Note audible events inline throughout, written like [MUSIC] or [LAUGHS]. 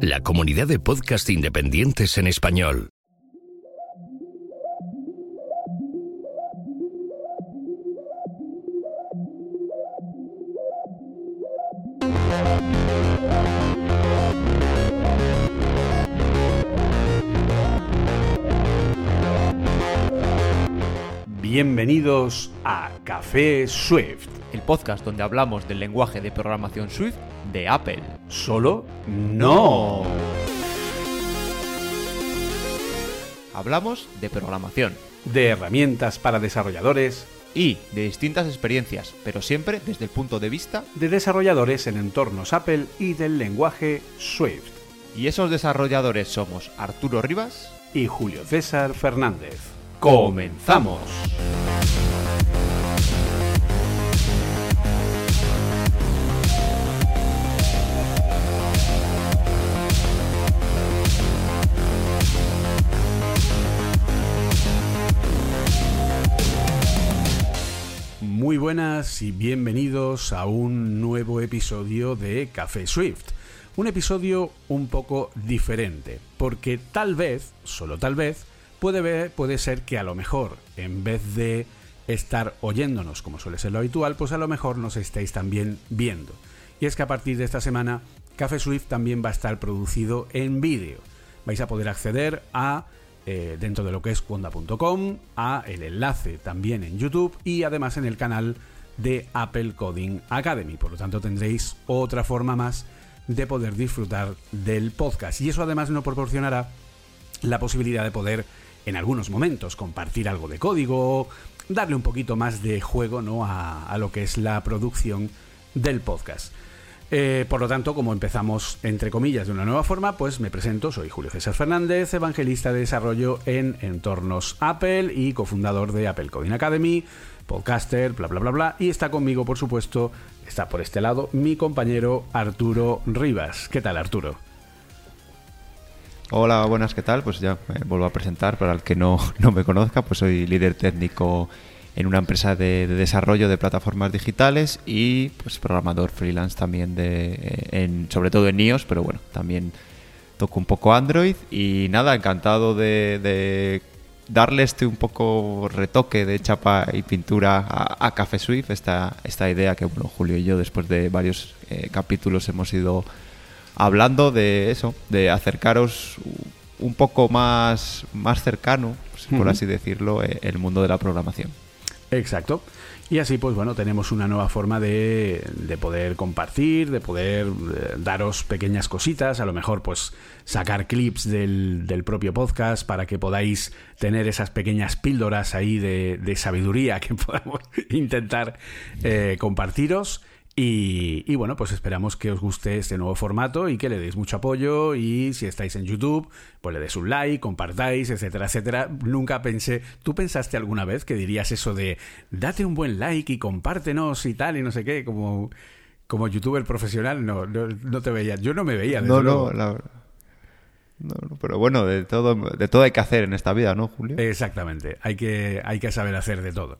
La comunidad de podcast independientes en español. Bienvenidos a Café Swift. El podcast donde hablamos del lenguaje de programación Swift de Apple. Solo no. Hablamos de programación De herramientas para desarrolladores, y de distintas experiencias, pero siempre desde el punto de vista de desarrolladores en entornos Apple y del lenguaje Swift. y esos desarrolladores somos Arturo Rivas. Y Julio César Fernández. ¡Comenzamos! Muy buenas y bienvenidos a un nuevo episodio de Café Swift. Un episodio un poco diferente, porque tal vez, solo tal vez, puede, puede ser que a lo mejor, en vez de estar oyéndonos como suele ser lo habitual, pues a lo mejor nos estáis también viendo. Y es que a partir de esta semana, Café Swift también va a estar producido en vídeo. Vais a poder acceder a eh, dentro de lo que es cuonda.com, a el enlace también en YouTube y además en el canal de Apple Coding Academy. Por lo tanto, tendréis otra forma más de poder disfrutar del podcast. Y eso además nos proporcionará la posibilidad de poder en algunos momentos compartir algo de código, darle un poquito más de juego ¿no? a, a lo que es la producción del podcast. Eh, por lo tanto, como empezamos entre comillas de una nueva forma, pues me presento, soy Julio César Fernández, evangelista de desarrollo en entornos Apple y cofundador de Apple Coding Academy, podcaster, bla bla bla bla, y está conmigo, por supuesto, está por este lado mi compañero Arturo Rivas. ¿Qué tal, Arturo? Hola, buenas, ¿qué tal? Pues ya me vuelvo a presentar para el que no, no me conozca, pues soy líder técnico en una empresa de, de desarrollo de plataformas digitales y pues programador freelance también de en, sobre todo en iOS, pero bueno, también toco un poco Android y nada, encantado de, de darle este un poco retoque de chapa y pintura a, a Café Swift, esta, esta idea que bueno, Julio y yo después de varios eh, capítulos hemos ido hablando de eso, de acercaros un poco más, más cercano, por así decirlo, eh, el mundo de la programación. Exacto. Y así, pues bueno, tenemos una nueva forma de, de poder compartir, de poder eh, daros pequeñas cositas, a lo mejor pues sacar clips del, del propio podcast para que podáis tener esas pequeñas píldoras ahí de, de sabiduría que [LAUGHS] podamos intentar eh, compartiros. Y, y bueno, pues esperamos que os guste este nuevo formato y que le deis mucho apoyo y si estáis en YouTube, pues le des un like, compartáis, etcétera, etcétera. Nunca pensé, ¿tú pensaste alguna vez que dirías eso de date un buen like y compártenos y tal y no sé qué, como, como youtuber profesional? No, no, no te veía, yo no me veía. desde No, luego. no, la verdad. No, no, pero bueno, de todo, de todo hay que hacer en esta vida, ¿no, Julio? Exactamente, hay que, hay que saber hacer de todo.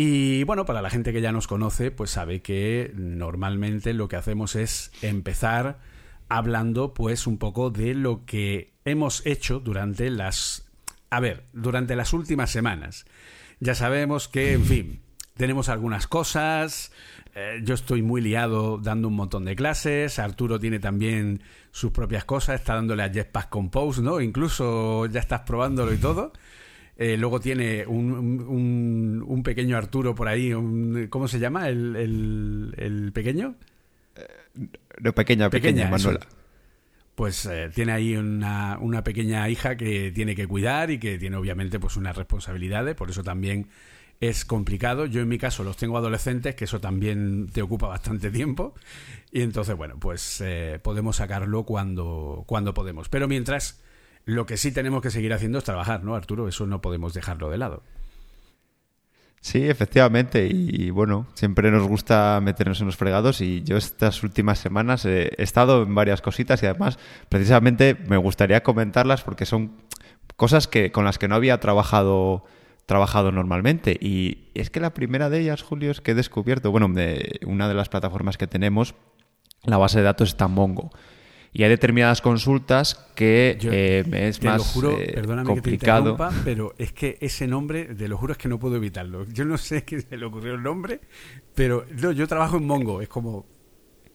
Y bueno, para la gente que ya nos conoce, pues sabe que normalmente lo que hacemos es empezar hablando pues un poco de lo que hemos hecho durante las... A ver, durante las últimas semanas. Ya sabemos que, en fin, tenemos algunas cosas, eh, yo estoy muy liado dando un montón de clases, Arturo tiene también sus propias cosas, está dándole a Jetpack Compose, ¿no? Incluso ya estás probándolo y todo. Eh, luego tiene un, un- un pequeño Arturo por ahí, un- ¿cómo se llama? ¿El, el- el pequeño? No, pequeña, pequeña, Pequeña, eso. Manuela. Pues eh, tiene ahí una, una pequeña hija que tiene que cuidar y que tiene obviamente pues unas responsabilidades, por eso también es complicado. Yo en mi caso los tengo adolescentes, que eso también te ocupa bastante tiempo. Y entonces, bueno, pues eh, podemos sacarlo cuando, cuando podemos. Pero mientras, lo que sí tenemos que seguir haciendo es trabajar, ¿no, Arturo? Eso no podemos dejarlo de lado. Sí, efectivamente. Y, bueno, siempre nos gusta meternos en los fregados. Y yo estas últimas semanas he, estado en varias cositas y además, precisamente, me gustaría comentarlas porque son cosas que con las que no había trabajado trabajado normalmente. Y es que la primera de ellas, Julio, es que he descubierto, bueno, de una de las plataformas que tenemos, la base de datos está en Mongo. Y hay determinadas consultas que eh, es más juro, eh, perdóname complicado. Que te pero es que ese nombre, te lo juro, es que no puedo evitarlo. Yo no sé [LAUGHS] qué se le ocurrió el nombre, pero no, yo trabajo en Mongo, es como...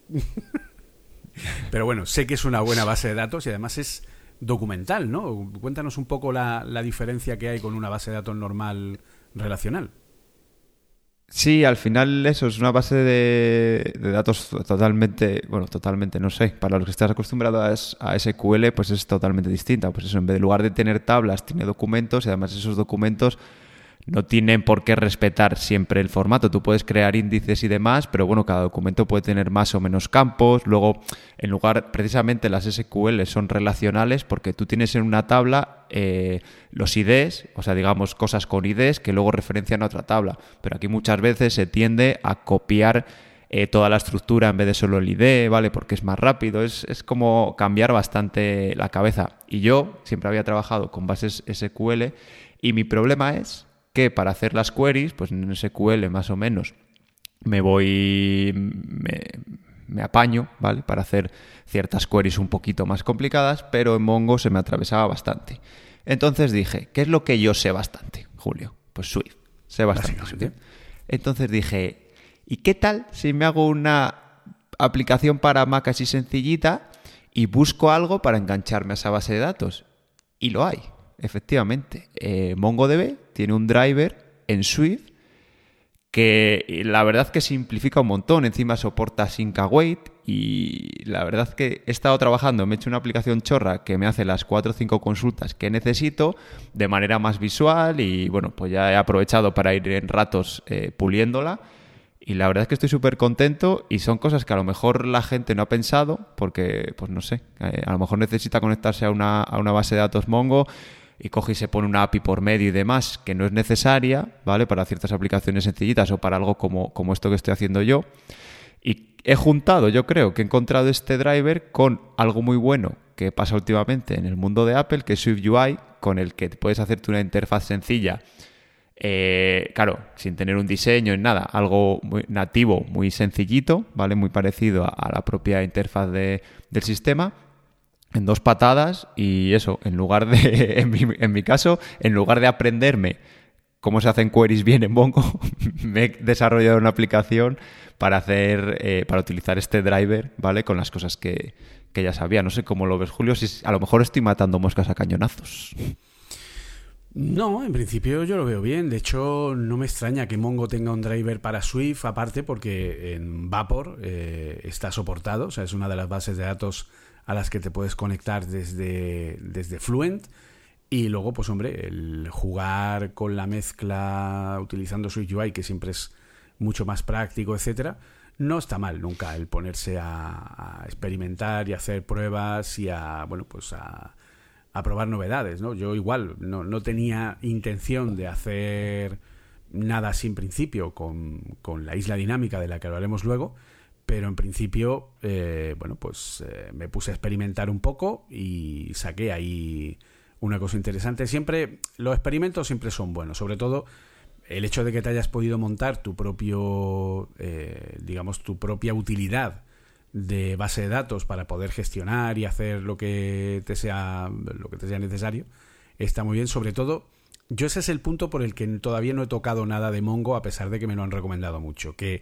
[LAUGHS] pero bueno, sé que es una buena base de datos y además es documental, ¿no? Cuéntanos un poco la, la diferencia que hay con una base de datos normal relacional. Sí, al final eso es una base de, datos totalmente, bueno, totalmente, no sé, para los que estás acostumbrados a, SQL, pues es totalmente distinta. Pues eso, en vez de lugar de tener tablas, tiene documentos y además esos documentos no tienen por qué respetar siempre el formato. Tú puedes crear índices y demás, pero bueno, cada documento puede tener más o menos campos. Luego, en lugar, precisamente las SQL son relacionales porque tú tienes en una tabla eh, los IDs, o sea, digamos, cosas con IDs que luego referencian a otra tabla. Pero aquí muchas veces se tiende a copiar eh, toda la estructura en vez de solo el ID, ¿vale? Porque es más rápido. Es, es como cambiar bastante la cabeza. Y yo siempre había trabajado con bases SQL y mi problema es que para hacer las queries, pues en SQL más o menos, me voy, me, apaño, ¿vale? Para hacer ciertas queries un poquito más complicadas, pero en Mongo se me atravesaba bastante. Entonces dije, ¿qué es lo que yo sé bastante, Julio? Pues Swift, sé bastante Entonces dije, ¿y qué tal si me hago una aplicación para Mac así sencillita y busco algo para engancharme a esa base de datos? Y lo hay efectivamente. Eh, MongoDB tiene un driver en Swift que la verdad que simplifica un montón. Encima soporta Sync Await y la verdad que he estado trabajando, me he hecho una aplicación chorra que me hace las 4 o 5 consultas que necesito de manera más visual y bueno, pues ya he aprovechado para ir en ratos eh, puliéndola. Y la verdad es que estoy súper contento y son cosas que a lo mejor la gente no ha pensado porque, pues no sé, eh, a lo mejor necesita conectarse a una, a una base de datos Mongo y coge y se pone una API por medio y demás que no es necesaria, ¿vale? Para ciertas aplicaciones sencillitas o para algo como, como esto que estoy haciendo yo. Y he juntado, yo creo que he encontrado este driver con algo muy bueno que pasa últimamente en el mundo de Apple, que es SwiftUI, con el que puedes hacerte una interfaz sencilla. Eh, claro, sin tener un diseño en nada, algo nativo, muy sencillito, ¿vale? Muy parecido a, la propia interfaz del sistema en dos patadas y eso, en lugar de, [LAUGHS] en mi, caso, en lugar de aprenderme cómo se hacen queries bien en Mongo, [LAUGHS] me he desarrollado una aplicación para hacer, eh, para utilizar este driver, ¿vale? Con las cosas que, que, ya sabía. No sé cómo lo ves, Julio, si a lo mejor estoy matando moscas a cañonazos. No, en principio yo lo veo bien. De hecho, no me extraña que Mongo tenga un driver para Swift, aparte porque en Vapor eh, está soportado, o sea, es una de las bases de datos a las que te puedes conectar desde, desde Fluent. Y luego, pues hombre, el jugar con la mezcla utilizando SwiftUI, que siempre es mucho más práctico, etcétera, no está mal nunca el ponerse a, experimentar y hacer pruebas y a, bueno, pues a, a probar novedades, ¿no? Yo igual no, no, tenía intención de hacer nada sin principio con, con la isla dinámica de la que hablaremos luego, pero en principio, eh, bueno, pues eh, me puse a experimentar un poco y saqué ahí una cosa interesante. Siempre, los experimentos siempre son buenos, sobre todo el hecho de que te hayas podido montar tu propio, eh, digamos, tu propia utilidad de base de datos para poder gestionar y hacer lo que te sea, lo que te sea necesario, está muy bien. Sobre todo, yo ese es el punto por el que todavía no he tocado nada de Mongo, a pesar de que me lo han recomendado mucho, que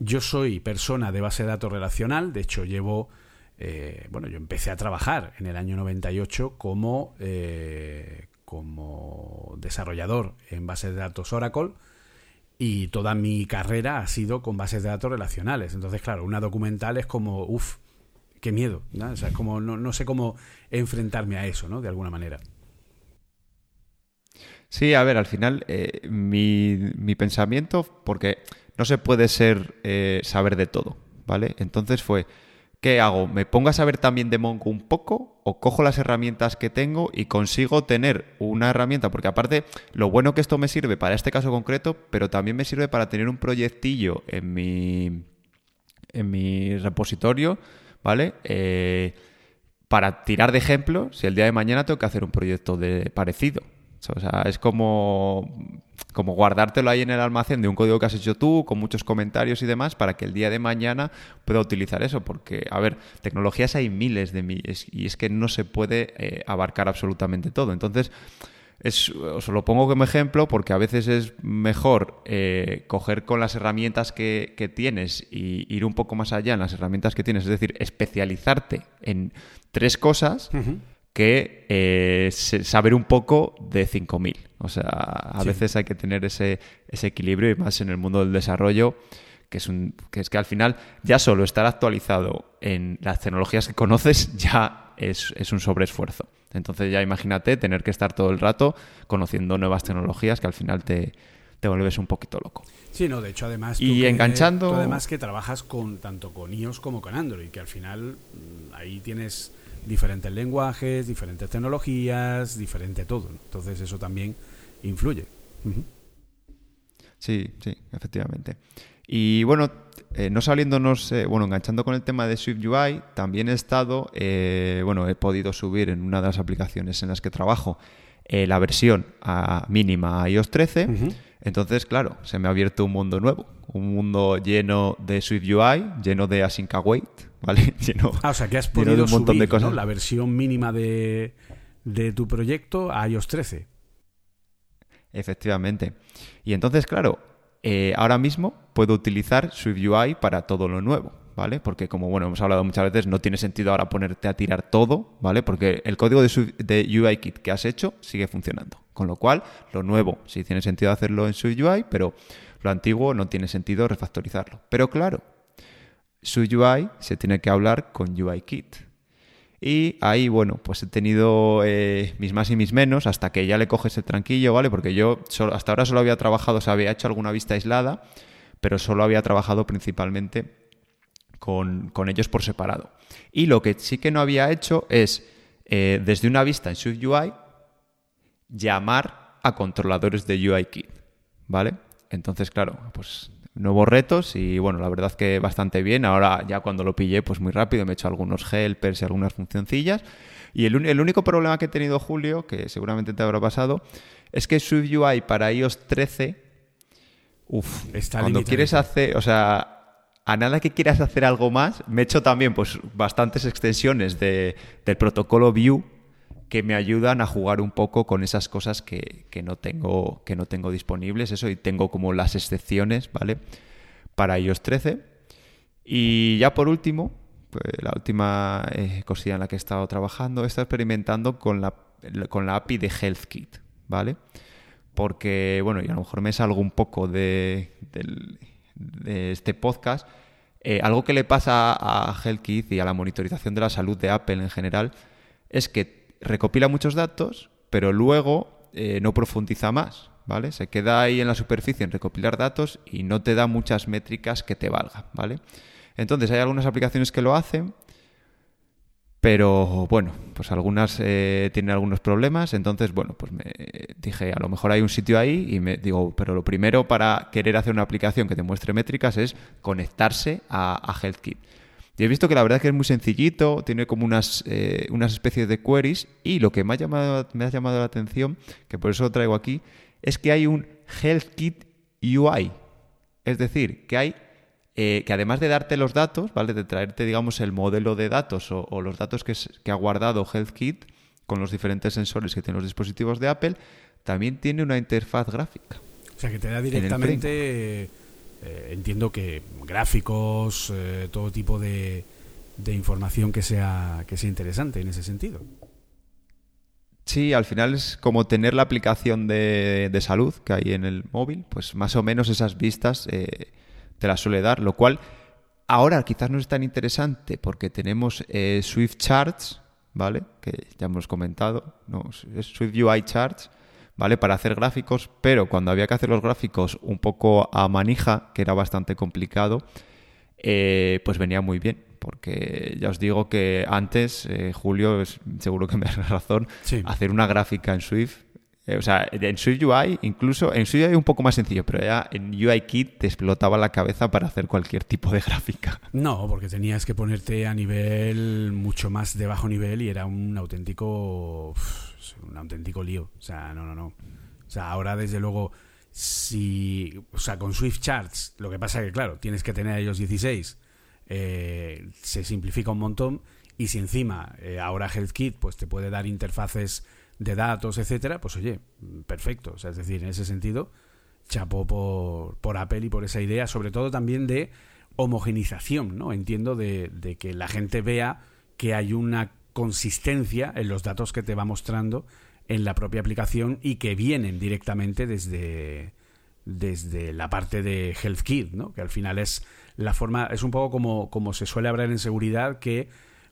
yo soy persona de base de datos relacional, de hecho llevo, eh, bueno, yo empecé a trabajar en el año 98 como, eh, como desarrollador en bases de datos Oracle y toda mi carrera ha sido con bases de datos relacionales. Entonces, claro, una documental es como, uff, qué miedo, ¿no? O sea, como, no, sé cómo enfrentarme a eso, ¿no? De alguna manera. Sí, a ver, al final eh, mi, mi, pensamiento, porque no se puede ser eh, saber de todo, ¿vale? Entonces fue, ¿qué hago? ¿Me pongo a saber también de Mongo un poco o cojo las herramientas que tengo y consigo tener una herramienta? Porque aparte, lo bueno que esto me sirve para este caso concreto, pero también me sirve para tener un proyectillo en mi, en mi repositorio, ¿vale? Eh, para tirar de ejemplo si el día de mañana tengo que hacer un proyecto de parecido, O sea, es como, como guardártelo ahí en el almacén de un código que has hecho tú, con muchos comentarios y demás, para que el día de mañana pueda utilizar eso. Porque, a ver, tecnologías hay miles de miles y es que no se puede eh, abarcar absolutamente todo. Entonces, es, os lo pongo como ejemplo porque a veces es mejor eh, coger con las herramientas que, que, tienes y ir un poco más allá en las herramientas que tienes, es decir, especializarte en tres cosas que eh, saber un poco de 5.000. O sea, a veces hay que tener ese, ese equilibrio y más en el mundo del desarrollo. Que es, un, que es que al final ya solo estar actualizado en las tecnologías que conoces ya es, es un sobreesfuerzo. Entonces ya imagínate tener que estar todo el rato conociendo nuevas tecnologías que al final te, te vuelves un poquito loco. Sí, no, de hecho además... Y enganchando... además que trabajas con tanto con iOS como con Android, que al final mm, ahí tienes diferentes lenguajes, diferentes tecnologías, diferente todo. Entonces eso también influye. Sí, sí, efectivamente. Y bueno, eh, no saliéndonos, eh, bueno, enganchando con el tema de Swift UI, también he estado, eh, bueno, he podido subir en una de las aplicaciones en las que trabajo la versión a mínima a iOS 13. Entonces, claro, se me ha abierto un mundo nuevo, un mundo lleno de Swift UI, lleno de Async Await, [LAUGHS] ¿vale? [LAUGHS] Lleno, ah, o sea, que has podido un montón de cosas. la versión mínima de, de tu proyecto a iOS 13. Efectivamente. Y entonces, claro, eh, ahora mismo puedo utilizar SwiftUI para todo lo nuevo, ¿vale? Porque como bueno, hemos hablado muchas veces, no tiene sentido ahora ponerte a tirar todo, ¿vale? Porque el código de, de UIKit que has hecho sigue funcionando. Con lo cual, lo nuevo sí tiene sentido hacerlo en SwiftUI, pero lo antiguo no tiene sentido refactorizarlo. Pero claro, SwiftUI se tiene que hablar con UIKit. Y ahí, bueno, pues he tenido eh, mis más y mis menos hasta que ya le coges el tranquillo, ¿vale? Porque yo hasta ahora solo había trabajado, o sea, había hecho alguna vista aislada, pero solo había trabajado principalmente con, ellos por separado. Y lo que sí que no había hecho es, eh, desde una vista en SwiftUI, llamar a controladores de UIKit, ¿vale? Entonces, claro, pues nuevos retos y bueno, la verdad que bastante bien. Ahora ya cuando lo pillé, pues muy rápido me he hecho algunos helpers y algunas funcioncillas. Y el, el único problema que he tenido, Julio, que seguramente te habrá pasado, es que SwiftUI para iOS 13, uff, cuando quieres hacer, o sea, a nada que quieras hacer algo más, me he hecho también pues bastantes extensiones de, del protocolo View que me ayudan a jugar un poco con esas cosas que, no tengo, que no tengo disponibles, eso, y tengo como las excepciones, ¿vale? Para iOS 13. Y ya por último, pues, la última eh, cosilla en la que he estado trabajando, he estado experimentando con la, con la API de HealthKit, ¿vale? Porque, bueno, y a lo mejor me salgo un poco de, este podcast. Eh, algo que le pasa a HealthKit y a la monitorización de la salud de Apple en general es que recopila muchos datos, pero luego eh, no profundiza más, ¿vale? Se queda ahí en la superficie en recopilar datos y no te da muchas métricas que te valgan, ¿vale? Entonces hay algunas aplicaciones que lo hacen, pero bueno, pues algunas eh, tienen algunos problemas, entonces bueno, pues me dije, a lo mejor hay un sitio ahí y me digo, pero lo primero para querer hacer una aplicación que te muestre métricas es conectarse a, HealthKit. Y he visto que la verdad es que es muy sencillito, tiene como unas, eh, unas especies de queries y lo que me ha, llamado, me ha llamado la atención, que por eso lo traigo aquí, es que hay un HealthKit UI. Es decir, que hay eh, que además de darte los datos, ¿vale? De traerte, digamos, el modelo de datos o, los datos que, que, ha guardado HealthKit con los diferentes sensores que tienen los dispositivos de Apple, también tiene una interfaz gráfica. O sea, que te da directamente eh, entiendo que gráficos, eh, todo tipo de, de, información que sea, que sea interesante en ese sentido. Sí, al final es como tener la aplicación de, de salud que hay en el móvil, pues más o menos esas vistas eh, te las suele dar, lo cual ahora quizás no es tan interesante porque tenemos Swift Charts, ¿vale? Que ya hemos comentado, ¿no? Swift UI Charts, ¿vale? Para hacer gráficos, pero cuando había que hacer los gráficos un poco a manija, que era bastante complicado, eh, pues venía muy bien. Porque ya os digo que antes, eh, Julio, seguro que me das razón, hacer una gráfica en Swift eh, o sea, en Swift UI, incluso en Swift UI un poco más sencillo, pero ya en UIKit te explotaba la cabeza para hacer cualquier tipo de gráfica. No, porque tenías que ponerte a nivel mucho más de bajo nivel y era un auténtico auténtico lío. O sea, no, no, no. O sea, ahora desde luego, si, o sea, con Swift Charts, lo que pasa es que, claro, tienes que tener ellos 16, eh, se simplifica un montón, y si encima eh, ahora HealthKit pues te puede dar interfaces de datos, etcétera, pues oye, perfecto. Es decir, en ese sentido, chapó por, por Apple y por esa idea, sobre todo también de homogenización, ¿no? Entiendo de, de que la gente vea que hay una consistencia en los datos que te va mostrando en la propia aplicación y que vienen directamente desde, desde la parte de HealthKit, ¿no? Que al final es la forma, es un poco como, como se suele hablar en seguridad, que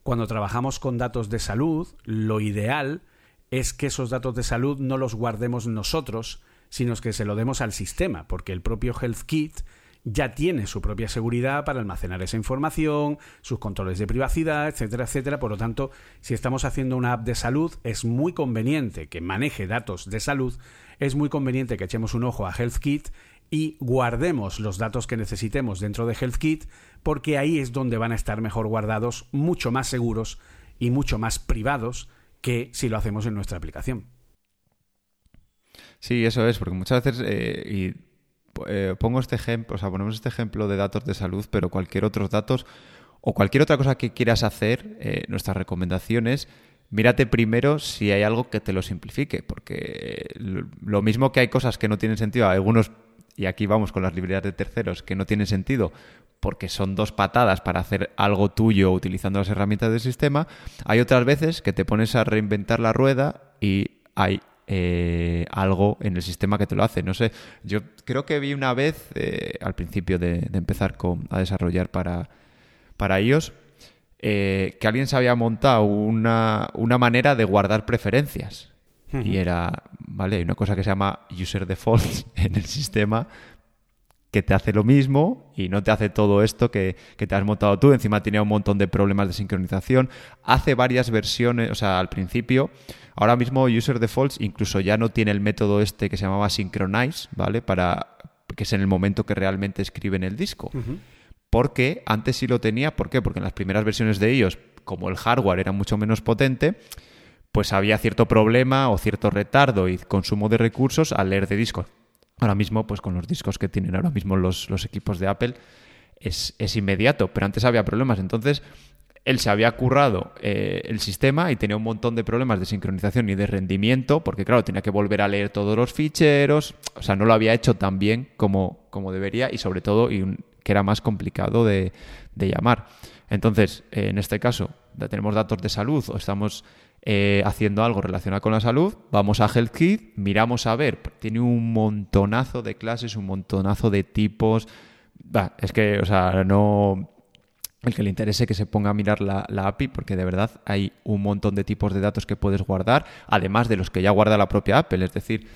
cuando trabajamos con datos de salud, lo ideal es que esos datos de salud no los guardemos nosotros, sino que se lo demos al sistema, porque el propio HealthKit ya tiene su propia seguridad para almacenar esa información, sus controles de privacidad, etcétera, etcétera. Por lo tanto, si estamos haciendo una app de salud, es muy conveniente que maneje datos de salud, es muy conveniente que echemos un ojo a HealthKit y guardemos los datos que necesitemos dentro de HealthKit, porque ahí es donde van a estar mejor guardados, mucho más seguros y mucho más privados que si lo hacemos en nuestra aplicación. Sí, eso es, porque muchas veces, eh, eh, pongo este ejemplo, o sea, ponemos este ejemplo de datos de salud, pero cualquier otros datos o cualquier otra cosa que quieras hacer, eh, nuestras recomendaciones, mírate primero si hay algo que te lo simplifique, porque lo mismo que hay cosas que no tienen sentido, algunos, y aquí vamos con las librerías de terceros, que no tienen sentido porque son dos patadas para hacer algo tuyo utilizando las herramientas del sistema, hay otras veces que te pones a reinventar la rueda y hay eh, algo en el sistema que te lo hace. No sé, yo creo que vi una vez, eh, al principio de, empezar con, a desarrollar para, para iOS, eh, que alguien se había montado una, una manera de guardar preferencias. Y era, ¿vale? Hay una cosa que se llama user defaults [LAUGHS] en el sistema que te hace lo mismo y no te hace todo esto que, te has montado tú. Encima tenía un montón de problemas de sincronización. Hace varias versiones, o sea, al principio, ahora mismo User Defaults incluso ya no tiene el método este que se llamaba Synchronize, ¿vale? Para que es en el momento que realmente escriben el disco. Porque antes sí lo tenía, ¿por qué? Porque en las primeras versiones de ellos, como el hardware era mucho menos potente, pues había cierto problema o cierto retardo y consumo de recursos al leer de discos. Ahora mismo, pues con los discos que tienen ahora mismo los, equipos de Apple, es, inmediato, pero antes había problemas. Entonces, él se había currado eh, el sistema y tenía un montón de problemas de sincronización y de rendimiento, porque claro, tenía que volver a leer todos los ficheros, o sea, no lo había hecho tan bien como, como debería y sobre todo y que era más complicado de, de llamar. Entonces, en este caso, tenemos datos de salud o estamos eh, haciendo algo relacionado con la salud, vamos a HealthKit, miramos a ver, tiene un montonazo de clases, un montonazo de tipos. es que, o sea, no. El que le interese que se ponga a mirar la, API, porque de verdad hay un montón de tipos de datos que puedes guardar, además de los que ya guarda la propia Apple. Es decir,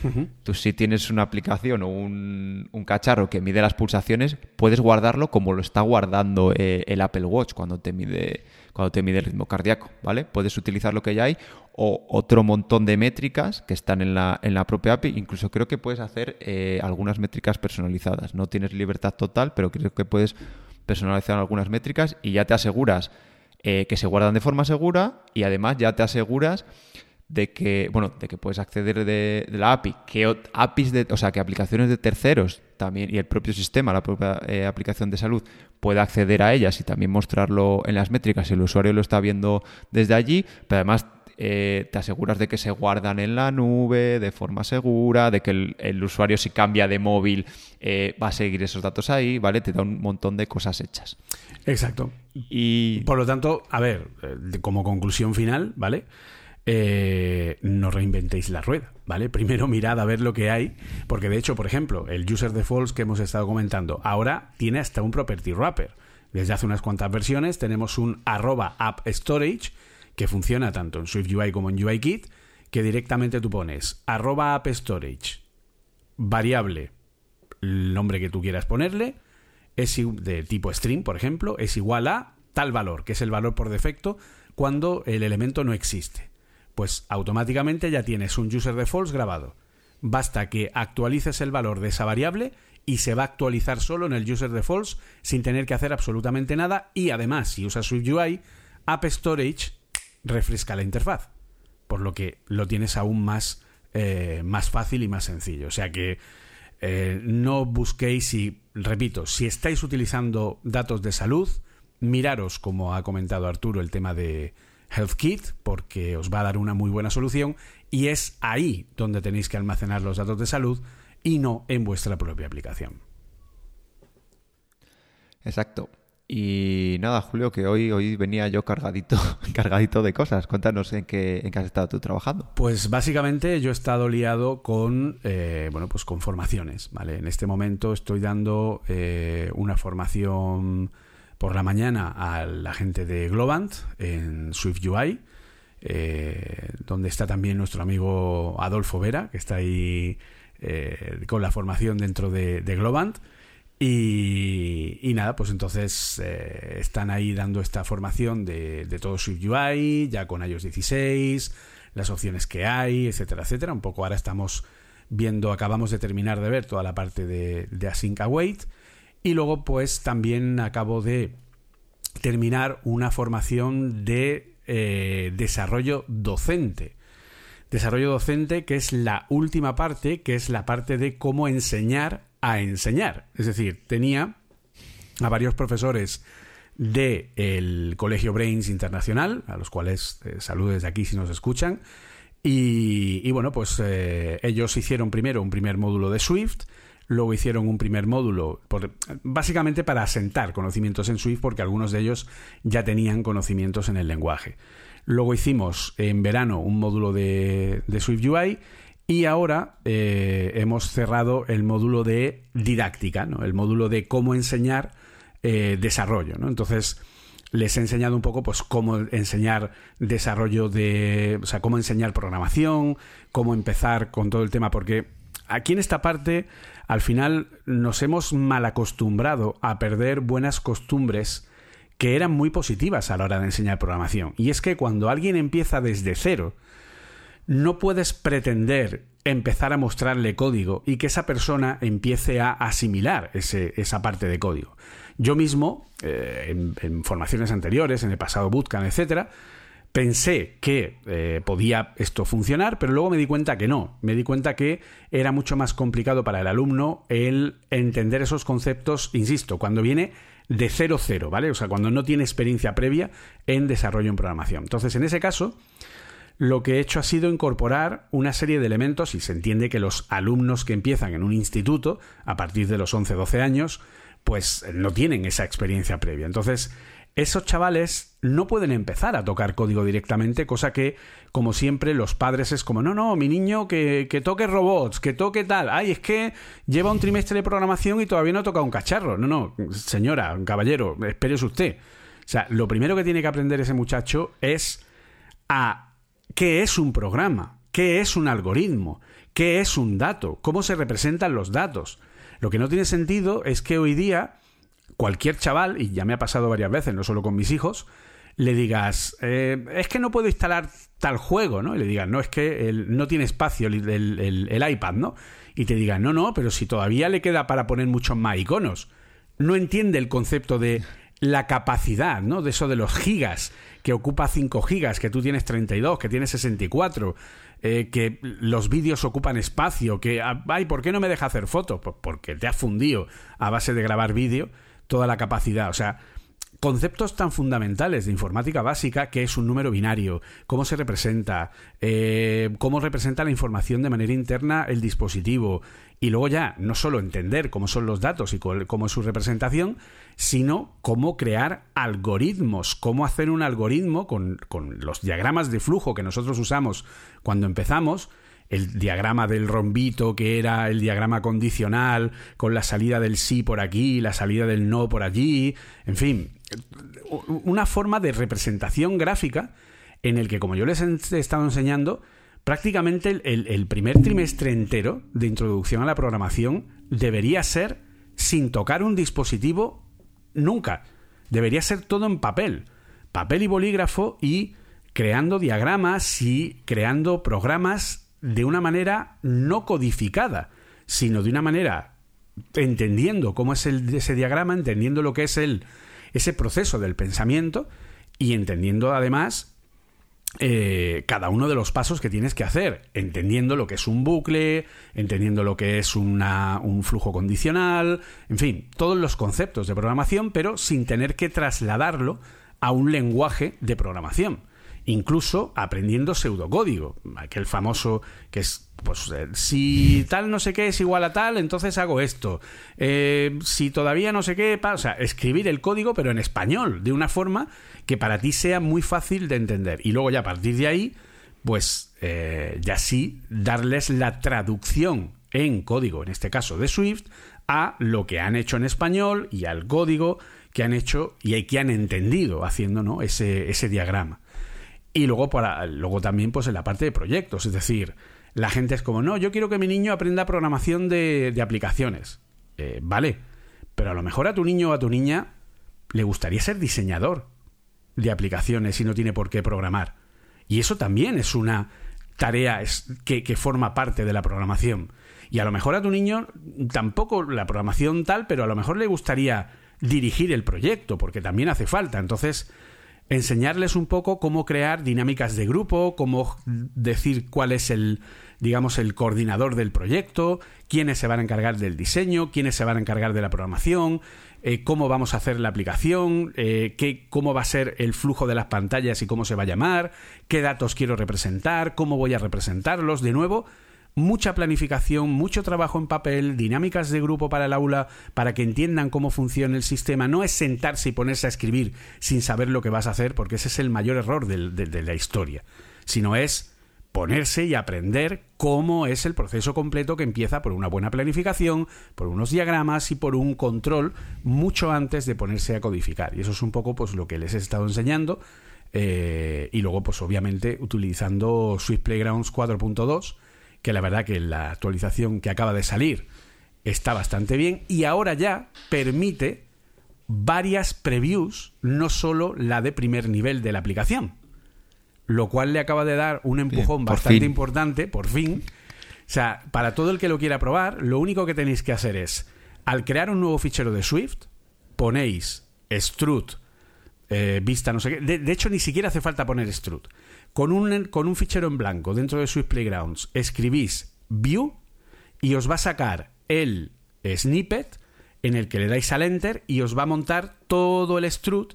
tú si tienes una aplicación o un, cacharro que mide las pulsaciones, puedes guardarlo como lo está guardando eh, el Apple Watch cuando te mide cuando te mide el ritmo cardíaco, ¿vale? Puedes utilizar lo que ya hay o otro montón de métricas que están en la, en la propia API. Incluso creo que puedes hacer eh, algunas métricas personalizadas. No tienes libertad total, pero creo que puedes personalizar algunas métricas y ya te aseguras eh, que se guardan de forma segura y además ya te aseguras de que, bueno, de que puedes acceder de, la API, que APIs de, o sea, que aplicaciones de terceros también y el propio sistema, la propia eh, aplicación de salud pueda acceder a ellas y también mostrarlo en las métricas si el usuario lo está viendo desde allí, pero además eh, te aseguras de que se guardan en la nube de forma segura, de que el, usuario si cambia de móvil eh, va a seguir esos datos ahí, ¿vale? Te da un montón de cosas hechas. Exacto. Y por lo tanto, a ver, como conclusión final, ¿vale? Eh, no reinventéis la rueda, ¿vale? Primero mirad a ver lo que hay, porque de hecho, por ejemplo, el user defaults que hemos estado comentando, ahora tiene hasta un property wrapper. Desde hace unas cuantas versiones tenemos un arroba app storage que funciona tanto en SwiftUI como en UIKit, que directamente tú pones arroba app storage, variable, el nombre que tú quieras ponerle, es de tipo string, por ejemplo, es igual a tal valor, que es el valor por defecto cuando el elemento no existe pues automáticamente ya tienes un user defaults grabado. Basta que actualices el valor de esa variable y se va a actualizar solo en el user defaults sin tener que hacer absolutamente nada y además si usas SwiftUI, App Storage refresca la interfaz. por lo que lo tienes aún más, eh, más fácil y más sencillo. O sea que eh, no busquéis si, repito, si estáis utilizando datos de salud, miraros, como ha comentado Arturo, el tema de HealthKit, porque os va a dar una muy buena solución y es ahí donde tenéis que almacenar los datos de salud y no en vuestra propia aplicación. Exacto. Y nada, Julio, que hoy, hoy venía yo cargadito, [LAUGHS] cargadito de cosas. Cuéntanos en qué, en qué has estado tú trabajando. Pues básicamente yo he estado liado con, eh, bueno, pues con formaciones, ¿vale? En este momento estoy dando eh, una formación por la mañana a la gente de Globant en Swift UI, eh, donde está también nuestro amigo Adolfo Vera, que está ahí con la formación dentro de, de Globant. Y, nada, pues entonces eh, están ahí dando esta formación de, todo Swift UI, ya con iOS 16, las opciones que hay, etcétera, etcétera. Un poco ahora estamos viendo, acabamos de terminar de ver toda la parte de, Async Await. Y luego, pues también acabo de terminar una formación de eh, desarrollo docente. Desarrollo docente, que es la última parte, que es la parte de cómo enseñar a enseñar. Es decir, tenía a varios profesores del Colegio Brains Internacional, a los cuales eh, saludo desde aquí si nos escuchan. Y, bueno, pues eh, ellos hicieron primero un primer módulo de Swift, luego hicieron un primer módulo, básicamente para asentar conocimientos en Swift, porque algunos de ellos ya tenían conocimientos en el lenguaje. Luego hicimos en verano un módulo de, de Swift UI y ahora eh, hemos cerrado el módulo de didáctica, ¿no? el módulo de cómo enseñar eh, desarrollo. ¿no? Entonces, les he enseñado un poco pues cómo enseñar desarrollo de. O sea, cómo enseñar programación, cómo empezar con todo el tema, porque aquí en esta parte, al final, nos hemos mal acostumbrado a perder buenas costumbres que eran muy positivas a la hora de enseñar programación. Y es que cuando alguien empieza desde cero, no puedes pretender empezar a mostrarle código y que esa persona empiece a asimilar esa parte de código. Yo mismo, eh, en, formaciones anteriores, en el pasado bootcamp, etcétera, pensé que eh, podía esto funcionar, pero luego me di cuenta que no. Me di cuenta que era mucho más complicado para el alumno el entender esos conceptos, insisto, cuando viene de cero cero, ¿vale? O sea, cuando no tiene experiencia previa en desarrollo en programación. Entonces, en ese caso, lo que he hecho ha sido incorporar una serie de elementos y se entiende que los alumnos que empiezan en un instituto a partir de los 11-12 años pues no tienen esa experiencia previa. Entonces, esos chavales no pueden empezar a tocar código directamente, cosa que, como siempre, los padres es como, no, no, mi niño que, que toque robots, que toque tal. Ay, es que lleva un trimestre de programación y todavía no ha tocado un cacharro. No, no, señora, caballero, espérese usted. O sea, lo primero que tiene que aprender ese muchacho es a qué es un programa, qué es un algoritmo, qué es un dato, cómo se representan los datos. Lo que no tiene sentido es que hoy día cualquier chaval, y ya me ha pasado varias veces, no solo con mis hijos, le digas, eh, es que no puedo instalar tal juego, ¿no? Y le digas, no, es que no tiene espacio el, iPad, ¿no? Y te digan, no, no, pero si todavía le queda para poner muchos más iconos. No entiende el concepto de la capacidad, ¿no? De eso de los gigas, que ocupa 5 gigas, que tú tienes 32, que tienes 64, eh, que los vídeos ocupan espacio, que, ah, ay, ¿por qué no me deja hacer fotos? Pues porque te has fundido a base de grabar vídeo toda la capacidad. O sea, conceptos tan fundamentales de informática básica que es un número binario, cómo se representa, eh, cómo representa la información de manera interna el dispositivo y luego ya no solo entender cómo son los datos y cómo es su representación, sino cómo crear algoritmos, cómo hacer un algoritmo con, con los diagramas de flujo que nosotros usamos cuando empezamos, el diagrama del rombito que era el diagrama condicional, con la salida del sí por aquí, la salida del no por allí, en fin, una forma de representación gráfica en el que, como yo les he estado enseñando, prácticamente el, primer trimestre entero de introducción a la programación debería ser sin tocar un dispositivo nunca. Debería ser todo en papel. Papel y bolígrafo y creando diagramas y creando programas de una manera no codificada, sino de una manera entendiendo cómo es el, ese diagrama, entendiendo lo que es el, ese proceso del pensamiento y entendiendo además eh, cada uno de los pasos que tienes que hacer, entendiendo lo que es un bucle, entendiendo lo que es una, un flujo condicional, en fin, todos los conceptos de programación, pero sin tener que trasladarlo a un lenguaje de programación. Incluso aprendiendo pseudocódigo, aquel famoso que es, pues, eh, si tal no sé qué es igual a tal, entonces hago esto. Eh, si todavía no sé qué, sea, escribir el código, pero en español, de una forma que para ti sea muy fácil de entender. Y luego ya a partir de ahí, pues eh, ya sí darles la traducción en código, en este caso de Swift, a lo que han hecho en español y al código que han hecho y que han entendido haciendo ¿no? ese, ese diagrama. Y luego, para, luego también pues en la parte de proyectos, es decir, la gente es como, no, yo quiero que mi niño aprenda programación de, aplicaciones. Eh, vale, pero a lo mejor a tu niño o a tu niña le gustaría ser diseñador de aplicaciones y no tiene por qué programar. Y eso también es una tarea que, que forma parte de la programación. Y a lo mejor a tu niño tampoco la programación tal, pero a lo mejor le gustaría dirigir el proyecto, porque también hace falta. Entonces, enseñarles un poco cómo crear dinámicas de grupo, cómo decir cuál es el, digamos, el coordinador del proyecto, quiénes se van a encargar del diseño, quiénes se van a encargar de la programación, eh, cómo vamos a hacer la aplicación, eh, qué, cómo va a ser el flujo de las pantallas y cómo se va a llamar, qué datos quiero representar, cómo voy a representarlos. De nuevo, mucha planificación, mucho trabajo en papel, dinámicas de grupo para el aula, para que entiendan cómo funciona el sistema. No es sentarse y ponerse a escribir sin saber lo que vas a hacer, porque ese es el mayor error de, la historia, sino es ponerse y aprender cómo es el proceso completo que empieza por una buena planificación, por unos diagramas y por un control mucho antes de ponerse a codificar. Y eso es un poco pues lo que les he estado enseñando. Eh, y luego, pues obviamente, utilizando Swift Playgrounds 4.2 que la verdad que la actualización que acaba de salir está bastante bien y ahora ya permite varias previews, no solo la de primer nivel de la aplicación, lo cual le acaba de dar un empujón bastante importante, por fin. O sea, para todo el que lo quiera probar, lo único que tenéis que hacer es, al crear un nuevo fichero de Swift, ponéis strut, eh, vista, no sé qué. De, hecho, ni siquiera hace falta poner strut con un, con un fichero en blanco dentro de Swift Playgrounds escribís view y os va a sacar el snippet en el que le dais al enter y os va a montar todo el strut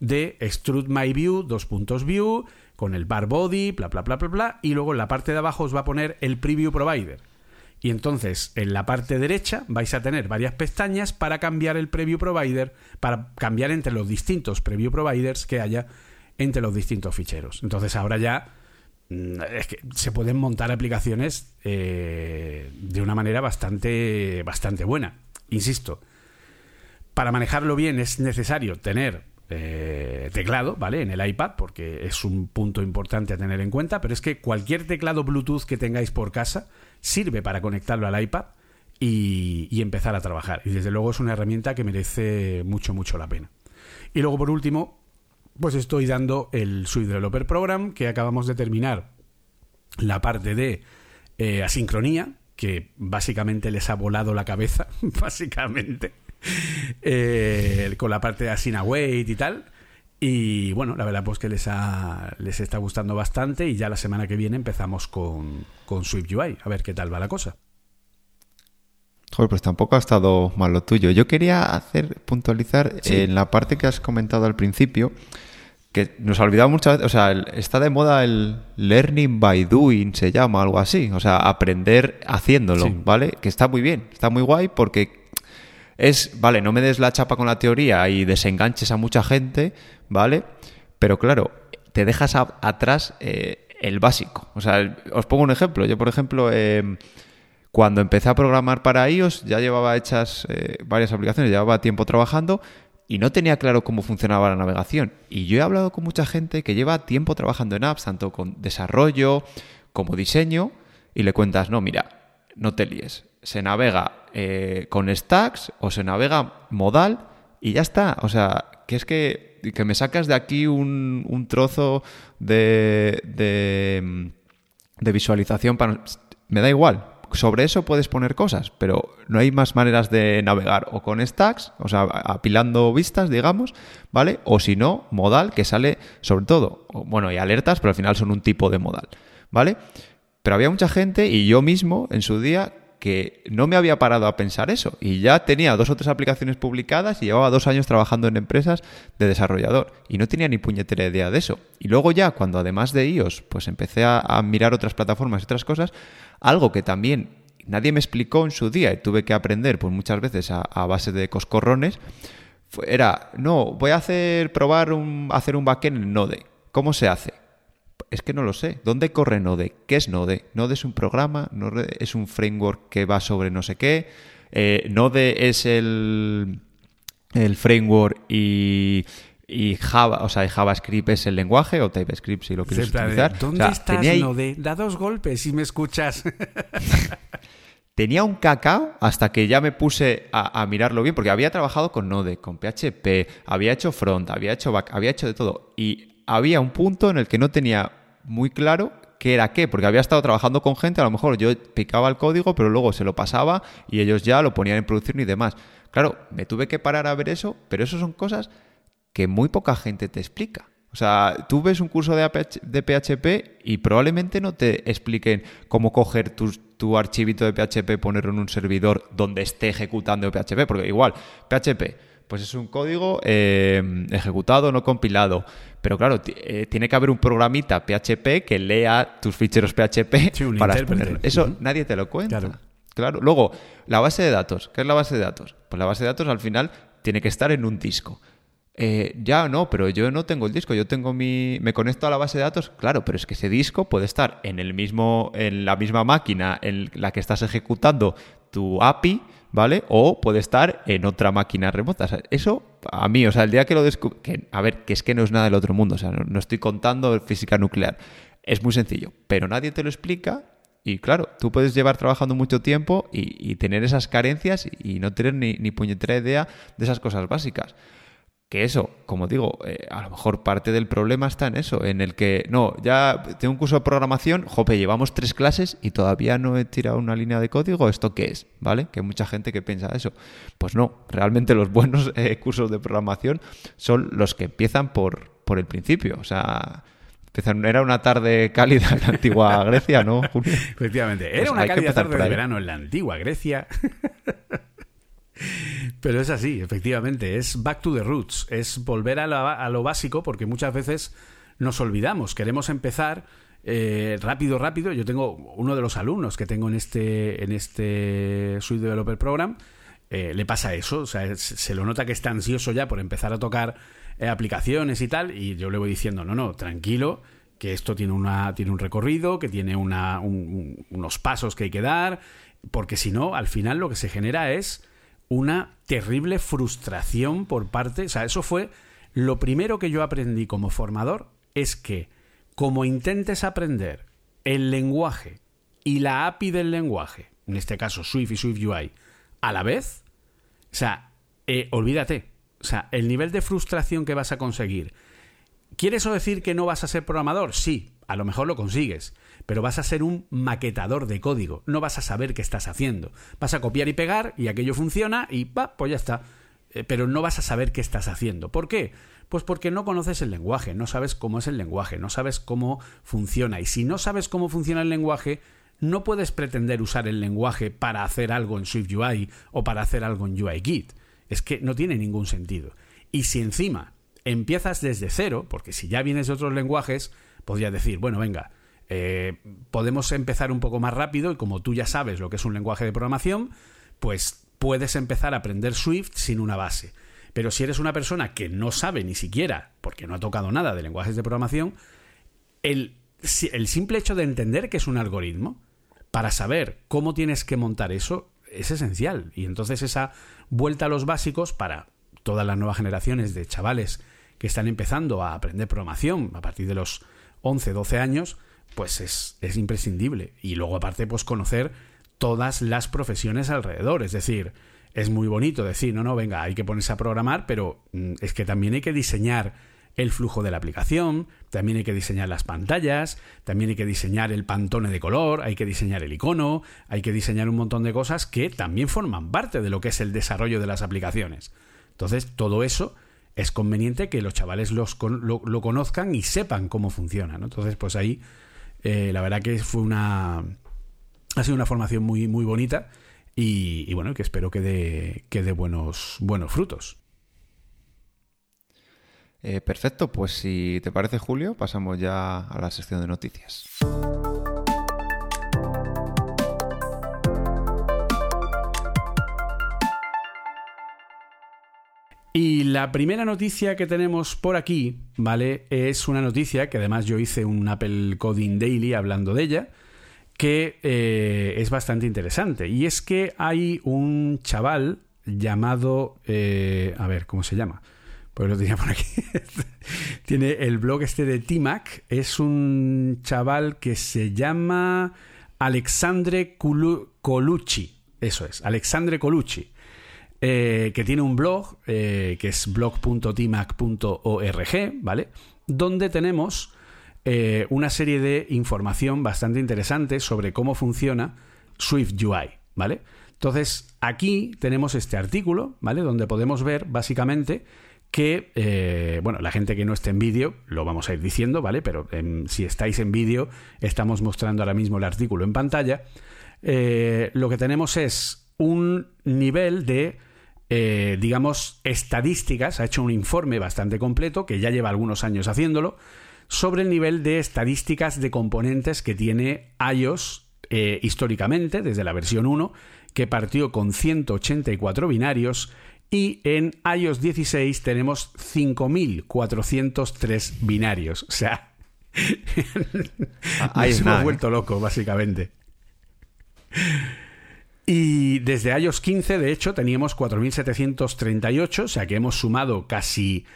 de strut my view, dos puntos view, con el bar body, bla, bla, bla, bla, bla, y luego en la parte de abajo os va a poner el preview provider. Y entonces en la parte derecha vais a tener varias pestañas para cambiar el preview provider, para cambiar entre los distintos preview providers que haya entre los distintos ficheros. Entonces ahora ya mm, se pueden montar aplicaciones eh, de una manera bastante, bastante buena. Insisto, para manejarlo bien es necesario tener eh, teclado, ¿vale? En el iPad, porque es un punto importante a tener en cuenta, pero es que cualquier teclado Bluetooth que tengáis por casa sirve para conectarlo al iPad y, y empezar a trabajar. Y desde luego es una herramienta que merece mucho, mucho la pena. Y luego, por último, pues estoy dando el Swift Developer Program, que acabamos de terminar la parte de eh, asincronía, que básicamente les ha volado la cabeza, [LAUGHS] básicamente, eh, con la parte de Async y tal. Y bueno, la verdad pues que les, ha, les está gustando bastante y ya la semana que viene empezamos con, con Swift UI, a ver qué tal va la cosa. Joder, pues tampoco ha estado mal lo tuyo. Yo quería hacer puntualizar en la parte que has comentado al principio, que nos ha olvidado muchas veces, o sea, está de moda el learning by doing, se llama, algo así, o sea, aprender haciéndolo, ¿vale? Que está muy bien, está muy guay porque es, vale, no me des la chapa con la teoría y desenganches a mucha gente, ¿vale? Pero claro, te dejas atrás eh, el básico. O sea, os pongo un ejemplo. Yo, por ejemplo, eh, cuando empecé a programar para iOS, ya llevaba hechas eh, varias aplicaciones, llevaba tiempo trabajando y no tenía claro cómo funcionaba la navegación. Y yo he hablado con mucha gente que lleva tiempo trabajando en apps, tanto con desarrollo como diseño, y le cuentas, no, mira, no te líes. Se navega eh, con stacks o se navega modal y ya está. O sea, que es que, que me sacas de aquí un, un trozo de, de, de visualización para... Me da igual, sobre eso puedes poner cosas, pero no hay más maneras de navegar o con stacks, o sea, apilando vistas, digamos, ¿vale? O si no, modal, que sale sobre todo, bueno, y alertas, pero al final son un tipo de modal, ¿vale? Pero había mucha gente y yo mismo en su día que no me había parado a pensar eso y ya tenía dos o tres aplicaciones publicadas y llevaba dos años trabajando en empresas de desarrollador y no tenía ni puñetera idea de eso. Y luego ya cuando además de iOS pues empecé a, mirar otras plataformas y otras cosas, algo que también nadie me explicó en su día y tuve que aprender pues muchas veces a, base de coscorrones, era, no, voy a hacer, probar un, hacer un backend en Node. ¿Cómo se hace? Es que no lo sé. ¿Dónde corre Node? ¿Qué es Node? Node es un programa, Node es un framework que va sobre no sé qué. Eh, Node es el, el framework y, y Java, o sea, JavaScript es el lenguaje o TypeScript si lo quieres utilizar. ¿Dónde estás, Node? Da dos golpes si me escuchas. [LAUGHS] tenía un cacao hasta que ya me puse a, a, mirarlo bien, porque había trabajado con Node, con PHP, había hecho front, había hecho back, había hecho de todo. Y había un punto en el que no tenía muy claro qué era qué, porque había estado trabajando con gente, a lo mejor yo picaba el código, pero luego se lo pasaba y ellos ya lo ponían en producción y demás. Claro, me tuve que parar a ver eso, pero eso son cosas que muy poca gente te explica. O sea, tú ves un curso de, PHP y probablemente no te expliquen cómo coger tu, tu archivito de PHP, ponerlo en un servidor donde esté ejecutando PHP, porque igual, PHP, pues es un código eh, ejecutado, no compilado. Pero claro, eh, tiene que haber un programita PHP que lea tus ficheros PHP [LAUGHS] para exponerlo. Eso nadie te lo cuenta. Claro. Luego, la base de datos. ¿Qué es la base de datos? Pues la base de datos al final tiene que estar en un disco. Eh, ya no, pero yo no tengo el disco, yo tengo mi. me conecto a la base de datos, claro, pero es que ese disco puede estar en el mismo, en la misma máquina en la que estás ejecutando tu API ¿vale? O puede estar en otra máquina remota. eso, a mí, o sea, el día que lo descubrí, a ver, que es que no es nada del otro mundo, o sea, no, estoy contando física nuclear. Es muy sencillo, pero nadie te lo explica y claro, tú puedes llevar trabajando mucho tiempo y, tener esas carencias y no tener ni, ni puñetera idea de esas cosas básicas. Que eso, como digo, eh, a lo mejor parte del problema está en eso, en el que, no, ya tengo un curso de programación, jope, llevamos tres clases y todavía no he tirado una línea de código, ¿esto qué es? ¿Vale? Que hay mucha gente que piensa eso. Pues no, realmente los buenos [LAUGHS] eh, cursos de programación son los que empiezan por, por el principio, o sea... Era una tarde cálida en la antigua [LAUGHS] Grecia, ¿no, Efectivamente, era pues una cálida tarde de verano en la antigua Grecia. [LAUGHS] Pero es así, efectivamente, es back to the roots, es volver a, lo básico porque muchas veces nos olvidamos, queremos empezar eh, rápido, rápido. Yo tengo uno de los alumnos que tengo en este, en este Suite Developer Program, eh, le pasa eso, o sea, se lo nota que está ansioso ya por empezar a tocar eh, aplicaciones y tal, y yo le voy diciendo, no, no, tranquilo, que esto tiene, una, tiene un recorrido, que tiene una, unos pasos que hay que dar, porque si no, al final lo que se genera es una terrible frustración por parte, o sea, eso fue lo primero que yo aprendí como formador, es que como intentes aprender el lenguaje y la API del lenguaje, en este caso Swift y Swift UI, a la vez, o sea, eh, olvídate, o sea, el nivel de frustración que vas a conseguir. ¿Quiere eso decir que no vas a ser programador? Sí, a lo mejor lo consigues, pero vas a ser un maquetador de código, no vas a saber qué estás haciendo. Vas a copiar y pegar y aquello funciona y pa, pues ya está. Eh, pero no vas a saber qué estás haciendo. ¿Por qué? Pues porque no conoces el lenguaje, no sabes cómo es el lenguaje, no sabes cómo funciona. Y si no sabes cómo funciona el lenguaje, no puedes pretender usar el lenguaje para hacer algo en SwiftUI o para hacer algo en UIKit. Es que no tiene ningún sentido. Y si encima empiezas desde cero, porque si ya vienes de otros lenguajes, podría decir, bueno, venga, eh, podemos empezar un poco más rápido y como tú ya sabes lo que es un lenguaje de programación, pues puedes empezar a aprender Swift sin una base. Pero si eres una persona que no sabe ni siquiera, porque no ha tocado nada de lenguajes de programación, el, el simple hecho de entender que es un algoritmo, para saber cómo tienes que montar eso, es esencial. Y entonces esa vuelta a los básicos para todas las nuevas generaciones de chavales que están empezando a aprender programación a partir de los 11, 12 años, pues es, imprescindible. Y luego aparte, pues conocer todas las profesiones alrededor. Es decir, es muy bonito decir, no, no, venga, hay que ponerse a programar, pero mm, es que también hay que diseñar el flujo de la aplicación, también hay que diseñar las pantallas, también hay que diseñar el pantone de color, hay que diseñar el icono, hay que diseñar un montón de cosas que también forman parte de lo que es el desarrollo de las aplicaciones. Entonces, todo eso es conveniente que los chavales lo, conozcan y sepan cómo funciona. Entonces, pues ahí, eh, la verdad que fue una. Ha sido una formación muy, muy bonita y, bueno, que espero que dé, que buenos, buenos frutos. Eh, perfecto, pues si te parece Julio, pasamos ya a la sección de noticias. Y la primera noticia que tenemos por aquí, ¿vale? Es una noticia que además yo hice un Apple Coding Daily hablando de ella, que eh, es bastante interesante. Y es que hay un chaval llamado... Eh, a ver, ¿cómo se llama? pues lo tenía por aquí. [LAUGHS] Tiene el blog este de Timac. Es un chaval que se llama Alexandre Colucci. Eso es, Alexandre Colucci. Eh, que tiene un blog eh, que es blog.timac.org, ¿vale? Donde tenemos eh, una serie de información bastante interesante sobre cómo funciona Swift UI, ¿vale? Entonces, aquí tenemos este artículo, ¿vale? Donde podemos ver básicamente que, bueno, la gente que no esté en vídeo, lo vamos a ir diciendo, ¿vale? Pero em, si estáis en vídeo, estamos mostrando ahora mismo el artículo en pantalla. Lo que tenemos es un nivel de, eh, digamos, estadísticas, ha hecho un informe bastante completo, que ya lleva algunos años haciéndolo, sobre el nivel de estadísticas de componentes que tiene iOS históricamente, desde la versión 1, que partió con 184 binarios y en iOS 16 tenemos 5.403 binarios. O sea, [LAUGHS] ahí se hemos vuelto loco, básicamente. Y desde iOS 15, de hecho, teníamos 4.738, o sea que hemos sumado casi,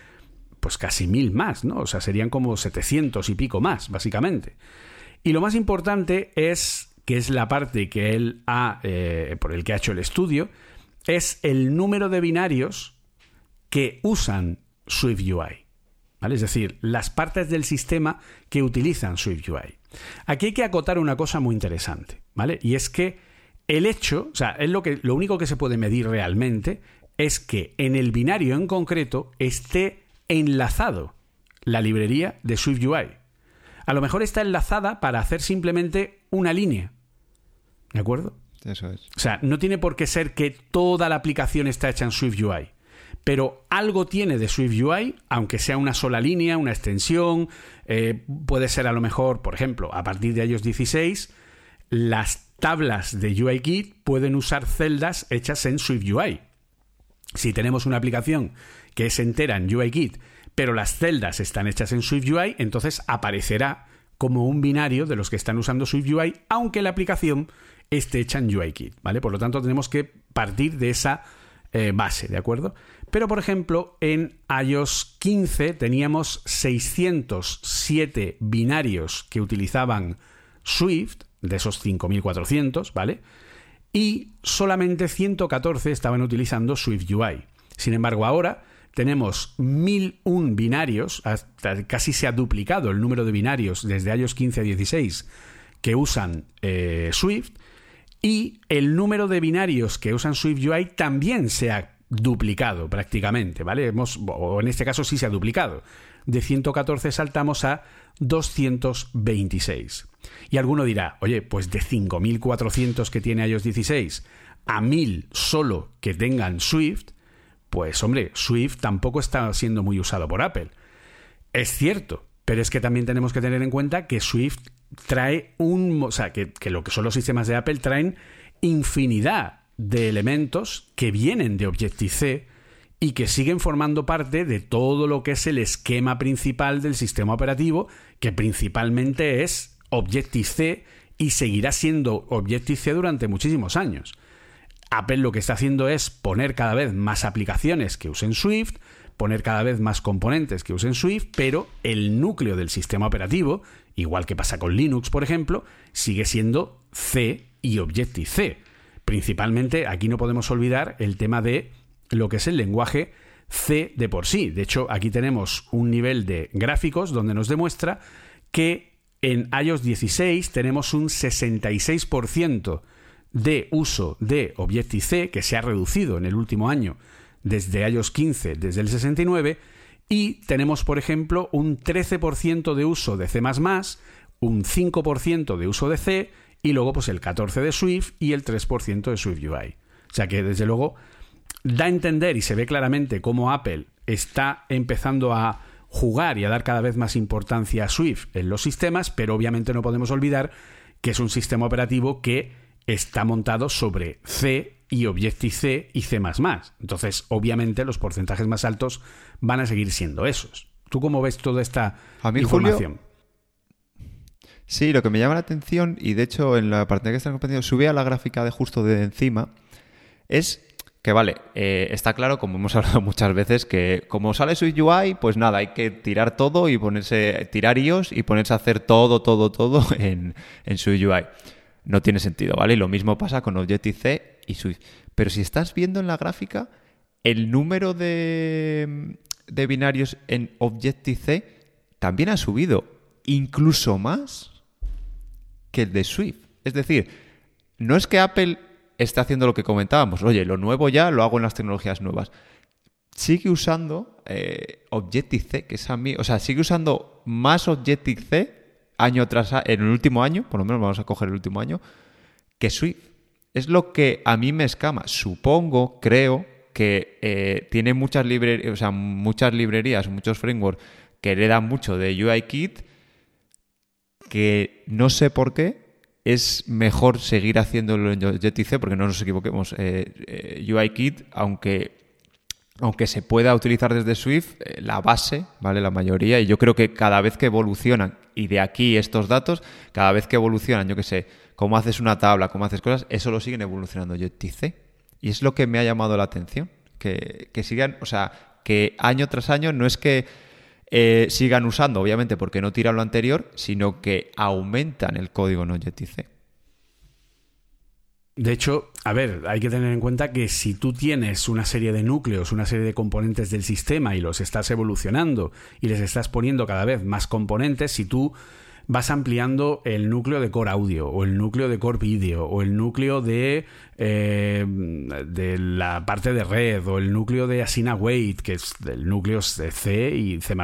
pues casi mil más, ¿no? O sea, serían como 700 y pico más, básicamente. Y lo más importante es, que es la parte que él ha, eh, por el que ha hecho el estudio, es el número de binarios que usan SwiftUI. ¿Vale? Es decir, las partes del sistema que utilizan SwiftUI. Aquí hay que acotar una cosa muy interesante, ¿vale? Y es que el hecho, o sea, es lo, que, lo único que se puede medir realmente es que en el binario en concreto esté enlazado la librería de SwiftUI. A lo mejor está enlazada para hacer simplemente una línea. ¿De acuerdo? Eso es. O sea, no tiene por qué ser que toda la aplicación está hecha en SwiftUI. Pero algo tiene de SwiftUI, aunque sea una sola línea, una extensión. Eh, puede ser a lo mejor, por ejemplo, a partir de iOS 16, las tablas de UIKit pueden usar celdas hechas en SwiftUI. Si tenemos una aplicación que es entera en UIKit, pero las celdas están hechas en SwiftUI, entonces aparecerá como un binario de los que están usando SwiftUI, aunque la aplicación esté hecha en UIKit, ¿vale? Por lo tanto, tenemos que partir de esa eh, base, ¿de acuerdo? Pero, por ejemplo, en iOS 15 teníamos 607 binarios que utilizaban Swift, de esos 5400, ¿vale? Y solamente 114 estaban utilizando Swift UI. Sin embargo, ahora tenemos 1001 binarios, hasta casi se ha duplicado el número de binarios desde iOS 15 a 16 que usan eh, Swift y el número de binarios que usan SwiftUI también se ha duplicado prácticamente, ¿vale? Hemos, o en este caso sí se ha duplicado. De 114 saltamos a 226. Y alguno dirá, oye, pues de 5.400 que tiene iOS 16 a 1.000 solo que tengan Swift, pues hombre, Swift tampoco está siendo muy usado por Apple. Es cierto, pero es que también tenemos que tener en cuenta que Swift trae un... O sea, que, lo que son los sistemas de Apple traen infinidad de elementos que vienen de Objective-C y que siguen formando parte de todo lo que es el esquema principal del sistema operativo, que principalmente es Objective-C y seguirá siendo Objective-C durante muchísimos años. Apple lo que está haciendo es poner cada vez más aplicaciones que usen Swift, poner cada vez más componentes que usen Swift, pero el núcleo del sistema operativo, igual que pasa con Linux, por ejemplo, sigue siendo C y Objective-C. Principalmente, aquí no podemos olvidar el tema de lo que es el lenguaje C de por sí. De hecho, aquí tenemos un nivel de gráficos donde nos demuestra que en iOS 16 tenemos un 66% de uso de Objective-C, que se ha reducido en el último año desde iOS 15, desde el 69, y tenemos, por ejemplo, un 13% de uso de C++, un 5% de uso de C, y luego pues el 14% de Swift y el 3% de Swift UI. O sea que, desde luego, da a entender y se ve claramente cómo Apple está empezando a jugar y a dar cada vez más importancia a Swift en los sistemas, pero obviamente no podemos olvidar que es un sistema operativo que está montado sobre C y Objective-C y C++. Entonces, obviamente, los porcentajes más altos van a seguir siendo esos. ¿Tú cómo ves toda esta información? sí, lo que me llama la atención, y de hecho en la parte que están compartiendo, sube a la gráfica de justo de encima, es que vale, eh, está claro, como hemos [LAUGHS] hablado muchas veces, que como sale Switch UI, pues nada, hay que tirar todo y ponerse, tirar iOS y ponerse a hacer todo, todo, todo [LAUGHS] en, en Switch UI. No tiene sentido, ¿vale? Y lo mismo pasa con Objective-C y Swift. Pero si estás viendo en la gráfica, el número de, de binarios en Objective-C también ha subido, incluso más que el de Swift. Es decir, no es que Apple está haciendo lo que comentábamos. Oye, lo nuevo ya lo hago en las tecnologías nuevas. Sigue usando eh, Objective-C, que es a mí, o sea, sigue usando más Objective-C año tras año, en el último año, por lo menos vamos a coger el último año, que Swift. Es lo que a mí me escama. Supongo, creo, que eh, tiene muchas, librerías, o sea, muchas librerías, muchos frameworks que heredan mucho de UIKit, que no sé por qué, es mejor seguir haciéndolo en Objective-C, porque no nos equivoquemos, eh, eh, UIKit, aunque, aunque se pueda utilizar desde Swift, eh, la base, ¿vale? La mayoría, y yo creo que cada vez que evolucionan, y de aquí estos datos, cada vez que evolucionan, yo qué sé, cómo haces una tabla, cómo haces cosas, eso lo siguen evolucionando Objective-C. Y es lo que me ha llamado la atención, que, que sigan, o sea, que año tras año no es que eh, sigan usando, obviamente porque no tiran lo anterior, sino que aumentan el código en Objective-C. De hecho, a ver, hay que tener en cuenta que si tú tienes una serie de núcleos, una serie de componentes del sistema y los estás evolucionando y les estás poniendo cada vez más componentes, si tú vas ampliando el núcleo de core audio o el núcleo de core video o el núcleo de, eh, de la parte de red o el núcleo de Asina Wait, que es el núcleo C y C++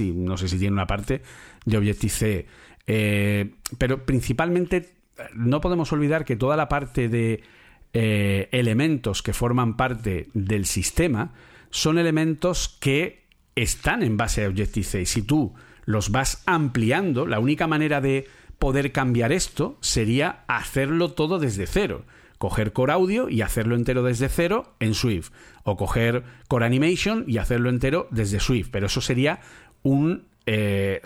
y no sé si tiene una parte de Objective-C. Eh, pero principalmente no podemos olvidar que toda la parte de eh, elementos que forman parte del sistema son elementos que están en base a Objective-C. Si tú los vas ampliando, la única manera de poder cambiar esto sería hacerlo todo desde cero. Coger Core Audio y hacerlo entero desde cero en Swift. O coger Core Animation y hacerlo entero desde Swift. Pero eso sería un. Eh,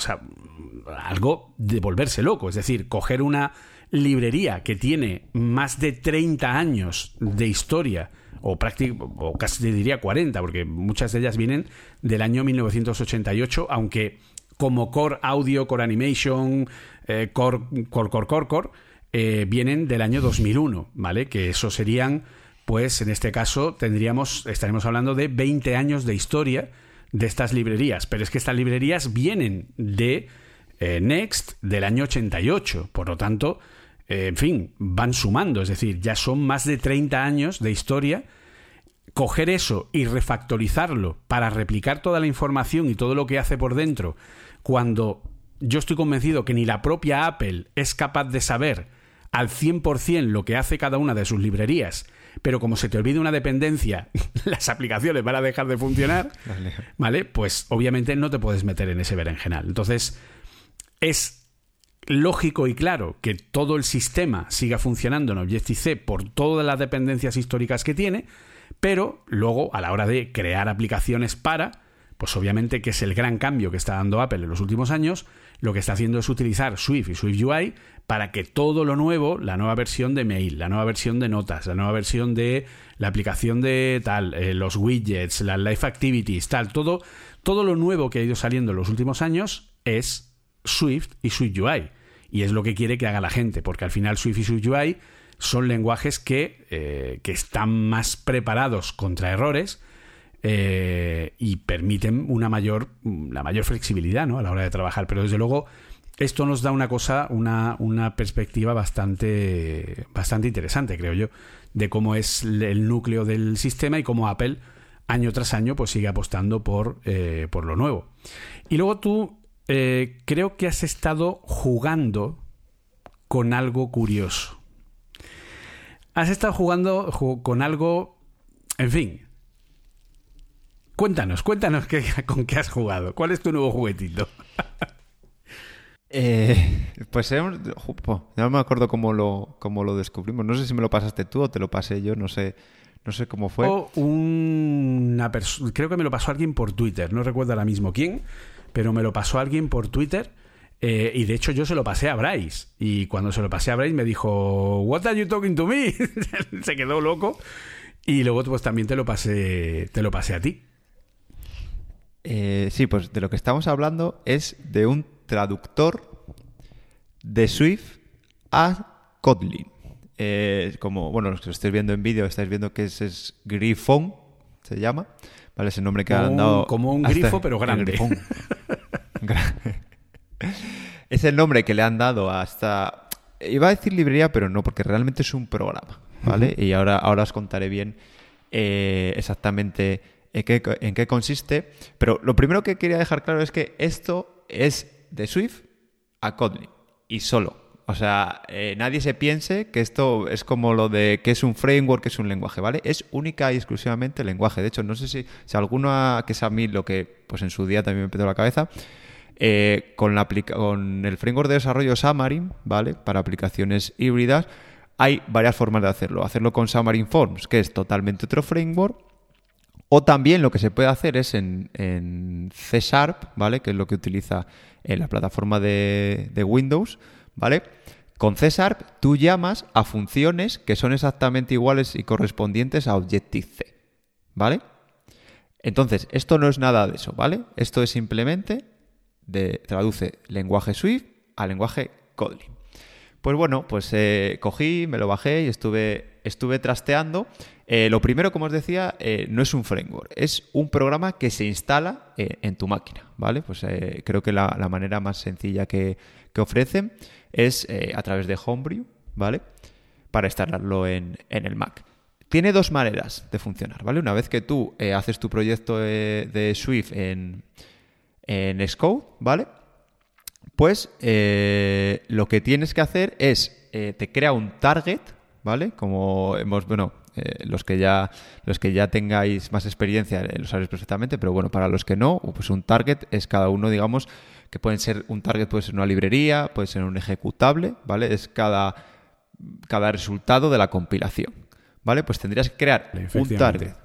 algo de volverse loco. Es decir, coger una librería que tiene más de 30 años de historia, o, o casi diría 40, porque muchas de ellas vienen del año 1988, aunque como Core Audio, Core Animation, eh, Core, Core, Core, Core, Core, eh, vienen del año 2001, ¿vale? Que eso serían, pues en este caso tendríamos, estaremos hablando de 20 años de historia de estas librerías, pero es que estas librerías vienen de eh, Next del año 88, por lo tanto, en fin, van sumando, es decir, ya son más de 30 años de historia coger eso y refactorizarlo para replicar toda la información y todo lo que hace por dentro cuando yo estoy convencido que ni la propia Apple es capaz de saber al 100% lo que hace cada una de sus librerías, pero como se te olvide una dependencia, [LAUGHS] las aplicaciones van a dejar de funcionar, [LAUGHS] ¿vale? Pues obviamente no te puedes meter en ese berenjenal. Entonces, es lógico y claro que todo el sistema siga funcionando en Objective-C por todas las dependencias históricas que tiene, pero luego a la hora de crear aplicaciones para, pues obviamente que es el gran cambio que está dando Apple en los últimos años, lo que está haciendo es utilizar Swift y Swift UI para que todo lo nuevo, la nueva versión de mail, la nueva versión de notas, la nueva versión de la aplicación de tal, eh, los widgets, las live activities, tal, todo, todo lo nuevo que ha ido saliendo en los últimos años es Swift y Swift UI. Y es lo que quiere que haga la gente, porque al final Swift y Swift UI son lenguajes que, eh, que están más preparados contra errores, eh, y permiten una mayor, la mayor flexibilidad ¿no? a la hora de trabajar. Pero desde luego, esto nos da una cosa, una, una perspectiva bastante, bastante interesante, creo yo, de cómo es el núcleo del sistema y cómo Apple año tras año pues sigue apostando por, eh, por lo nuevo. Y luego tú creo que has estado jugando con algo curioso. Has estado jugando con algo, en fin. Cuéntanos, cuéntanos qué, [LAUGHS] con qué has jugado. ¿Cuál es tu nuevo juguetito? [LAUGHS] Eh, pues no me acuerdo cómo lo, cómo lo descubrimos. No sé si me lo pasaste tú o te lo pasé yo, no sé. No sé cómo fue. O una creo que me lo pasó alguien por Twitter, no recuerdo ahora mismo quién, pero me lo pasó alguien por Twitter. Eh, y de hecho yo se lo pasé a Bryce. Y cuando se lo pasé a Bryce me dijo, What are you talking to me? [LAUGHS] se quedó loco. Y luego pues también te lo pasé, te lo pasé a ti. Eh, sí, pues de lo que estamos hablando es de un traductor de Swift a Kotlin. Eh, como, bueno, los que lo estáis viendo en vídeo, estáis viendo que ese es Grifón, se llama. ¿Vale? Es el nombre que han dado. Como un grifo, pero grande. [LAUGHS] es el nombre que le han dado hasta. Iba a decir librería, pero no, porque realmente es un programa. ¿Vale? Y ahora, ahora os contaré bien eh, exactamente en qué, en qué consiste. Pero lo primero que quería dejar claro es que esto es de Swift a Kotlin y solo. O sea, eh, nadie se piense que esto es como lo de que es un framework, que es un lenguaje, ¿vale? Es única y exclusivamente lenguaje. De hecho, no sé si, si alguno, que es a mí lo que pues en su día también me petó la cabeza, eh, con, el framework de desarrollo Xamarin, ¿vale? Para aplicaciones híbridas, hay varias formas de hacerlo. Hacerlo con Xamarin Forms, que es totalmente otro framework, o también lo que se puede hacer es en, C Sharp, ¿vale? Que es lo que utiliza en la plataforma de, Windows, ¿vale? Con C tú llamas a funciones que son exactamente iguales y correspondientes a Objective-C, ¿vale? Entonces, esto no es nada de eso, ¿vale? Esto es simplemente de traduce lenguaje Swift a lenguaje Kotlin. Pues bueno, pues eh, cogí, me lo bajé y estuve, estuve trasteando. Eh, lo primero, como os decía, eh, no es un framework, es un programa que se instala en tu máquina, ¿vale? Pues creo que la, manera más sencilla que, que ofrecen es a través de Homebrew, ¿vale? Para instalarlo en, el Mac. Tiene dos maneras de funcionar, ¿vale? Una vez que tú haces tu proyecto de, Swift en, en Xcode, ¿vale? Pues eh, lo que tienes que hacer es, eh, te crea un target, ¿vale? Como hemos, bueno, eh, los que ya los que ya tengáis más experiencia lo sabéis perfectamente, pero bueno, para los que no, pues un target es cada uno, digamos, que pueden ser, un target puede ser una librería, puede ser un ejecutable, ¿vale? Es cada, cada resultado de la compilación, ¿vale? Pues tendrías que crear un target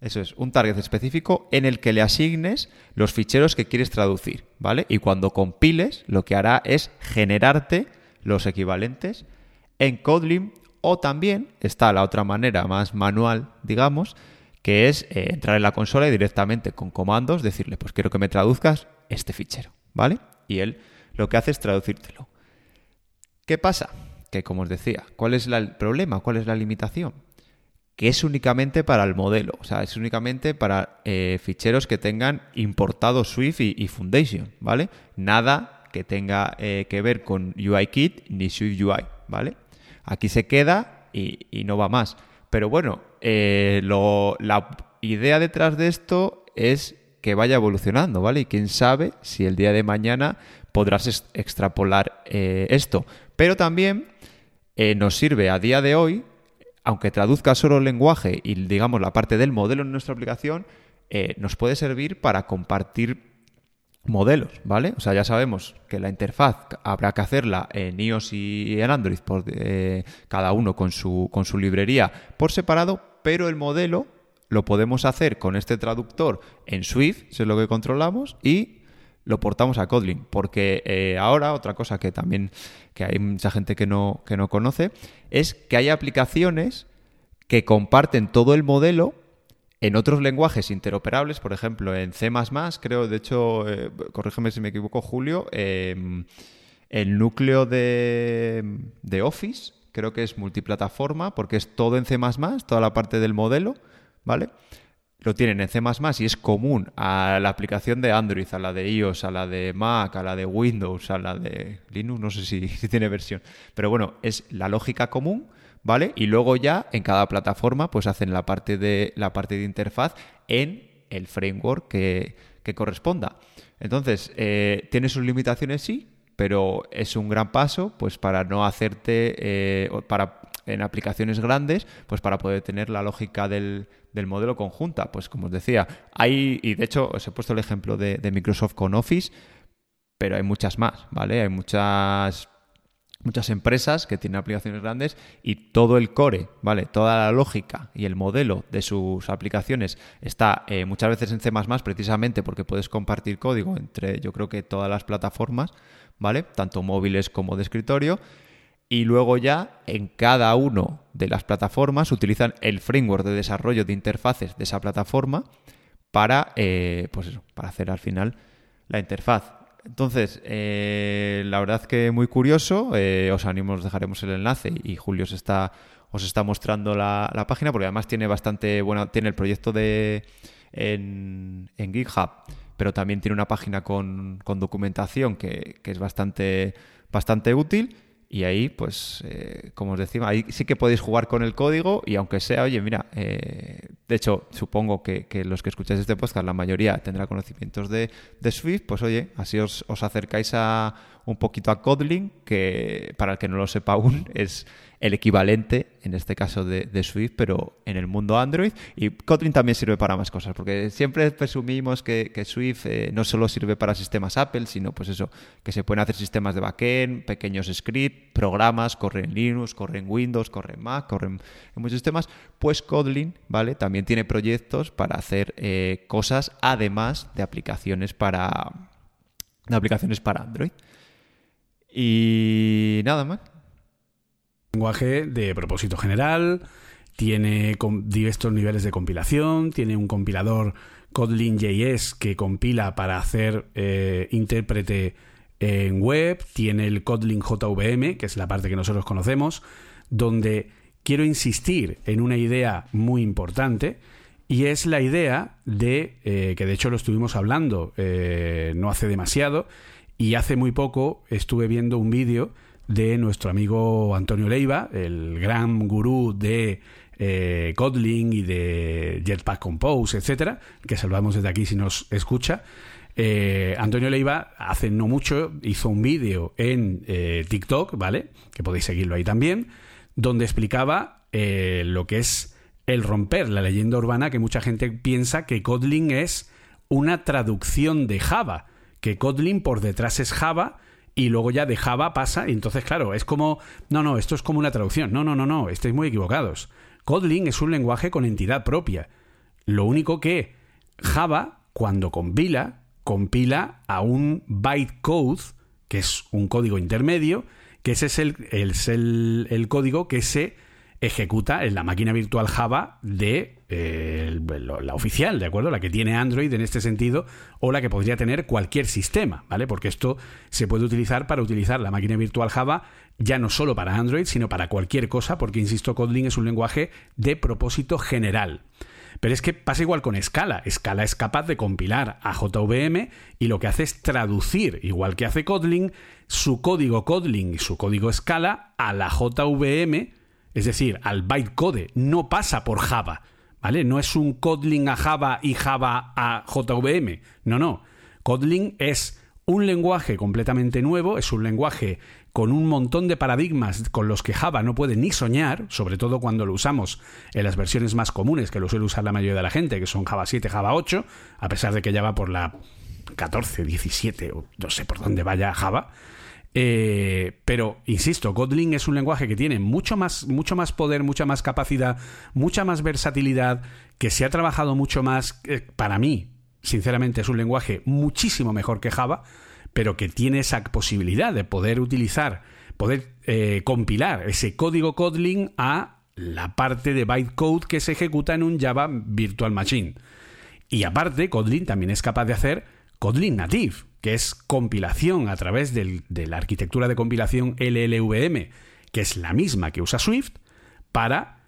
eso es, un target específico en el que le asignes los ficheros que quieres traducir, ¿vale? Y cuando compiles, lo que hará es generarte los equivalentes en Kotlin o también está la otra manera más manual, digamos, que es eh, entrar en la consola y directamente con comandos decirle, pues quiero que me traduzcas este fichero, ¿vale? Y él lo que hace es traducírtelo. ¿Qué pasa? Que como os decía, ¿cuál es el problema? ¿Cuál es la limitación? Que es únicamente para el modelo, o sea, es únicamente para eh, ficheros que tengan importado Swift y, Foundation, ¿vale? Nada que tenga eh, que ver con UIKit ni Swift UI, ¿vale? Aquí se queda y, no va más. Pero bueno, eh, la idea detrás de esto es que vaya evolucionando, ¿vale? Y quién sabe si el día de mañana podrás extrapolar esto. Pero también nos sirve a día de hoy aunque traduzca solo el lenguaje y digamos la parte del modelo en nuestra aplicación, eh, nos puede servir para compartir modelos, ¿vale? O sea, ya sabemos que la interfaz habrá que hacerla en iOS y en Android, por, eh, cada uno con su, con su librería por separado, pero el modelo lo podemos hacer con este traductor en Swift, si es lo que controlamos, y lo portamos a Kotlin. Porque eh, ahora, otra cosa que también que hay mucha gente que no, que no conoce, es que hay aplicaciones que comparten todo el modelo en otros lenguajes interoperables, por ejemplo, en C++, creo, de hecho, eh, corrígeme si me equivoco, Julio, em, el núcleo de, de, Office, creo que es multiplataforma, porque es todo en C++, toda la parte del modelo, ¿vale? Lo tienen en C++ y es común a la aplicación de Android, a la de iOS, a la de Mac, a la de Windows, a la de Linux, no sé si, [LAUGHS] si tiene versión. Pero bueno, es la lógica común, ¿vale? Y luego ya en cada plataforma pues hacen la parte de, la parte de interfaz en el framework que, que corresponda. Entonces, eh, ¿tiene sus limitaciones? Sí, pero es un gran paso pues para no hacerte, eh, para en aplicaciones grandes, pues para poder tener la lógica del, del, modelo conjunta. Pues como os decía, hay, y de hecho os he puesto el ejemplo de, Microsoft con Office, pero hay muchas más, ¿vale? Hay muchas muchas empresas que tienen aplicaciones grandes y todo el core, ¿vale? Toda la lógica y el modelo de sus aplicaciones está eh, muchas veces en C++ precisamente porque puedes compartir código entre yo creo que todas las plataformas, ¿vale? Tanto móviles como de escritorio. Y luego ya en cada uno de las plataformas utilizan el framework de desarrollo de interfaces de esa plataforma para, eh, pues eso, para hacer al final la interfaz. Entonces, eh, la verdad que muy curioso. Eh, os animo, os dejaremos el enlace y Julio os está, os está mostrando la, página porque además tiene bastante bueno, tiene el proyecto de en, en GitHub, pero también tiene una página con, con documentación que, que, es bastante, bastante útil. Y ahí, pues, eh, como os decía, ahí sí que podéis jugar con el código y aunque sea, oye, mira, eh, de hecho, supongo que, los que escucháis este podcast, la mayoría tendrá conocimientos de, Swift, pues oye, así os, os acercáis a un poquito a Kotlin, que para el que no lo sepa aún, es el equivalente, en este caso de, Swift, pero en el mundo Android. Y Kotlin también sirve para más cosas, porque siempre presumimos que, Swift eh, no solo sirve para sistemas Apple, sino pues eso, que se pueden hacer sistemas de backend, pequeños scripts, programas, corren en Linux, corren en Windows, corren en Mac, corren en muchos sistemas. Pues Kotlin, ¿vale? También tiene proyectos para hacer eh, cosas además de aplicaciones para de aplicaciones para Android. Y nada más lenguaje de propósito general, tiene diversos niveles de compilación, tiene un compilador Kotlin.js que compila para hacer eh, intérprete en web, tiene el Kotlin JVM, que es la parte que nosotros conocemos, donde quiero insistir en una idea muy importante, y es la idea de, eh, que de hecho lo estuvimos hablando eh, no hace demasiado, y hace muy poco estuve viendo un vídeo de nuestro amigo Antonio Leiva, el gran gurú de eh, Kotlin y de Jetpack Compose, etcétera, que saludamos desde aquí si nos escucha. Eh, Antonio Leiva hace no mucho hizo un vídeo en eh, TikTok, ¿vale? Que podéis seguirlo ahí también, donde explicaba lo que es el romper la leyenda urbana que mucha gente piensa que Kotlin es una traducción de Java, que Kotlin por detrás es Java y luego ya de Java pasa, y entonces, claro, es como, no, no, esto es como una traducción. No, no, no, no, estáis muy equivocados. Kotlin es un lenguaje con entidad propia. Lo único que Java, cuando compila, compila a un bytecode, que es un código intermedio, que ese es el, el, el código que se ejecuta en la máquina virtual Java de eh, la oficial, ¿de acuerdo? La que tiene Android en este sentido o la que podría tener cualquier sistema, ¿vale? Porque esto se puede utilizar para utilizar la máquina virtual Java ya no solo para Android, sino para cualquier cosa, porque, insisto, Kotlin es un lenguaje de propósito general. Pero es que pasa igual con Scala. Scala es capaz de compilar a JVM y lo que hace es traducir, igual que hace Kotlin, su código Kotlin y su código Scala a la JVM es decir, al bytecode, no pasa por Java, ¿vale? No es un Kotlin a Java y Java a JVM, no, no. Kotlin es un lenguaje completamente nuevo, es un lenguaje con un montón de paradigmas con los que Java no puede ni soñar, sobre todo cuando lo usamos en las versiones más comunes que lo suele usar la mayoría de la gente, que son Java 7, Java 8, a pesar de que ya va por la 14, 17 o no sé por dónde vaya Java. Eh, pero, insisto, Kotlin es un lenguaje que tiene mucho más, mucho más poder, mucha más capacidad, mucha más versatilidad, que se ha trabajado mucho más. Eh, para mí, sinceramente, es un lenguaje muchísimo mejor que Java, pero que tiene esa posibilidad de poder utilizar, poder eh, compilar ese código Kotlin a la parte de bytecode que se ejecuta en un Java Virtual Machine. Y aparte, Kotlin también es capaz de hacer Kotlin Native que es compilación a través de la arquitectura de compilación LLVM, que es la misma que usa Swift, para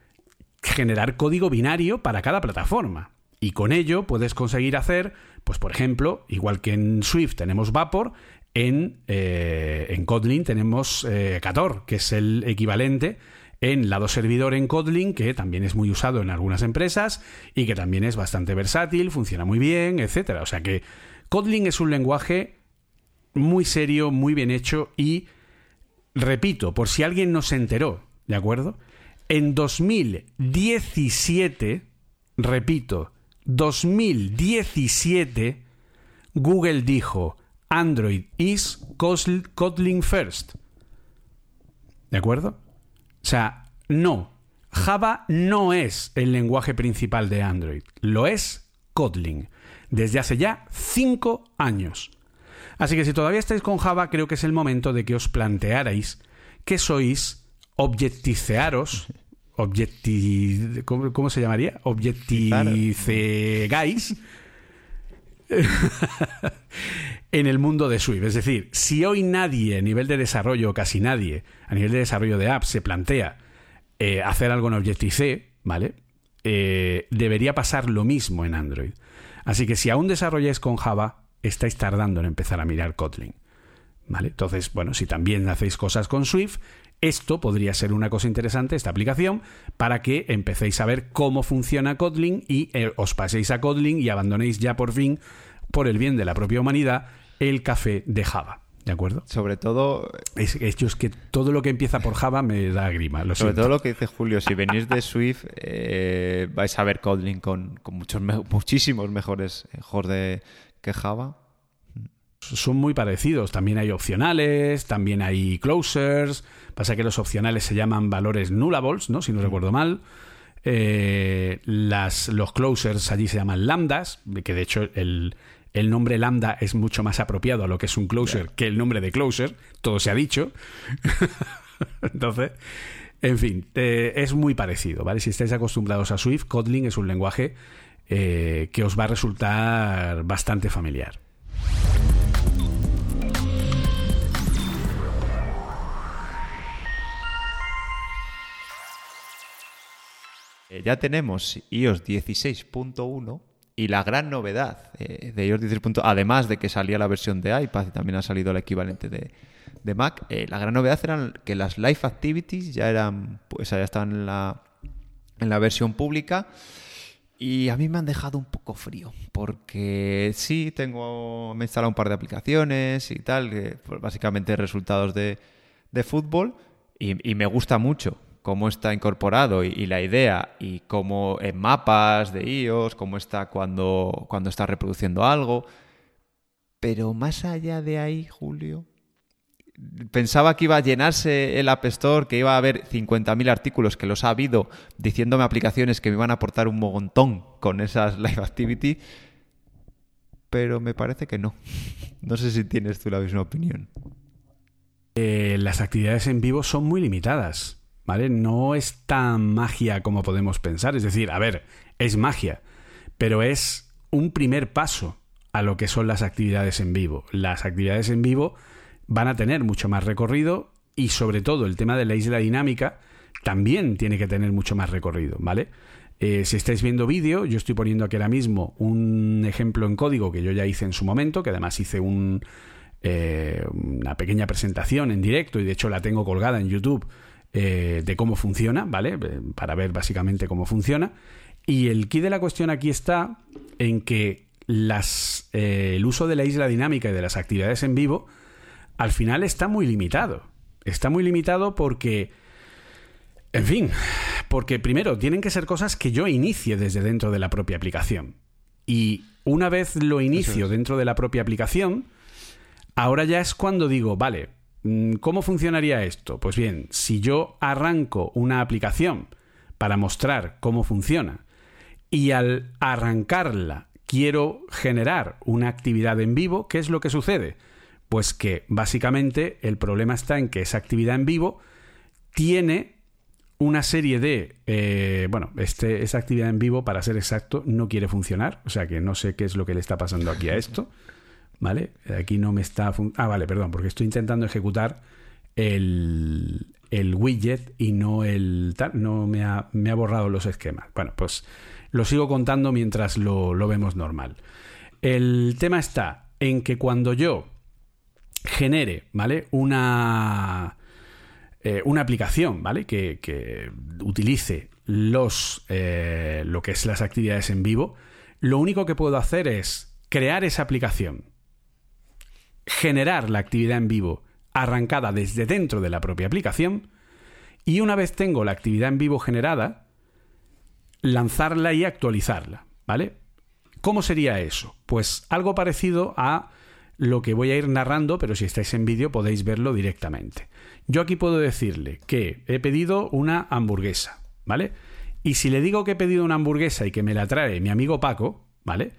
generar código binario para cada plataforma. Y con ello puedes conseguir hacer, pues por ejemplo, igual que en Swift tenemos Vapor, en, eh, en Kotlin tenemos eh, Cator, que es el equivalente en lado servidor en Kotlin, que también es muy usado en algunas empresas y que también es bastante versátil, funciona muy bien, etcétera. O sea que Kotlin es un lenguaje muy serio, muy bien hecho y, repito, por si alguien no se enteró, ¿de acuerdo? En 2017, repito, 2017, Google dijo, Android is Kotlin first. ¿De acuerdo? O sea, no. Java no es el lenguaje principal de Android. Lo es Kotlin. Desde hace ya cinco años. Así que si todavía estáis con Java, creo que es el momento de que os plantearais que sois objeticearos. [LAUGHS] Objeti... ¿Cómo, se llamaría? Objeticegáis [LAUGHS] en el mundo de Swift. Es decir, si hoy nadie a nivel de desarrollo, casi nadie, a nivel de desarrollo de apps, se plantea eh, hacer algo en Objective-C, ¿vale? Eh, debería pasar lo mismo en Android. Así que si aún desarrolláis con Java, estáis tardando en empezar a mirar Kotlin. ¿Vale? Entonces, bueno, si también hacéis cosas con Swift, esto podría ser una cosa interesante, esta aplicación, para que empecéis a ver cómo funciona Kotlin y eh, os paséis a Kotlin y abandonéis ya por fin, por el bien de la propia humanidad, el café de Java. ¿De acuerdo? Sobre todo. Es, es, que todo lo que empieza por Java me da grima. sobre todo lo que dice Julio, si venís de Swift, eh, vais a ver Kotlin con, muchos, muchísimos mejores de, que Java. Son muy parecidos. También hay opcionales, también hay closers. Pasa que los opcionales se llaman valores nullables, ¿no? Si no recuerdo mal. Eh, las, los closers allí se llaman lambdas, que de hecho el, el nombre lambda es mucho más apropiado a lo que es un closer que el nombre de closer, todo se ha dicho. [LAUGHS] Entonces, en fin, eh, es muy parecido, ¿vale? Si estáis acostumbrados a Swift, Kotlin es un lenguaje eh, que os va a resultar bastante familiar. Eh, ya tenemos iOS 16.1 y la gran novedad eh, de iOS 16. además de que salía la versión de iPad y también ha salido el equivalente de, Mac, eh, la gran novedad era que las Live Activities ya eran, pues ya estaban en la, en la versión pública. Y a mí me han dejado un poco frío, porque sí, tengo, me he instalado un par de aplicaciones y tal, pues, básicamente resultados de, de fútbol, y, y me gusta mucho cómo está incorporado y, la idea y cómo en mapas de iOS, cómo está cuando, cuando está reproduciendo algo. Pero más allá de ahí, Julio, pensaba que iba a llenarse el App Store, que iba a haber 50.000 artículos, que los ha habido, diciéndome aplicaciones que me iban a aportar un mogontón con esas Live Activity, pero me parece que no. No sé si tienes tú la misma opinión. Eh, las actividades en vivo son muy limitadas. ¿Vale? No es tan magia como podemos pensar. Es decir, a ver, es magia, pero es un primer paso a lo que son las actividades en vivo. Las actividades en vivo van a tener mucho más recorrido y sobre todo el tema de la isla dinámica también tiene que tener mucho más recorrido, ¿vale? Eh, si estáis viendo vídeo, yo estoy poniendo aquí ahora mismo un ejemplo en código que yo ya hice en su momento, que además hice un, eh, una pequeña presentación en directo y de hecho la tengo colgada en YouTube eh, de cómo funciona, ¿vale? Eh, para ver básicamente cómo funciona. Y el key de la cuestión aquí está en que las, eh, el uso de la isla dinámica y de las actividades en vivo al final está muy limitado. Está muy limitado porque, en fin, porque primero tienen que ser cosas que yo inicie desde dentro de la propia aplicación. Y una vez lo inicio dentro de la propia aplicación, ahora ya es cuando digo, vale, ¿Cómo funcionaría esto? Pues bien, si yo arranco una aplicación para mostrar cómo funciona y al arrancarla quiero generar una actividad en vivo, ¿qué es lo que sucede? Pues que básicamente el problema está en que esa actividad en vivo tiene una serie de... Eh, bueno, este, esa actividad en vivo, para ser exacto, no quiere funcionar. O sea que no sé qué es lo que le está pasando aquí a esto. ¿Vale? Aquí no me está... Ah, vale, perdón, porque estoy intentando ejecutar el, el widget y no el... No me ha, me ha borrado los esquemas. Bueno, pues lo sigo contando mientras lo, lo vemos normal. El tema está en que cuando yo genere, ¿vale? Una, eh, una aplicación, ¿vale? Que, que utilice los, eh, lo que es las actividades en vivo, lo único que puedo hacer es crear esa aplicación, generar la actividad en vivo arrancada desde dentro de la propia aplicación y una vez tengo la actividad en vivo generada, lanzarla y actualizarla, ¿vale? ¿Cómo sería eso? Pues algo parecido a lo que voy a ir narrando, pero si estáis en vídeo podéis verlo directamente. Yo aquí puedo decirle que he pedido una hamburguesa, ¿vale? Y si le digo que he pedido una hamburguesa y que me la trae mi amigo Paco, ¿vale?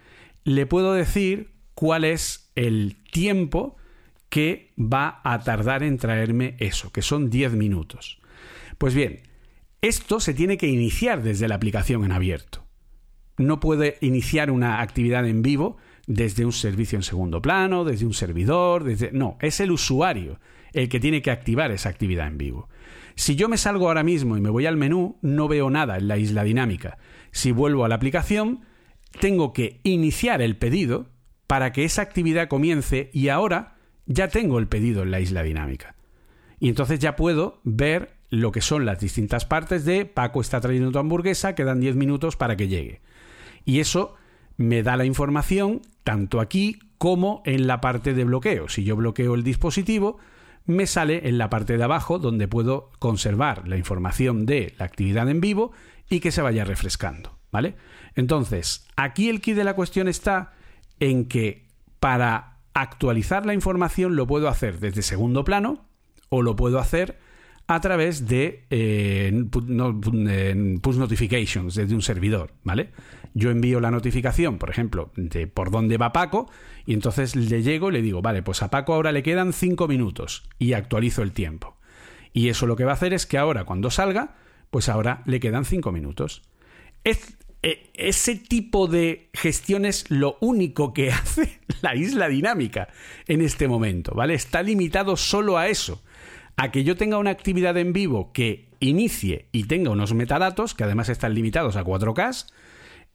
Le puedo decir cuál es el tiempo que va a tardar en traerme eso, que son 10 minutos. Pues bien, esto se tiene que iniciar desde la aplicación en abierto. No puede iniciar una actividad en vivo desde un servicio en segundo plano, desde un servidor, desde... No, es el usuario el que tiene que activar esa actividad en vivo. Si yo me salgo ahora mismo y me voy al menú, no veo nada en la isla dinámica. Si vuelvo a la aplicación, tengo que iniciar el pedido para que esa actividad comience y ahora ya tengo el pedido en la isla dinámica. Y entonces ya puedo ver lo que son las distintas partes de Paco está trayendo tu hamburguesa, quedan 10 minutos para que llegue. Y eso me da la información tanto aquí como en la parte de bloqueo. Si yo bloqueo el dispositivo, me sale en la parte de abajo donde puedo conservar la información de la actividad en vivo y que se vaya refrescando, ¿vale? Entonces, aquí el key de la cuestión está en que para actualizar la información lo puedo hacer desde segundo plano o lo puedo hacer a través de eh, push notifications desde un servidor, ¿vale? Yo envío la notificación, por ejemplo, de por dónde va Paco, y entonces le llego y le digo, vale, pues a Paco ahora le quedan 5 minutos y actualizo el tiempo. Y eso lo que va a hacer es que ahora, cuando salga, pues ahora le quedan 5 minutos. Es, ese tipo de gestión es lo único que [LAUGHS] hace la isla dinámica en este momento, ¿vale? Está limitado solo a eso a que yo tenga una actividad en vivo que inicie y tenga unos metadatos, que además están limitados a 4K,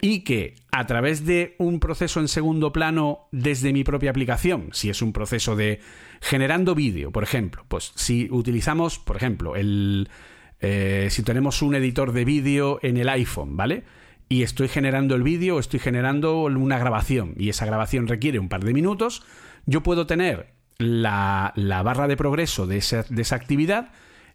y que a través de un proceso en segundo plano desde mi propia aplicación, si es un proceso de generando vídeo, por ejemplo, pues si utilizamos, por ejemplo, el, eh, si tenemos un editor de vídeo en el iPhone, ¿vale? Y estoy generando el vídeo, estoy generando una grabación y esa grabación requiere un par de minutos, yo puedo tener la, barra de progreso de esa, de esa actividad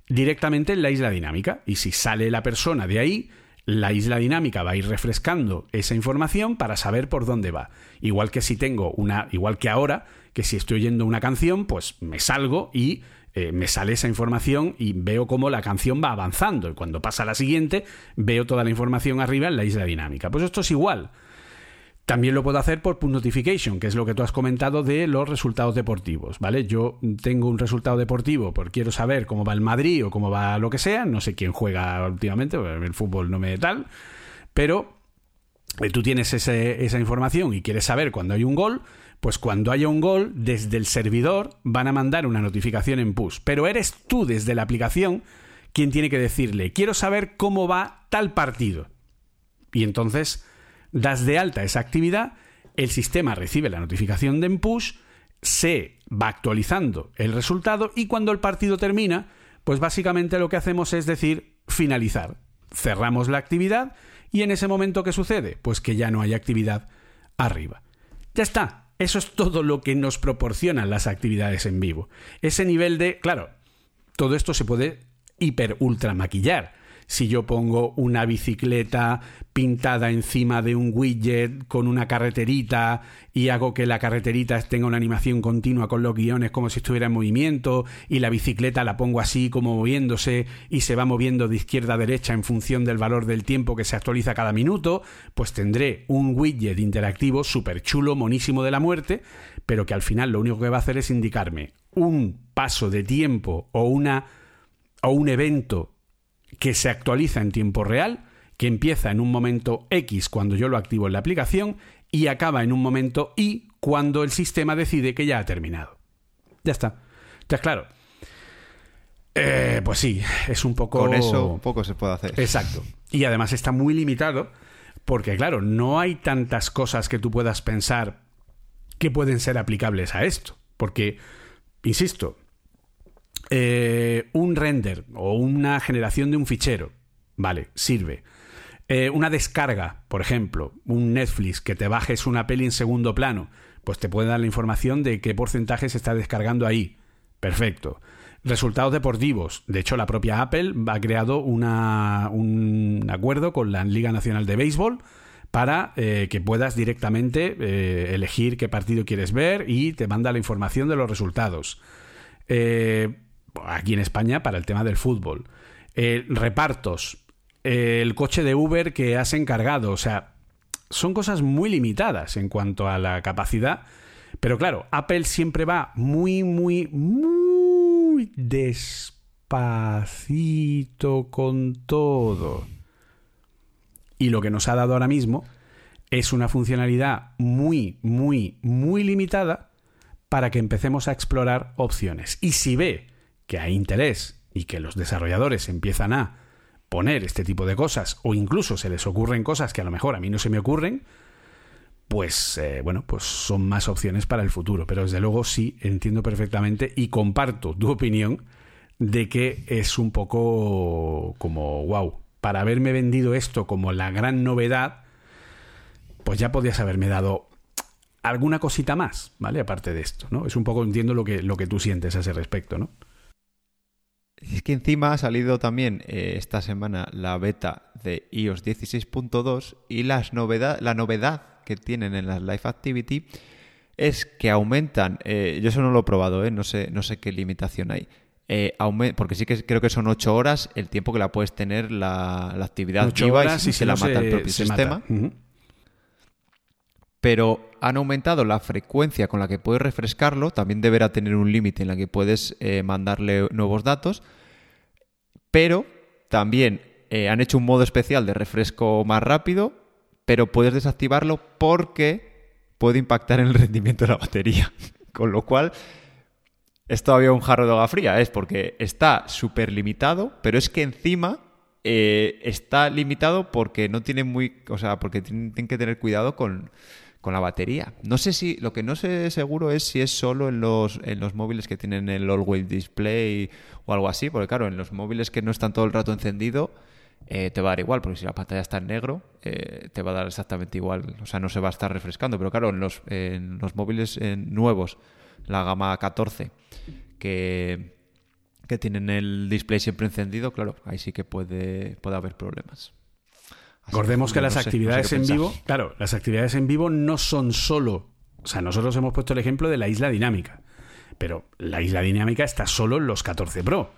directamente en la isla dinámica. Y si sale la persona de ahí, la isla dinámica va a ir refrescando esa información para saber por dónde va. Igual que si tengo una, igual que ahora, que si estoy oyendo una canción, pues me salgo y eh, me sale esa información y veo cómo la canción va avanzando. Y cuando pasa la siguiente, veo toda la información arriba en la isla dinámica. Pues esto es igual. También lo puedo hacer por push notification, que es lo que tú has comentado de los resultados deportivos, ¿vale? Yo tengo un resultado deportivo, porque quiero saber cómo va el Madrid o cómo va lo que sea, no sé quién juega últimamente, el fútbol no me tal, pero eh, tú tienes esa información y quieres saber cuándo hay un gol, pues cuando haya un gol, desde el servidor van a mandar una notificación en push, pero eres tú desde la aplicación quien tiene que decirle, quiero saber cómo va tal partido. Y entonces das de alta esa actividad, el sistema recibe la notificación de push, se va actualizando el resultado y cuando el partido termina, pues básicamente lo que hacemos es decir finalizar. Cerramos la actividad y en ese momento ¿qué sucede? Pues que ya no hay actividad arriba. Ya está. Eso es todo lo que nos proporcionan las actividades en vivo. Ese nivel de, claro, todo esto se puede hiper ultra maquillar si yo pongo una bicicleta pintada encima de un widget con una carreterita y hago que la carreterita tenga una animación continua con los guiones como si estuviera en movimiento y la bicicleta la pongo así como moviéndose y se va moviendo de izquierda a derecha en función del valor del tiempo que se actualiza cada minuto, pues tendré un widget interactivo súper chulo, monísimo de la muerte, pero que al final lo único que va a hacer es indicarme un paso de tiempo o una o un evento que se actualiza en tiempo real, que empieza en un momento X cuando yo lo activo en la aplicación y acaba en un momento Y cuando el sistema decide que ya ha terminado. Ya está. Entonces, claro. Eh, pues sí, es un poco. Con eso poco se puede hacer. Exacto. Y además está muy limitado Porque claro, no hay tantas cosas que tú puedas pensar que pueden ser aplicables a esto. Porque, insisto, eh, un render o una generación de un fichero, vale, sirve. Eh, una descarga, por ejemplo, un Netflix, que te bajes una peli en segundo plano, pues te puede dar la información de qué porcentaje se está descargando ahí. Perfecto. Resultados deportivos. De hecho, la propia Apple ha creado un acuerdo con la Liga Nacional de Béisbol para eh, que puedas directamente elegir qué partido quieres ver y te manda la información de los resultados. Eh, aquí en España para el tema del fútbol. repartos. el coche de Uber que has encargado. O sea, son cosas muy limitadas en cuanto a la capacidad. Pero claro, Apple siempre va muy, muy, muy despacito con todo. Y lo que nos ha dado ahora mismo es una funcionalidad muy, muy, muy limitada para que empecemos a explorar opciones. Y si ve que hay interés y que los desarrolladores empiezan a poner este tipo de cosas o incluso se les ocurren cosas que a lo mejor a mí no se me ocurren, pues eh, bueno, pues son más opciones para el futuro. Pero desde luego sí entiendo perfectamente y comparto tu opinión de que es un poco como wow. Para haberme vendido esto como la gran novedad, pues ya podías haberme dado alguna cosita más, ¿vale? Aparte de esto, ¿no? Es un poco entiendo lo que, lo que tú sientes a ese respecto, ¿no? Es que encima ha salido también eh, esta semana la beta de iOS 16.2 y las novedad, la novedad que tienen en las Live Activity es que aumentan, eh, yo eso no lo he probado, eh, no, sé, no sé qué limitación hay, porque sí que creo que son 8 horas el tiempo que la puedes tener la, actividad activa y si, se, la mata el propio sistema. Pero han aumentado la frecuencia con la que puedes refrescarlo, también deberá tener un límite en la que puedes mandarle nuevos datos pero también eh, han hecho un modo especial de refresco más rápido, pero puedes desactivarlo porque puede impactar en el rendimiento de la batería. [LAUGHS] Con lo cual, es todavía un jarro de agua fría, es porque está súper limitado, pero es que encima eh, está limitado porque no tiene muy. O sea, porque tienen que tener cuidado con, con la batería. No sé si, lo que no sé seguro es si es solo en los, en los móviles que tienen el All-Wheel Display o algo así, porque claro, en los móviles que no están todo el rato encendido, eh, te va a dar igual, porque si la pantalla está en negro, eh, te va a dar exactamente igual, o sea, no se va a estar refrescando, pero claro, en los, en los móviles nuevos, la gama 14, que, que tienen el display siempre encendido, claro, ahí sí que puede, puede haber problemas. Recordemos que las actividades en vivo, claro, las actividades en vivo no son solo, o sea, nosotros hemos puesto el ejemplo de la isla dinámica, pero la isla dinámica está solo en los 14 Pro,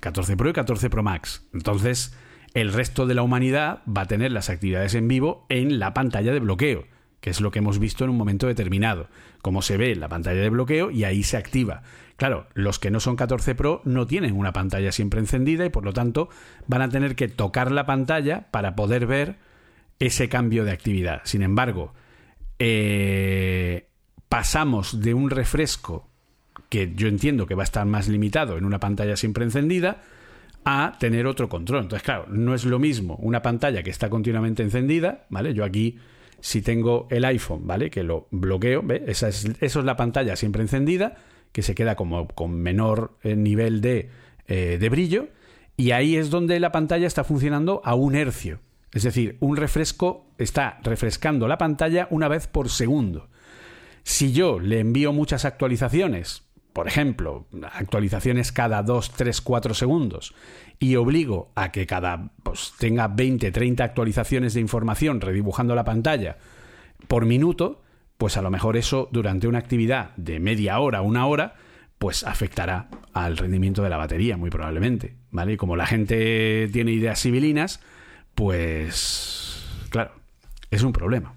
14 Pro y 14 Pro Max. Entonces, el resto de la humanidad va a tener las actividades en vivo en la pantalla de bloqueo, es lo que hemos visto en un momento determinado, como se ve en la pantalla de bloqueo y ahí se activa. Claro, los que no son 14 Pro no tienen una pantalla siempre encendida y por lo tanto van a tener que tocar la pantalla para poder ver ese cambio de actividad. Sin embargo, eh, pasamos de un refresco que yo entiendo que va a estar más limitado en una pantalla siempre encendida a tener otro control. Entonces, claro, no es lo mismo una pantalla que está continuamente encendida, ¿vale? Yo aquí, si tengo el iPhone, ¿vale? Que lo bloqueo. Esa es, eso es la pantalla siempre encendida que se queda como con menor eh, nivel de, eh, de brillo, y ahí es donde la pantalla está funcionando a un hercio. Es decir, un refresco está refrescando la pantalla una vez por segundo. Si yo le envío muchas actualizaciones, por ejemplo, actualizaciones cada 2, 3, 4 segundos, y obligo a que cada pues, tenga 20, 30 actualizaciones de información redibujando la pantalla por minuto, pues a lo mejor eso durante una actividad de media hora, una hora, pues afectará al rendimiento de la batería, muy probablemente, ¿vale? Y como la gente tiene ideas civilinas, pues claro, es un problema.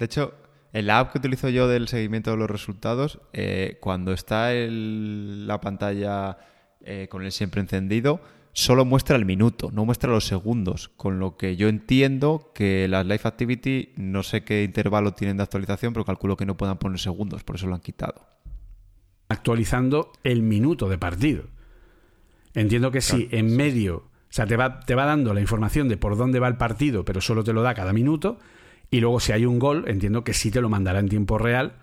De hecho, en la app que utilizo yo del seguimiento de los resultados, eh, cuando está la pantalla eh, con el siempre encendido, solo muestra el minuto, no muestra los segundos, con lo que yo entiendo que las Live Activity no sé qué intervalo tienen de actualización, pero calculo que no puedan poner segundos, por eso lo han quitado. Actualizando el minuto de partido. Entiendo que si en medio sea, te va, te va dando la información de por dónde va el partido, pero solo te lo da cada minuto. Y luego si hay un gol, entiendo que sí te lo mandará en tiempo real.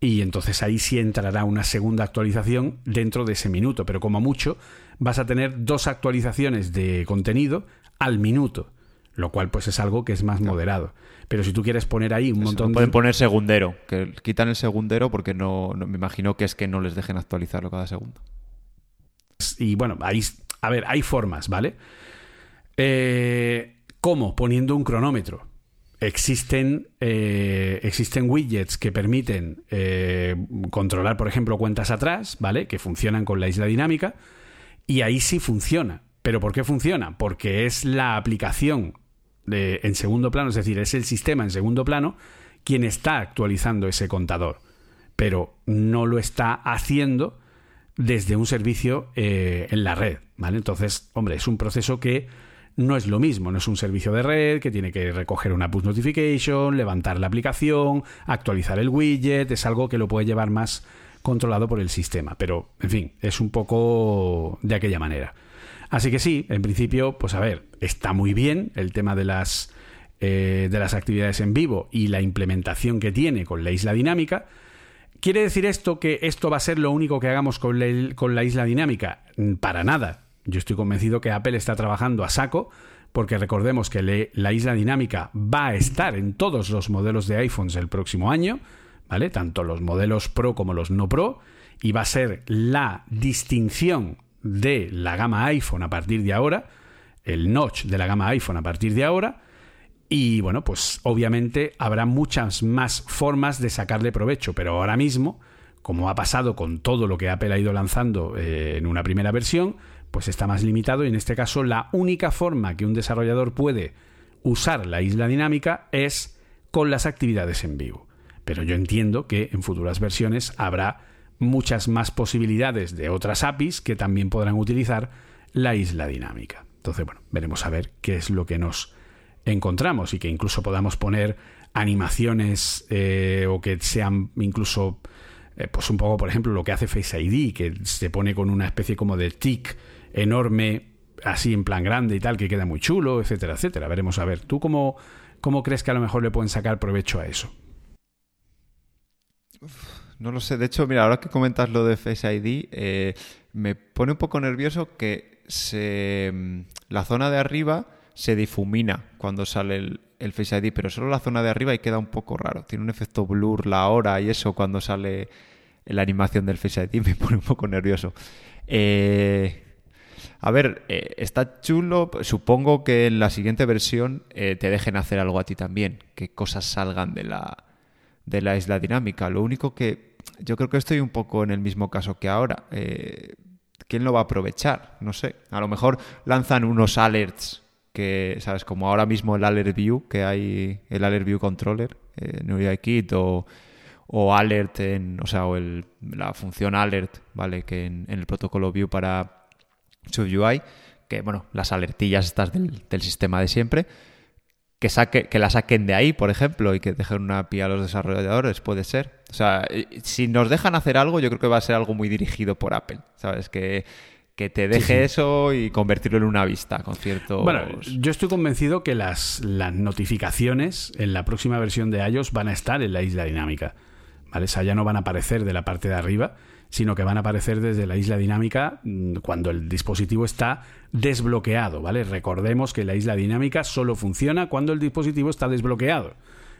Y entonces ahí sí entrará una segunda actualización dentro de ese minuto. Pero como mucho, vas a tener dos actualizaciones de contenido al minuto. Lo cual pues es algo que es más moderado. Pero si tú quieres poner ahí un Eso, montón no pueden de... poner segundero, que quitan el segundero porque no, no- me imagino que es que no les dejen actualizarlo cada segundo. Y bueno, ahí, a ver, hay formas, ¿vale? Eh, ¿Cómo? Poniendo un cronómetro. Existen, eh, existen widgets que permiten eh, controlar, por ejemplo, cuentas atrás, ¿vale? Que funcionan con la isla dinámica. Y ahí sí funciona. ¿Pero por qué funciona? Porque es la aplicación de- en segundo plano, es decir, es el sistema en segundo plano quien está actualizando ese contador. Pero no lo está haciendo desde un servicio eh, en la red, ¿vale? Entonces, hombre, es un proceso que no es lo mismo, no es un servicio de red que tiene que recoger una push notification, levantar la aplicación, actualizar el widget, es algo que lo puede llevar más controlado por el sistema, pero en fin, es un poco de aquella manera. Así que sí, en principio, pues a ver, está muy bien el tema de las eh, de las actividades en vivo y la implementación que tiene con la isla dinámica, ¿Quiere decir esto que esto va a ser lo único que hagamos con la, con la isla dinámica? Mm, Para nada. Yo estoy convencido que Apple está trabajando a saco porque recordemos que la isla dinámica va a estar en todos los modelos de iPhones el próximo año, ¿vale? Tanto los modelos Pro como los no Pro, y va a ser la distinción de la gama iPhone a partir de ahora, el notch de la gama iPhone a partir de ahora, y bueno, pues obviamente habrá muchas más formas de sacarle provecho, pero ahora mismo, como ha pasado con todo lo que Apple ha ido lanzando eh, en una primera versión, pues está más limitado y en este caso la única forma que un desarrollador puede usar la isla dinámica es con las actividades en vivo. Pero yo entiendo que en futuras versiones habrá muchas más posibilidades de otras APIs que también podrán utilizar la isla dinámica. Entonces, bueno, veremos a ver qué es lo que nos encontramos y que incluso podamos poner animaciones eh, o que sean incluso eh, pues un poco por ejemplo lo que hace Face ID que se pone con una especie como de tic enorme así en plan grande y tal que queda muy chulo etcétera etcétera veremos a ver tú cómo cómo crees que a lo mejor le pueden sacar provecho a eso No lo sé. De hecho, mira, ahora que comentas lo de Face ID, eh, me pone un poco nervioso que se, mm, la zona de arriba se difumina cuando sale el, el Face ID, pero solo la zona de arriba y queda un poco raro. Tiene un efecto blur la hora y eso cuando sale la animación del Face ID [LAUGHS] me pone un poco nervioso. Eh, a ver, eh, está chulo. Supongo que en la siguiente versión eh, te dejen hacer algo a ti también, que cosas salgan de la, de la isla dinámica. Lo único que yo creo que estoy un poco en el mismo caso que ahora. Eh, ¿Quién lo va a aprovechar? No sé. A lo mejor lanzan unos alerts que, ¿sabes? Como ahora mismo el Alert View, que hay el Alert View Controller en UIKit o, o Alert en, o sea, o la función Alert, ¿vale? Que en el protocolo View para SwiftUI, que, bueno, las alertillas estas del, del sistema de siempre, que, saque, que la saquen de ahí, por ejemplo, y que dejen una API a los desarrolladores, puede ser. O sea, si nos dejan hacer algo, yo creo que va a ser algo muy dirigido por Apple, ¿sabes? Que, que te deje eso y convertirlo en una vista con ciertos... Bueno, yo estoy convencido que las, las notificaciones en la próxima versión de iOS van a estar en la isla dinámica. ¿Vale? O sea, ya no van a aparecer de la parte de arriba, sino que van a aparecer desde la isla dinámica mm, cuando el dispositivo está desbloqueado, ¿vale? Recordemos que la isla dinámica solo funciona cuando el dispositivo está desbloqueado.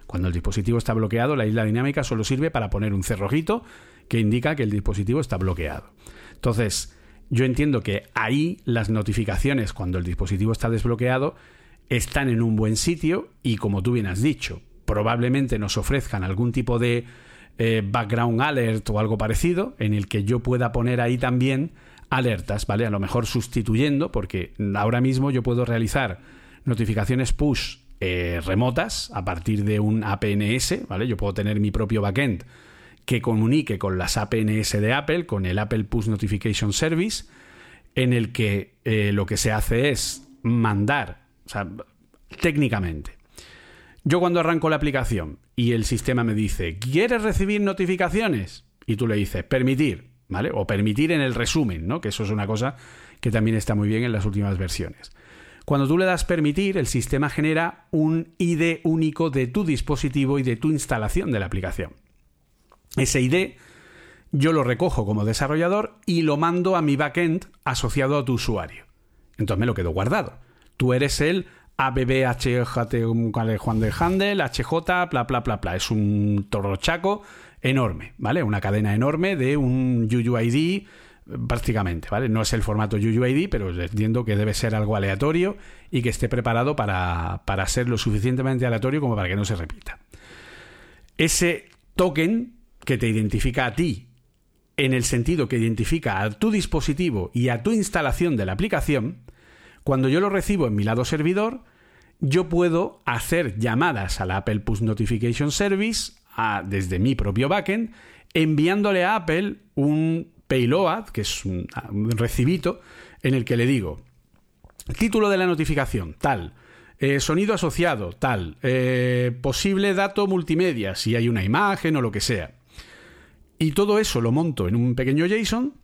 Cuando el dispositivo está bloqueado, la isla dinámica solo sirve para poner un cerrojito que indica que el dispositivo está bloqueado. Entonces, yo entiendo que ahí las notificaciones cuando el dispositivo está desbloqueado están en un buen sitio y como tú bien has dicho, probablemente nos ofrezcan algún tipo de eh, background alert o algo parecido en el que yo pueda poner ahí también alertas, ¿vale? A lo mejor sustituyendo, porque ahora mismo yo puedo realizar notificaciones push eh, remotas a partir de un APNS, ¿vale? Yo puedo tener mi propio backend que comunique con las APNS de Apple, con el Apple Push Notification Service, en el que eh, lo que se hace es mandar, técnicamente. Yo cuando arranco la aplicación y el sistema me dice, ¿quieres recibir notificaciones? Y tú le dices, permitir, ¿vale? O permitir en el resumen, ¿no? Que eso es una cosa que también está muy bien en las últimas versiones. Cuando tú le das permitir, el sistema genera un ID único de tu dispositivo y de tu instalación de la aplicación. Ese ID yo lo recojo como desarrollador y lo mando a mi backend asociado a tu usuario. Entonces me lo quedo guardado. Tú eres el ABBHJT Juan de Handel, HJ, bla, bla, bla, bla. Es un torrochaco enorme, ¿vale? Una cadena enorme de un UUID prácticamente, ¿vale? No es el formato UUID, pero entiendo que debe ser algo aleatorio y que esté preparado para, para ser lo suficientemente aleatorio como para que no se repita. Ese token que te identifica a ti en el sentido que identifica a tu dispositivo y a tu instalación de la aplicación, cuando yo lo recibo en mi lado servidor, yo puedo hacer llamadas a la Apple Push Notification Service desde mi propio backend, enviándole a Apple un payload, que es un, recibito, en el que le digo, título de la notificación, tal, eh, sonido asociado, tal, eh, posible dato multimedia, si hay una imagen o lo que sea. Y todo eso lo monto en un pequeño JSON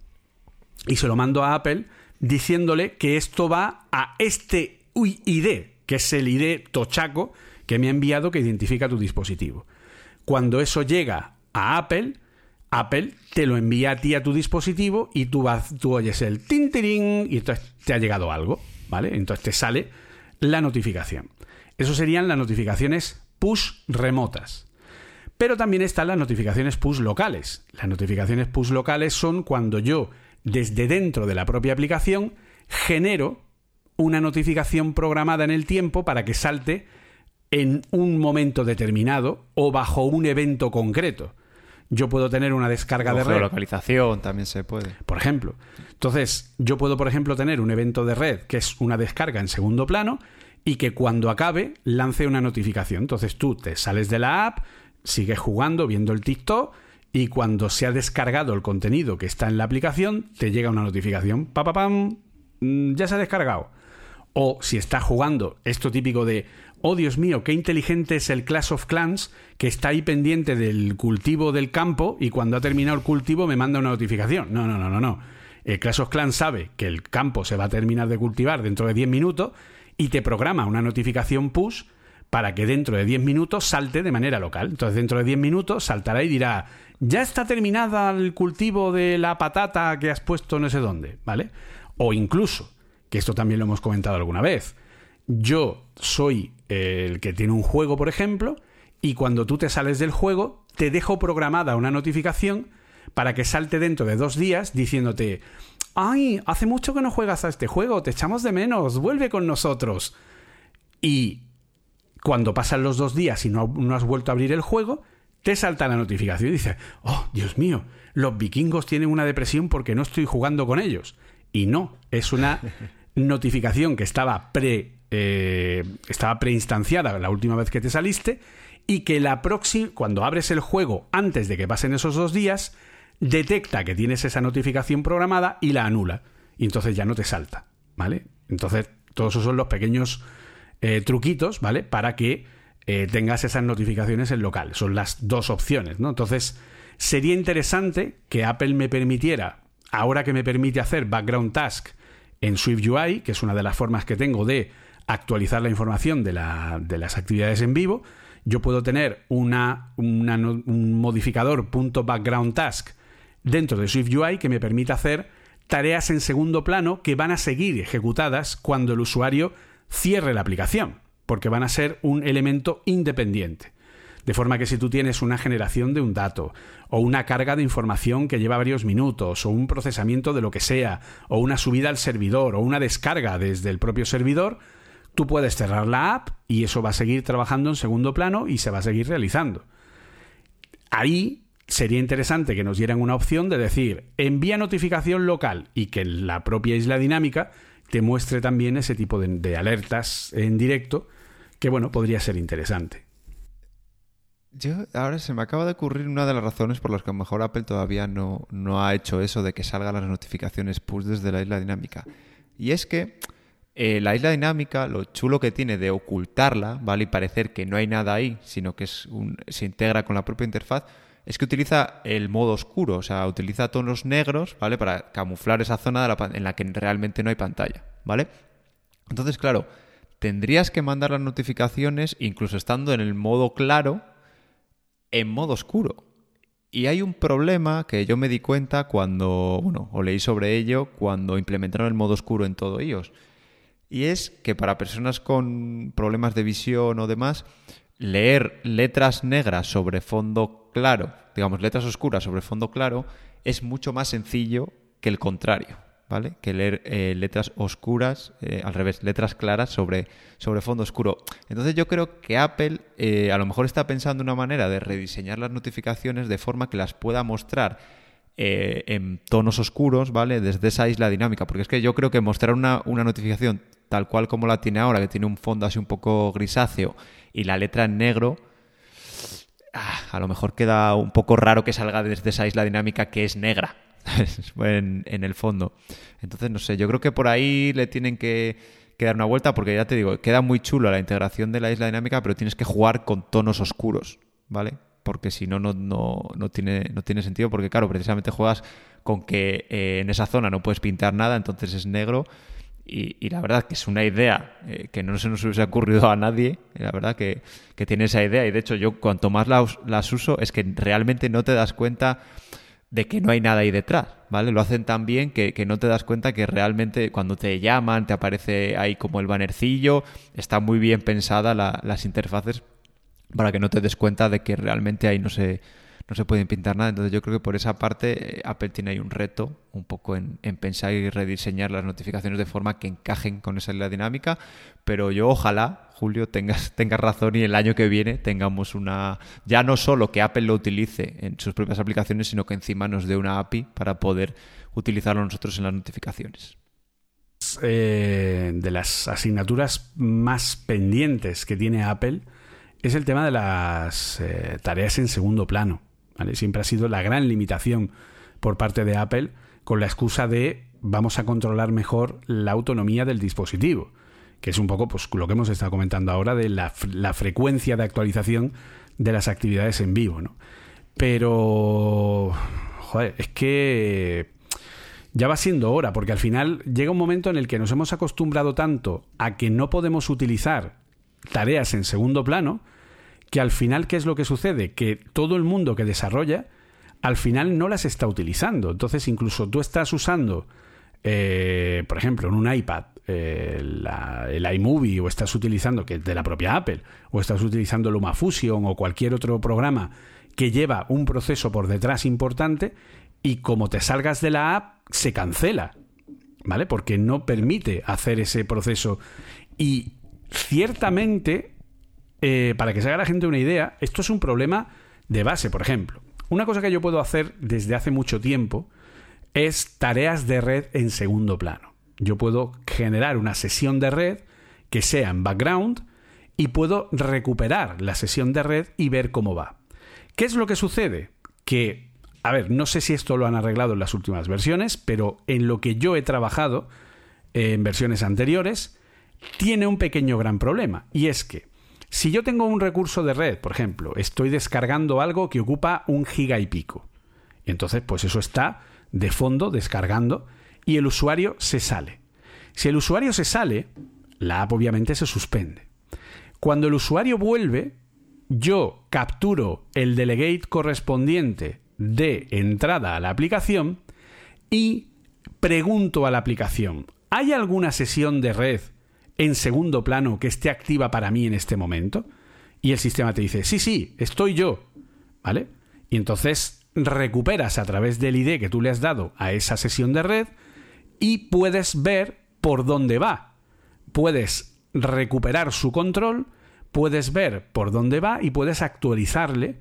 y se lo mando a Apple diciéndole que esto va a este ID, que es el ID tochaco que me ha enviado que identifica tu dispositivo. Cuando eso llega a Apple, Apple te lo envía a ti a tu dispositivo y tú, vas, tú oyes el tintiring y entonces te ha llegado algo, ¿vale? Entonces te sale la notificación. Eso serían las notificaciones push remotas. Pero también están las notificaciones push locales. Las notificaciones push locales son cuando yo, desde dentro de la propia aplicación, genero una notificación programada en el tiempo para que salte en un momento determinado o bajo un evento concreto yo puedo tener una descarga de red. localización también se puede. Por ejemplo. Entonces, yo puedo, por ejemplo, tener un evento de red que es una descarga en segundo plano y que cuando acabe lance una notificación. Entonces tú te sales de la app, sigues jugando, viendo el TikTok y cuando se ha descargado el contenido que está en la aplicación, te llega una notificación. Pa, pa, pam, mm, ya se ha descargado. O si estás jugando, esto típico de, oh Dios mío, qué inteligente es el Clash of Clans que está ahí pendiente del cultivo del campo y cuando ha terminado el cultivo me manda una notificación. No, no, no, no, no. El Clash of Clans sabe que el campo se va a terminar de cultivar dentro de 10 minutos y te programa una notificación push para que dentro de 10 minutos salte de manera local. Entonces dentro de 10 minutos saltará y dirá, ya está terminada el cultivo de la patata que has puesto no sé dónde, ¿vale? O incluso, que esto también lo hemos comentado alguna vez, yo soy el que tiene un juego, por ejemplo, y cuando tú te sales del juego, te dejo programada una notificación para que salte dentro de dos días diciéndote, ay, hace mucho que no juegas a este juego, te echamos de menos, vuelve con nosotros. Y cuando pasan los dos días y no, no has vuelto a abrir el juego, te salta la notificación y dices, oh, Dios mío, los vikingos tienen una depresión porque no estoy jugando con ellos. Y no, es una [LAUGHS] notificación que estaba pre eh, estaba preinstanciada la última vez que te saliste y que la próxima, cuando abres el juego antes de que pasen esos dos días, detecta que tienes esa notificación programada y la anula. Y entonces ya no te salta, ¿vale? Entonces, todos esos son los pequeños eh, truquitos, ¿vale? Para que eh, tengas esas notificaciones en local. Son las dos opciones, ¿no? Entonces, sería interesante que Apple me permitiera, ahora que me permite hacer background task en SwiftUI, que es una de las formas que tengo de actualizar la información de, las actividades en vivo, yo puedo tener un modificador .background task dentro de SwiftUI que me permita hacer tareas en segundo plano que van a seguir ejecutadas cuando el usuario cierre la aplicación, porque van a ser un elemento independiente. De forma que si tú tienes una generación de un dato, o una carga de información que lleva varios minutos, o un procesamiento de lo que sea, o una subida al servidor, o una descarga desde el propio servidor, Tú puedes cerrar la app y eso va a seguir trabajando en segundo plano y se va a seguir realizando. Ahí sería interesante que nos dieran una opción de decir envía notificación local y que la propia isla dinámica te muestre también ese tipo de, alertas en directo que bueno, podría ser interesante. Yo ahora se me acaba de ocurrir una de las razones por las que a lo mejor Apple todavía no, no ha hecho eso de que salgan las notificaciones push desde la isla dinámica. Y es que eh, la isla dinámica, lo chulo que tiene de ocultarla, ¿vale? Y parecer que no hay nada ahí, sino que es un, se integra con la propia interfaz, es que utiliza el modo oscuro, o sea, utiliza tonos negros, ¿vale? Para camuflar esa zona en la que realmente no hay pantalla, ¿vale? Entonces, claro, tendrías que mandar las notificaciones, incluso estando en el modo claro, en modo oscuro. Y hay un problema que yo me di cuenta cuando, bueno, o leí sobre ello, cuando implementaron el modo oscuro en todo iOS. Y es que para personas con problemas de visión o demás, leer letras negras sobre fondo claro, digamos letras oscuras sobre fondo claro, es mucho más sencillo que el contrario. ¿vale? Que leer eh, letras oscuras, eh, al revés, letras claras sobre, sobre fondo oscuro. Entonces yo creo que Apple eh, a lo mejor está pensando una manera de rediseñar las notificaciones de forma que las pueda mostrar en tonos oscuros, ¿vale? Desde esa isla dinámica. Porque es que yo creo que mostrar una, una notificación tal cual como la tiene ahora, que tiene un fondo así un poco grisáceo y la letra en negro, ah, a lo mejor queda un poco raro que salga desde esa isla dinámica que es negra, [LAUGHS] en, el fondo. Entonces, no sé, yo creo que por ahí le tienen que, dar una vuelta porque ya te digo, queda muy chulo la integración de la isla dinámica, pero tienes que jugar con tonos oscuros, ¿vale? Porque si no, no, no, tiene, no tiene sentido porque, claro, precisamente juegas con que eh, en esa zona no puedes pintar nada, entonces es negro. Y, la verdad que es una idea eh, que no se nos hubiese ocurrido a nadie, la verdad que, que tiene esa idea y de hecho yo cuanto más las, uso es que realmente no te das cuenta de que no hay nada ahí detrás, ¿vale? Lo hacen tan bien que, no te das cuenta que realmente cuando te llaman te aparece ahí como el bannercillo, está muy bien pensada las interfaces para que no te des cuenta de que realmente ahí no se, no se pueden pintar nada. Entonces yo creo que por esa parte eh, Apple tiene ahí un reto un poco en, pensar y rediseñar las notificaciones de forma que encajen con esa dinámica. Pero yo ojalá, Julio, tengas, [LAUGHS] tengas razón y el año que viene tengamos una... Ya no solo que Apple lo utilice en sus propias aplicaciones, sino que encima nos dé una API para poder utilizarlo nosotros en las notificaciones. Eh, de las asignaturas más pendientes que tiene Apple es el tema de las eh, tareas en segundo plano. Siempre ha sido la gran limitación por parte de Apple con la excusa de vamos a controlar mejor la autonomía del dispositivo, que es un poco pues, lo que hemos estado comentando ahora de la, frecuencia de actualización de las actividades en vivo. Pero, joder, es que ya va siendo hora, porque al final llega un momento en el que nos hemos acostumbrado tanto a que no podemos utilizar tareas en segundo plano, que al final, ¿qué es lo que sucede? Que todo el mundo que desarrolla, al final no las está utilizando. Entonces, incluso tú estás usando, eh, por ejemplo, en un iPad, eh, el iMovie, o estás utilizando, que es de la propia Apple, o estás utilizando LumaFusion o cualquier otro programa que lleva un proceso por detrás importante, y como te salgas de la app, se cancela. ¿Vale? Porque no permite hacer ese proceso. Y ciertamente eh, para que se haga la gente una idea, esto es un problema de base, por ejemplo. Una cosa que yo puedo hacer desde hace mucho tiempo es tareas de red en segundo plano. Yo puedo generar una sesión de red que sea en background y puedo recuperar la sesión de red y ver cómo va. ¿Qué es lo que sucede? Que, a ver, no sé si esto lo han arreglado en las últimas versiones, pero en lo que yo he trabajado en versiones anteriores, tiene un pequeño gran problema. Y es que si yo tengo un recurso de red, por ejemplo, estoy descargando algo que ocupa un giga y pico. Y entonces, pues eso está de fondo descargando y el usuario se sale. Si el usuario se sale, la app obviamente se suspende. Cuando el usuario vuelve, yo capturo el delegate correspondiente de entrada a la aplicación y pregunto a la aplicación, ¿hay alguna sesión de red en segundo plano que esté activa para mí en este momento? Y el sistema te dice, sí, sí, estoy yo. ¿Vale? Y entonces recuperas a través del ID que tú le has dado a esa sesión de red y puedes ver por dónde va. Puedes recuperar su control, puedes ver por dónde va y puedes actualizarle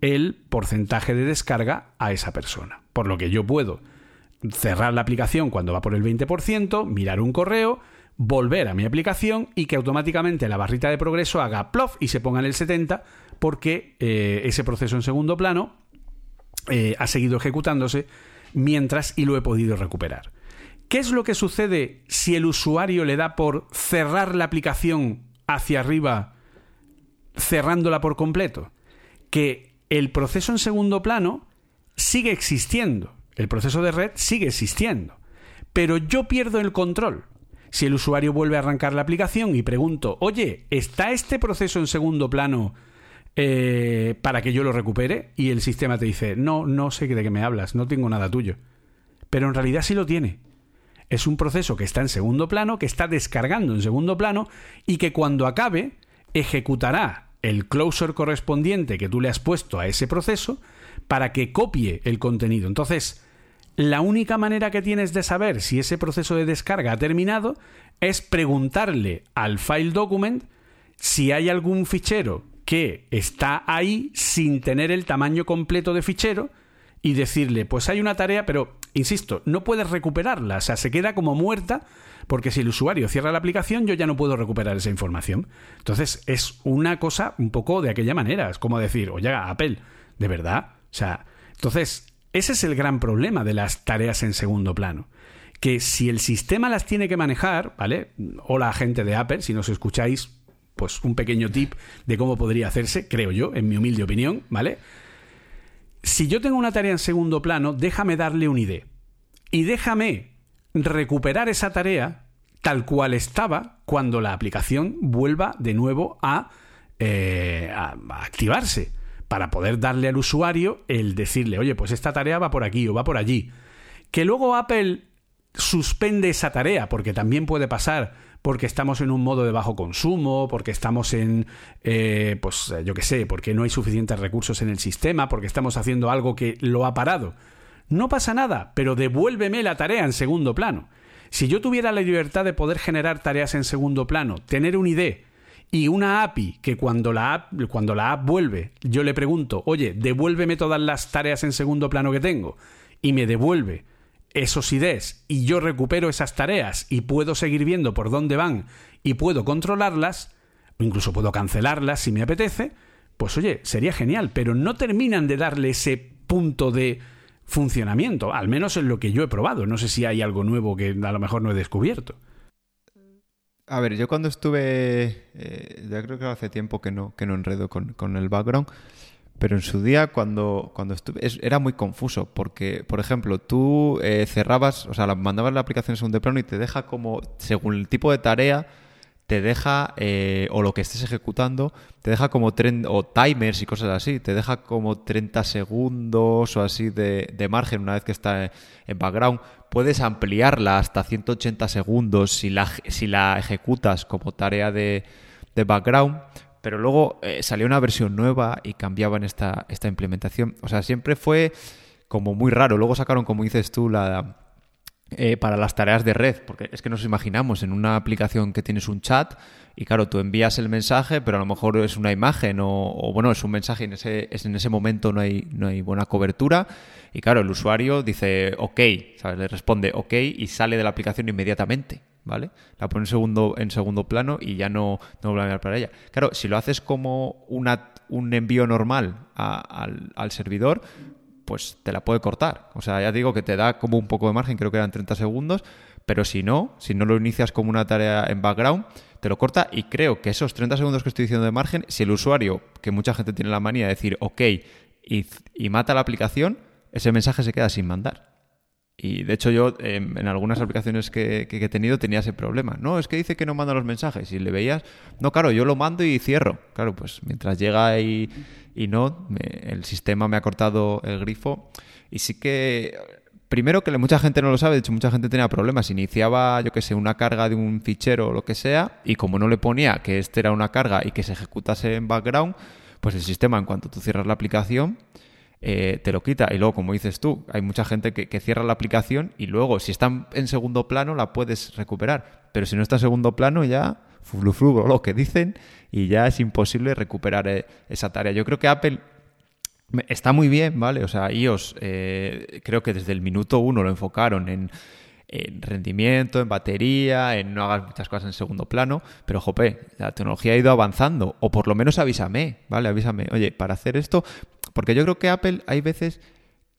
el porcentaje de descarga a esa persona. Por lo que yo puedo cerrar la aplicación cuando va por el 20%, mirar un correo, volver a mi aplicación y que automáticamente la barrita de progreso haga plof y se ponga en el 70 porque eh, ese proceso en segundo plano eh, ha seguido ejecutándose mientras y lo he podido recuperar. ¿Qué es lo que sucede si el usuario le da por cerrar la aplicación hacia arriba cerrándola por completo? Que el proceso en segundo plano sigue existiendo. El proceso de red sigue existiendo. Pero yo pierdo el control. Si el usuario vuelve a arrancar la aplicación y pregunto, oye, ¿está este proceso en segundo plano eh, para que yo lo recupere? Y el sistema te dice, no, no sé de qué me hablas, no tengo nada tuyo. Pero en realidad sí lo tiene. Es un proceso que está en segundo plano, que está descargando en segundo plano y que cuando acabe ejecutará el closer correspondiente que tú le has puesto a ese proceso para que copie el contenido. Entonces, la única manera que tienes de saber si ese proceso de descarga ha terminado es preguntarle al file document si hay algún fichero que está ahí sin tener el tamaño completo de fichero y decirle, pues hay una tarea, pero, insisto, no puedes recuperarla, o sea, se queda como muerta porque si el usuario cierra la aplicación yo ya no puedo recuperar esa información. Entonces es una cosa un poco de aquella manera, es como decir, oye, Apple, de verdad, o sea, entonces ese es el gran problema de las tareas en segundo plano. Que si el sistema las tiene que manejar, ¿vale? Hola gente de Apple, si nos escucháis, pues un pequeño tip de cómo podría hacerse, creo yo, en mi humilde opinión, ¿vale? Si yo tengo una tarea en segundo plano, déjame darle un ID. Y déjame recuperar esa tarea tal cual estaba cuando la aplicación vuelva de nuevo a, eh, a activarse para poder darle al usuario el decirle, oye, pues esta tarea va por aquí o va por allí. Que luego Apple suspende esa tarea, porque también puede pasar porque estamos en un modo de bajo consumo, porque estamos en, eh, pues yo qué sé, porque no hay suficientes recursos en el sistema, porque estamos haciendo algo que lo ha parado. No pasa nada, pero devuélveme la tarea en segundo plano. Si yo tuviera la libertad de poder generar tareas en segundo plano, tener un ID, y una API que cuando la app, cuando la app vuelve, yo le pregunto, oye, devuélveme todas las tareas en segundo plano que tengo, y me devuelve esos IDs y yo recupero esas tareas y puedo seguir viendo por dónde van y puedo controlarlas, o incluso puedo cancelarlas si me apetece, pues oye, sería genial, pero no terminan de darle ese punto de funcionamiento, al menos en lo que yo he probado. No sé si hay algo nuevo que a lo mejor no he descubierto. A ver, yo cuando estuve, eh, ya creo que hace tiempo que no, que no enredo con, el background, pero en su día cuando, cuando estuve, era muy confuso, porque, por ejemplo, tú eh, cerrabas, o sea, mandabas la aplicación en segundo plano y te deja como, según el tipo de tarea, te deja, eh, o lo que estés ejecutando, te deja como, o timers y cosas así, te deja como 30 segundos o así de, de margen una vez que está en background puedes ampliarla hasta 180 segundos si la, si la ejecutas como tarea de, background, pero luego eh, salió una versión nueva y cambiaban esta, esta implementación. O sea, siempre fue como muy raro. Luego sacaron, como dices tú, la, eh, para las tareas de red, porque es que nos imaginamos en una aplicación que tienes un chat y claro, tú envías el mensaje, pero a lo mejor es una imagen o, bueno, es un mensaje y en ese, en ese momento no hay, no hay buena cobertura y claro, el usuario dice ok, ¿sabes? le responde ok y sale de la aplicación inmediatamente. ¿Vale? La pone en segundo, en segundo plano y ya no, no vuelve a mirar para ella. Claro, si lo haces como una, un envío normal al, al servidor, pues te la puede cortar. O sea, ya digo que te da como un poco de margen, creo que eran 30 segundos, pero si no, si no lo inicias como una tarea en background, te lo corta y creo que esos 30 segundos que estoy diciendo de margen, si el usuario, que mucha gente tiene la manía de decir ok y, mata la aplicación, ese mensaje se queda sin mandar. Y de hecho yo em, en algunas aplicaciones que, he tenido tenía ese problema. No, es que dice que no manda los mensajes. Y le veías, no, claro, yo lo mando y cierro. Claro, pues mientras llega y, y no, el sistema me ha cortado el grifo. Y sí que, primero que mucha gente no lo sabe, de hecho mucha gente tenía problemas. Iniciaba, yo que sé, una carga de un fichero o lo que sea, y como no le ponía que este era una carga y que se ejecutase en background, pues el sistema, en cuanto tú cierras la aplicación, eh, te lo quita. Y luego, como dices tú, hay mucha gente que, que, cierra la aplicación y luego, si está en segundo plano, la puedes recuperar. Pero si no está en segundo plano, ya fluflu, lo que dicen, y ya es imposible recuperar eh, esa tarea. Yo creo que Apple está muy bien, ¿vale? O sea, iOS eh, creo que desde el minuto uno lo enfocaron en, rendimiento, en batería, en no hagas muchas cosas en segundo plano, pero jope, la tecnología ha ido avanzando, o por lo menos avísame, ¿vale? Avísame, oye, para hacer esto, porque yo creo que Apple hay veces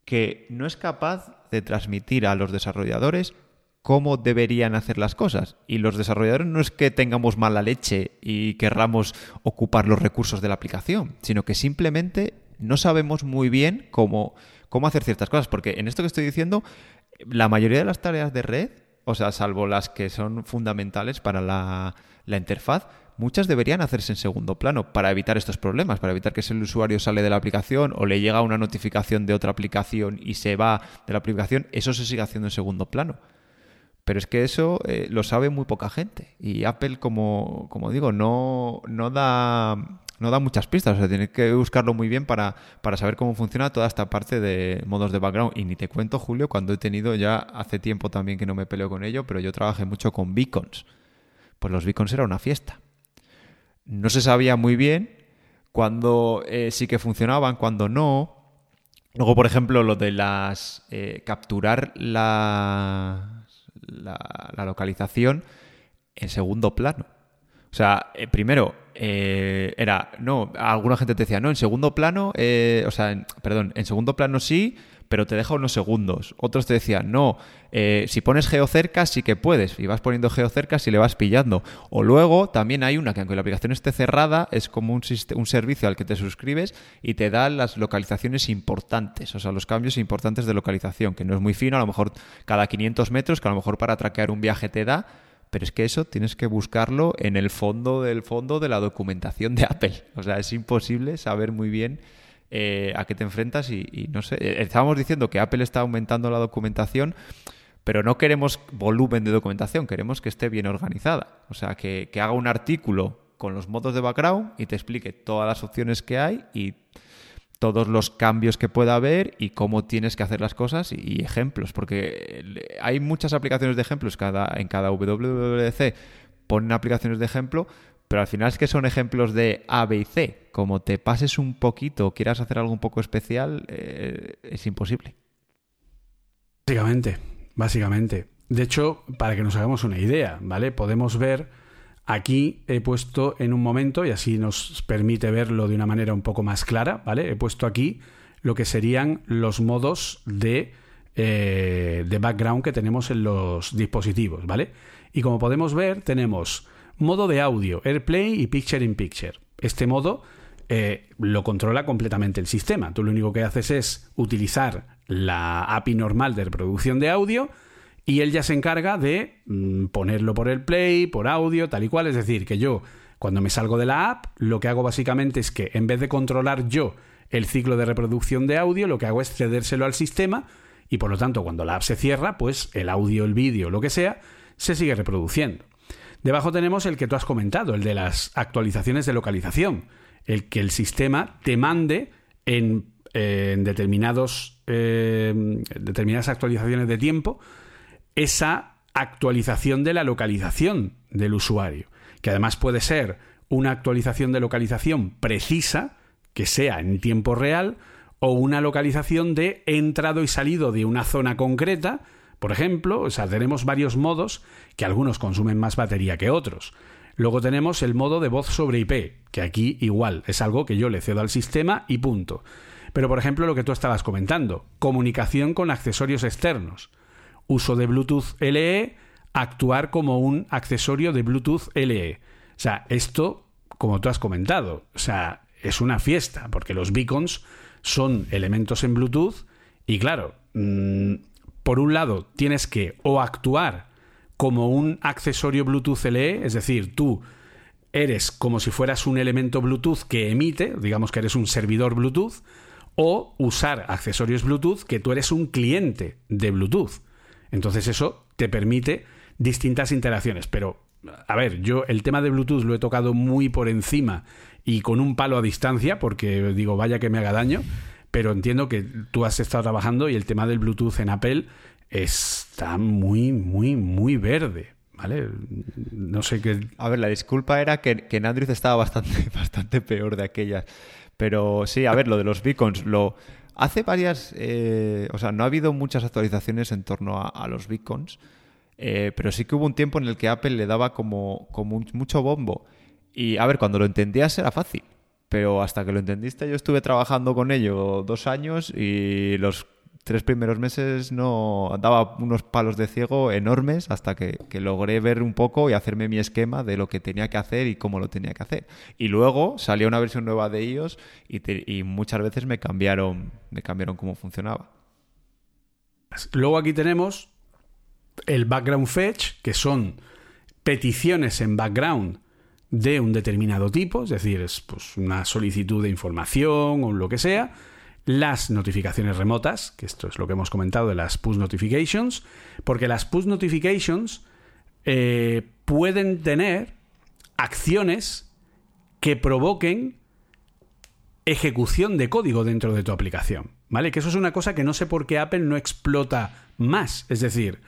que no es capaz de transmitir a los desarrolladores cómo deberían hacer las cosas. Y los desarrolladores no es que tengamos mala leche y querramos ocupar los recursos de la aplicación, sino que simplemente no sabemos muy bien cómo, cómo hacer ciertas cosas, porque en esto que estoy diciendo, la mayoría de las tareas de red, o sea, salvo las que son fundamentales para la, la interfaz, muchas deberían hacerse en segundo plano para evitar estos problemas, para evitar que el usuario sale de la aplicación o le llega una notificación de otra aplicación y se va de la aplicación, eso se sigue haciendo en segundo plano. Pero es que eso eh, lo sabe muy poca gente. Y Apple, como, como digo, no, no, da, no da muchas pistas. O sea, tienes que buscarlo muy bien para, para saber cómo funciona toda esta parte de modos de background. Y ni te cuento, Julio, cuando he tenido ya hace tiempo también que no me peleo con ello, pero yo trabajé mucho con beacons. Pues los beacons era una fiesta. No se sabía muy bien cuándo eh, sí que funcionaban, cuándo no. Luego, por ejemplo, lo de las. Eh, capturar la la, localización en segundo plano. O sea, eh, primero, eh, era, no, alguna gente te decía, no, en segundo plano, eh, o sea, perdón, en segundo plano sí, pero te deja unos segundos. Otros te decían, no, si pones geocerca sí que puedes, y vas poniendo geocerca y le vas pillando. O luego también hay una que aunque la aplicación esté cerrada, es como un, un servicio al que te suscribes y te da las localizaciones importantes, o sea, los cambios importantes de localización, que no es muy fino, a lo mejor cada 500 metros, que a lo mejor para traquear un viaje te da, pero es que eso tienes que buscarlo en el fondo del fondo de la documentación de Apple. O sea, es imposible saber muy bien eh, a qué te enfrentas y, no sé. Eh, estábamos diciendo que Apple está aumentando la documentación, pero no queremos volumen de documentación, queremos que esté bien organizada. O sea, que, que haga un artículo con los modos de background y te explique todas las opciones que hay y todos los cambios que pueda haber y cómo tienes que hacer las cosas y, ejemplos, porque hay muchas aplicaciones de ejemplos cada, en cada WWDC ponen aplicaciones de ejemplo, pero al final es que son ejemplos de A, B y C. Como te pases un poquito o quieras hacer algo un poco especial, eh, es imposible. Básicamente, básicamente. De hecho, para que nos hagamos una idea, ¿vale? Podemos ver Aquí he puesto en un momento, y así nos permite verlo de una manera un poco más clara, ¿vale? He puesto aquí lo que serían los modos de, eh, de background que tenemos en los dispositivos, ¿vale? Y como podemos ver, tenemos modo de audio, AirPlay y Picture in Picture. Este modo eh, lo controla completamente el sistema. Tú lo único que haces es utilizar la API normal de reproducción de audio y él ya se encarga de mm, ponerlo por el play, por audio, tal y cual. Es decir, que yo, cuando me salgo de la app, lo que hago básicamente es que en vez de controlar yo el ciclo de reproducción de audio, lo que hago es cedérselo al sistema y por lo tanto cuando la app se cierra, pues el audio, el vídeo, lo que sea, se sigue reproduciendo. Debajo tenemos el que tú has comentado, el de las actualizaciones de localización, el que el sistema te mande en, determinados, eh, determinadas actualizaciones de tiempo esa actualización de la localización del usuario, que además puede ser una actualización de localización precisa, que sea en tiempo real, o una localización de entrado y salido de una zona concreta, por ejemplo, o sea, tenemos varios modos que algunos consumen más batería que otros. Luego tenemos el modo de voz sobre IP, que aquí igual es algo que yo le cedo al sistema y punto. Pero por ejemplo, lo que tú estabas comentando, comunicación con accesorios externos uso de Bluetooth LE, actuar como un accesorio de Bluetooth LE. O sea, esto, como tú has comentado, o sea, es una fiesta, porque los beacons son elementos en Bluetooth y claro, mm, por un lado tienes que o actuar como un accesorio Bluetooth LE, es decir, tú eres como si fueras un elemento Bluetooth que emite, digamos que eres un servidor Bluetooth, o usar accesorios Bluetooth que tú eres un cliente de Bluetooth. Entonces eso te permite distintas interacciones. Pero, a ver, yo el tema de Bluetooth lo he tocado muy por encima y con un palo a distancia, porque digo, vaya que me haga daño, pero entiendo que tú has estado trabajando y el tema del Bluetooth en Apple está muy, muy, muy verde. ¿Vale? No sé qué. A ver, la disculpa era que, que en Android estaba bastante, [LAUGHS] bastante peor de aquellas. Pero sí, a ver, lo de los beacons, lo, Hace varias, eh, o sea, no ha habido muchas actualizaciones en torno a, los beacons, eh, pero sí que hubo un tiempo en el que Apple le daba como, como mucho bombo. Y a ver, cuando lo entendías era fácil, pero hasta que lo entendiste yo estuve trabajando con ello dos años y los tres primeros meses no daba unos palos de ciego enormes hasta que, logré ver un poco y hacerme mi esquema de lo que tenía que hacer y cómo lo tenía que hacer. Y luego salió una versión nueva de ellos y, muchas veces me cambiaron, me cambiaron cómo funcionaba. Luego aquí tenemos el background fetch, que son peticiones en background de un determinado tipo, es decir, es pues, una solicitud de información o lo que sea, las notificaciones remotas, que esto es lo que hemos comentado de las push notifications, porque las push notifications eh, pueden tener acciones que provoquen ejecución de código dentro de tu aplicación. ¿Vale? Que eso es una cosa que no sé por qué Apple no explota más. Es decir,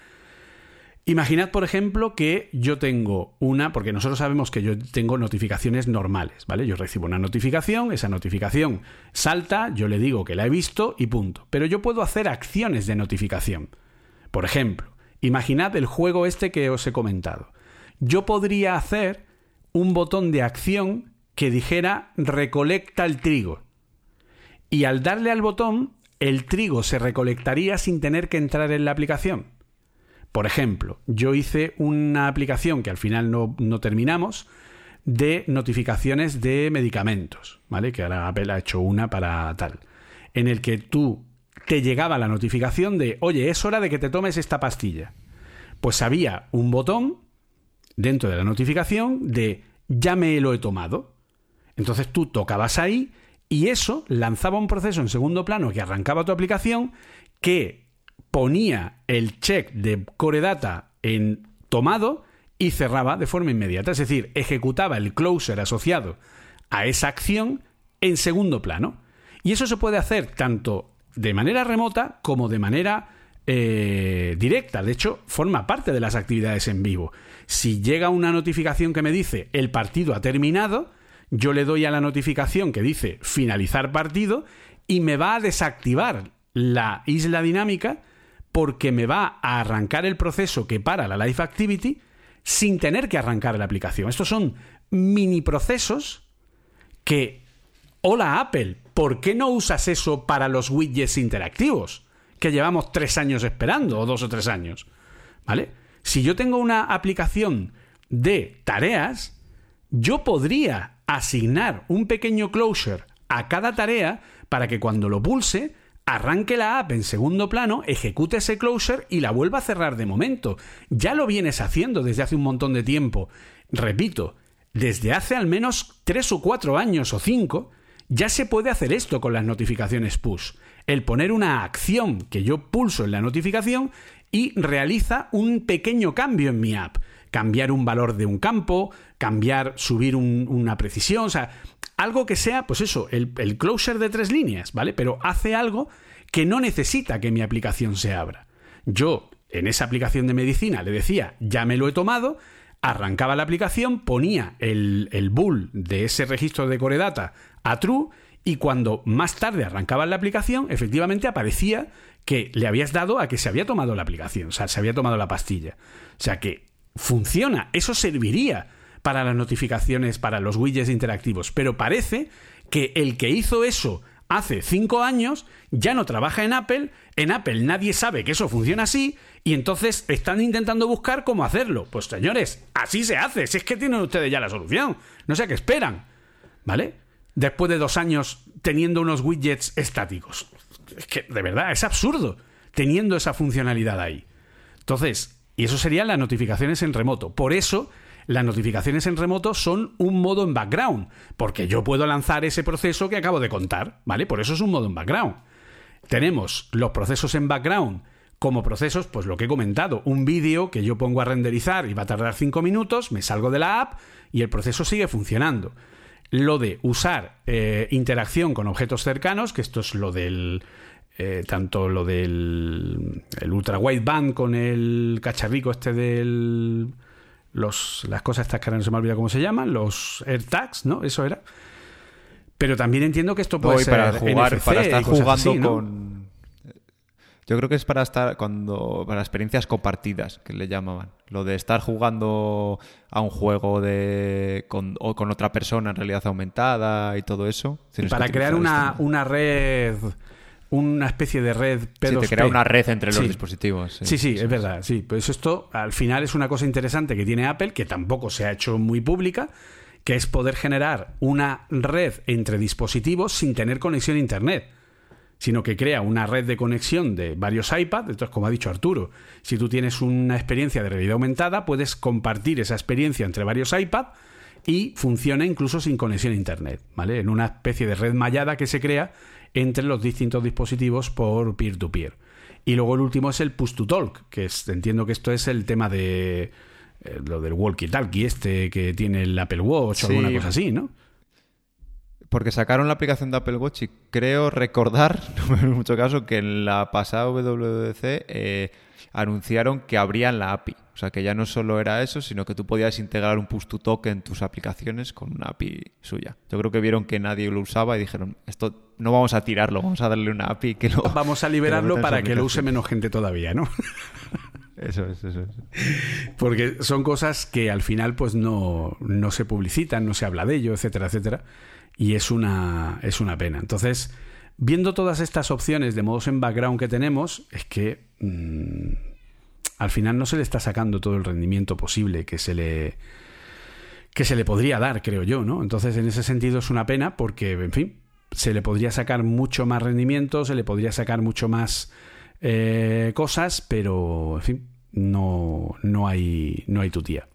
Imaginad, por ejemplo, que yo tengo una, porque nosotros sabemos que yo tengo notificaciones normales, ¿vale? Yo recibo una notificación, esa notificación salta, yo le digo que la he visto y punto. Pero yo puedo hacer acciones de notificación. Por ejemplo, imaginad el juego este que os he comentado. Yo podría hacer un botón de acción que dijera recolecta el trigo. Y al darle al botón, el trigo se recolectaría sin tener que entrar en la aplicación. Por ejemplo, yo hice una aplicación que al final no, terminamos de notificaciones de medicamentos, ¿vale? Que ahora Apple ha hecho una para tal. En el que tú te llegaba la notificación de, oye, es hora de que te tomes esta pastilla. Pues había un botón dentro de la notificación de ya me lo he tomado. Entonces tú tocabas ahí y eso lanzaba un proceso en segundo plano que arrancaba tu aplicación que ponía el check de Core Data en tomado y cerraba de forma inmediata. Es decir, ejecutaba el closer asociado a esa acción en segundo plano. Y eso se puede hacer tanto de manera remota como de manera eh, directa. De hecho, forma parte de las actividades en vivo. Si llega una notificación que me dice el partido ha terminado, yo le doy a la notificación que dice finalizar partido y me va a desactivar la isla dinámica porque me va a arrancar el proceso que para la Live Activity sin tener que arrancar la aplicación. Estos son mini procesos que, hola Apple, ¿por qué no usas eso para los widgets interactivos? Que llevamos tres años esperando, o dos o tres años. ¿Vale? Si yo tengo una aplicación de tareas, yo podría asignar un pequeño closure a cada tarea para que cuando lo pulse arranque la app en segundo plano, ejecute ese closure y la vuelva a cerrar de momento. Ya lo vienes haciendo desde hace un montón de tiempo. Repito, desde hace al menos tres o cuatro años o cinco, ya se puede hacer esto con las notificaciones push. El poner una acción que yo pulso en la notificación y realiza un pequeño cambio en mi app. Cambiar un valor de un campo, cambiar, subir una precisión, o sea, algo que sea, pues eso, el, el de tres líneas, ¿vale? Pero hace algo que no necesita que mi aplicación se abra. Yo, en esa aplicación de medicina, le decía, ya me lo he tomado, arrancaba la aplicación, ponía el, el bull de ese registro de core data a true y cuando más tarde arrancaba la aplicación, efectivamente aparecía que le habías dado a que se había tomado la aplicación, o sea, se había tomado la pastilla. O sea que funciona, eso serviría para las notificaciones, para los widgets interactivos, pero parece que el que hizo eso hace cinco años ya no trabaja en Apple, en Apple nadie sabe que eso funciona así y entonces están intentando buscar cómo hacerlo. Pues señores, así se hace, si es que tienen ustedes ya la solución, no sé qué esperan, ¿vale? Después de dos años teniendo unos widgets estáticos. Es que de verdad es absurdo teniendo esa funcionalidad ahí. Entonces, y eso serían las notificaciones en remoto. Por eso las notificaciones en remoto son un modo en background, porque yo puedo lanzar ese proceso que acabo de contar, ¿vale? Por eso es un modo en background. Tenemos los procesos en background como procesos, pues lo que he comentado, un vídeo que yo pongo a renderizar y va a tardar 5 minutos, me salgo de la app y el proceso sigue funcionando. Lo de usar eh, interacción con objetos cercanos, que esto es lo del... Eh, tanto lo del el ultra wideband con el cacharrico este del los, las cosas estas que ahora no se me olvida cómo se llaman, los AirTags, ¿no? Eso era. Pero también entiendo que esto puede ser para jugar, para estar jugando con. Yo creo que es para estar cuando para experiencias compartidas que le llamaban. Lo de estar jugando a un juego de con, o con otra persona en realidad aumentada y todo eso. para crear una, una red una especie de red P2P. Sí, te crea una red entre los Sí. dispositivos. Sí, sí, es verdad, sí. Pues esto al final es una cosa interesante que tiene Apple, que tampoco se ha hecho muy pública, que es poder generar una red entre dispositivos sin tener conexión a Internet, sino que crea una red de conexión de varios iPads. Entonces, como ha dicho Arturo, si tú tienes una experiencia de realidad aumentada, puedes compartir esa experiencia entre varios iPads y funciona incluso sin conexión a Internet, ¿vale? En una especie de red mallada que se crea entre los distintos dispositivos por peer-to-peer. Y luego el último es el push to talk, que es, entiendo que esto es el tema de eh, lo del walkie-talkie este que tiene el Apple Watch o alguna cosa así, ¿no? Porque sacaron la aplicación de Apple Watch y creo recordar, [LAUGHS] no me mucho caso, que en la pasada WWDC eh, anunciaron que abrían la API. O sea, que ya no solo era eso, sino que tú podías integrar un push to talk en tus aplicaciones con una API suya. Yo creo que vieron que nadie lo usaba y dijeron, esto no vamos a tirarlo, vamos a darle una API que lo... Vamos a [LAUGHS] liberarlo para que lo use aplicación". menos gente todavía, ¿no? [LAUGHS] Eso es, eso es. Porque son cosas que al final pues no, no se publicitan, no se habla de ello, etcétera, etcétera. Y es una, es una pena. Entonces, viendo todas estas opciones de modos en background que tenemos, es que mm, al final no se le está sacando todo el rendimiento posible que se le que se le podría dar, creo yo, ¿no? Entonces, en ese sentido es una pena porque, en fin, se le podría sacar mucho más rendimiento, se le podría sacar mucho más eh, cosas, pero, en fin, no, no hay no hay tutía.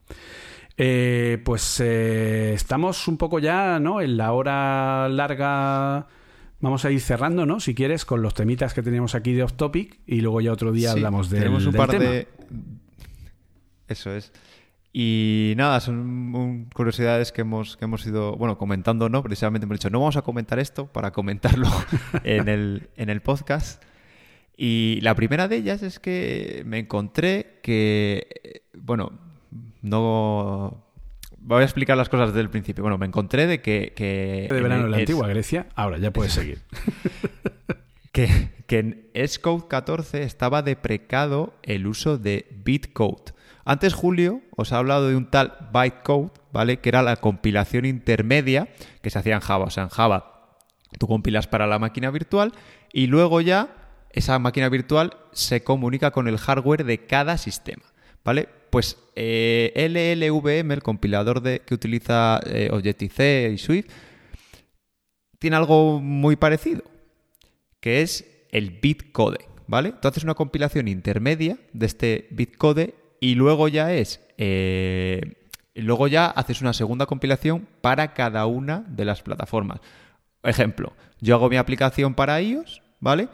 Eh, pues eh, estamos un poco ya, ¿no? En la hora larga. Vamos a ir cerrando, ¿no? Si quieres, con los temitas que teníamos aquí de off topic y luego ya otro día Sí, hablamos del, Tenemos un del par tema. de. Eso es. Y nada, son un- curiosidades que hemos, que hemos ido, bueno, comentando, ¿no? Precisamente hemos dicho, no vamos a comentar esto para comentarlo [LAUGHS] en el, en el podcast. Y la primera de ellas es que me encontré que, eh, bueno, no... Voy a explicar las cosas desde el principio. Bueno, me encontré de que... que de verano en la es- antigua Grecia. Ahora ya puedes seguir. [LAUGHS] que, que en Xcode 14 estaba deprecado el uso de bitcode. Antes Julio os ha hablado de un tal bytecode, ¿vale? Que era la compilación intermedia que se hacía en Java. O sea, en Java tú compilas para la máquina virtual y luego ya esa máquina virtual se comunica con el hardware de cada sistema, ¿vale? Pues eh, LLVM, el compilador de, que utiliza eh, Objective-C y Swift, tiene algo muy parecido que es el bitcode, ¿vale? Haces una compilación intermedia de este bitcode y luego ya es... eh, luego ya haces una segunda compilación para cada una de las plataformas. Ejemplo, yo hago mi aplicación para iOS, ¿vale?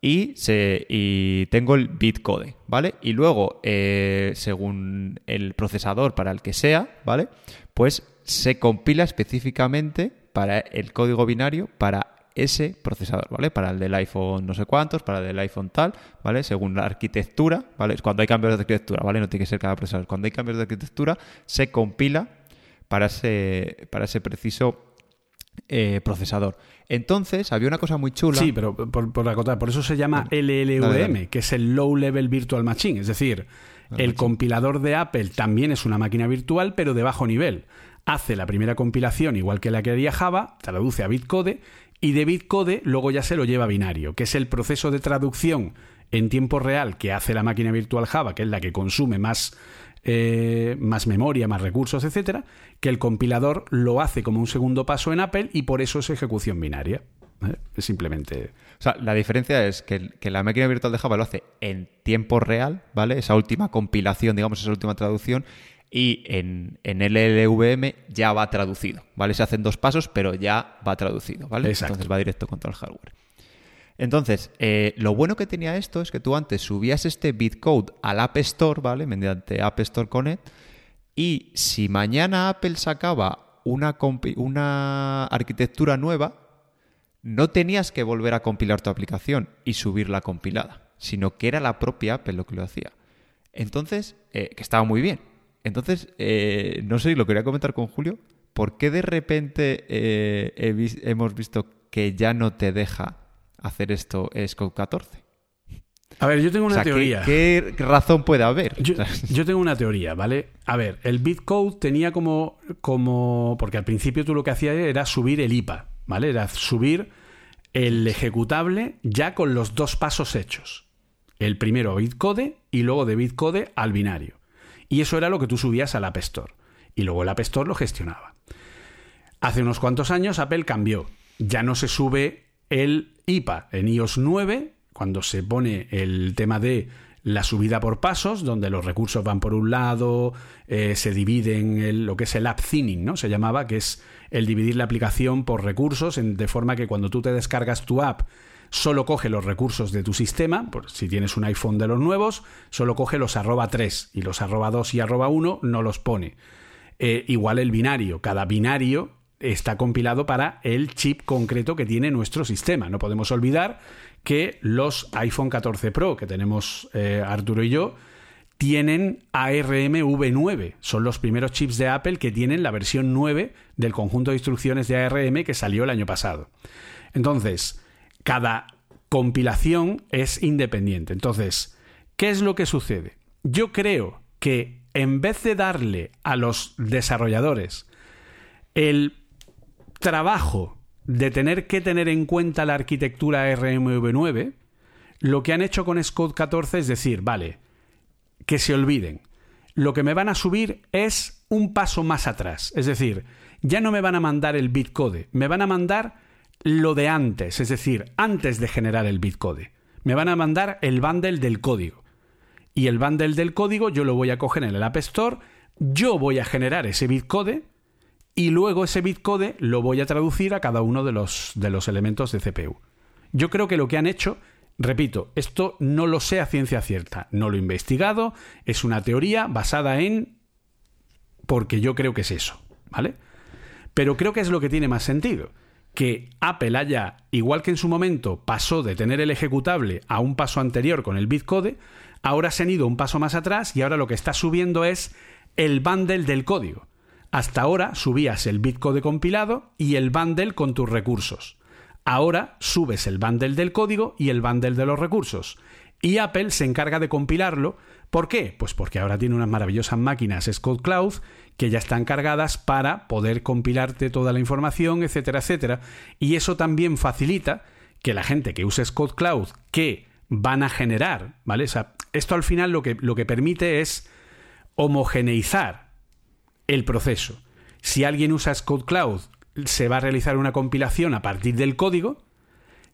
Y, se, y tengo el bitcode, ¿vale? Y luego, eh, según el procesador para el que sea, ¿vale? Pues se compila específicamente para el código binario para ese procesador, ¿vale? Para el del iPhone no sé cuántos, para el del iPhone tal, ¿vale? Según la arquitectura, ¿vale? Cuando hay cambios de arquitectura, ¿vale? No tiene que ser cada procesador. Cuando hay cambios de arquitectura, se compila para ese, para ese preciso eh, procesador. Entonces, había una cosa muy chula. Sí, pero por, por acotar, por eso se llama LLVM, dale. que es el Low Level Virtual Machine. Es decir, el compilador de Apple también es una máquina virtual, pero de bajo nivel. Hace la primera compilación igual que la que haría Java, traduce a bitcode, y de bitcode luego ya se lo lleva a binario, que es el proceso de traducción en tiempo real que hace la máquina virtual Java, que es la que consume más, eh, más memoria, más recursos, etcétera, que el compilador lo hace como un segundo paso en Apple y por eso es ejecución binaria. Es simplemente. O sea, la diferencia es que, que la máquina virtual de Java lo hace en tiempo real, ¿vale? Esa última compilación, digamos, esa última traducción. Y en, en LLVM ya va traducido, ¿vale? Se hacen dos pasos, pero ya va traducido, ¿vale? Exacto. Entonces va directo contra el hardware. Entonces, eh, lo bueno que tenía esto es que tú antes subías este bitcode al App Store, ¿vale? Mediante App Store Connect. Y si mañana Apple sacaba una, arquitectura nueva, no tenías que volver a compilar tu aplicación y subirla compilada, sino que era la propia Apple lo que lo hacía. Entonces, eh, que estaba muy bien. Entonces, eh, no sé, lo quería comentar con Julio, ¿por qué de repente eh, hemos visto que ya no te deja hacer esto Xcode 14? A ver, yo tengo O una sea, ¿qué- teoría. ¿qué, razón puede haber? Yo, [LAUGHS] yo tengo una teoría, ¿vale? A ver, el bitcode tenía como, como. Porque al principio tú lo que hacías era subir el IPA, ¿vale? Era subir el ejecutable ya con los dos pasos hechos. El primero a bitcode y luego de bitcode al binario. Y eso era lo que tú subías al App Store. Y luego el App Store lo gestionaba. Hace unos cuantos años Apple cambió. Ya no se sube el IPA en iOS 9, cuando se pone el tema de la subida por pasos, donde los recursos van por un lado, eh, se dividen en lo que es el app thinning, ¿no? Se llamaba, que es el dividir la aplicación por recursos, de forma que cuando tú te descargas tu app, solo coge los recursos de tu sistema, por si tienes un iPhone de los nuevos, solo coge los arroba 3 y los arroba 2 y arroba 1 no los pone. Eh, igual el binario, cada binario está compilado para el chip concreto que tiene nuestro sistema. No podemos olvidar que los iPhone 14 Pro que tenemos eh, Arturo y yo tienen ARM V9. Son los primeros chips de Apple que tienen la versión 9 del conjunto de instrucciones de ARM que salió el año pasado. Entonces, cada compilación es independiente. Entonces, ¿qué es lo que sucede? Yo creo que en vez de darle a los desarrolladores el trabajo de tener que tener en cuenta la arquitectura RMV9, lo que han hecho con Scott 14 es decir, vale, que se olviden. Lo que me van a subir es un paso más atrás. Es decir, ya no me van a mandar el bitcode, me van a mandar lo de antes, es decir, antes de generar el bitcode. Me van a mandar el bundle del código. Y el bundle del código yo lo voy a coger en el App Store, yo voy a generar ese bitcode y luego ese bitcode lo voy a traducir a cada uno de los, de los elementos de CPU. Yo creo que lo que han hecho, repito, esto no lo sé a ciencia cierta, no lo he investigado, es una teoría basada en... porque yo creo que es eso, ¿vale? Pero creo que es lo que tiene más sentido. Que Apple haya, igual que en su momento pasó de tener el ejecutable a un paso anterior con el bitcode, ahora se han ido un paso más atrás y ahora lo que está subiendo es el bundle del código. Hasta ahora subías el bitcode compilado y el bundle con tus recursos. Ahora subes el bundle del código y el bundle de los recursos. Y Apple se encarga de compilarlo. ¿Por qué? Pues porque ahora tiene unas maravillosas máquinas Scott Cloud que ya están cargadas para poder compilarte toda la información, etcétera, etcétera. Y eso también facilita que la gente que use Scott Cloud, que van a generar, ¿vale? esto al final lo que, lo que permite es homogeneizar el proceso. Si alguien usa Scott Cloud, se va a realizar una compilación a partir del código.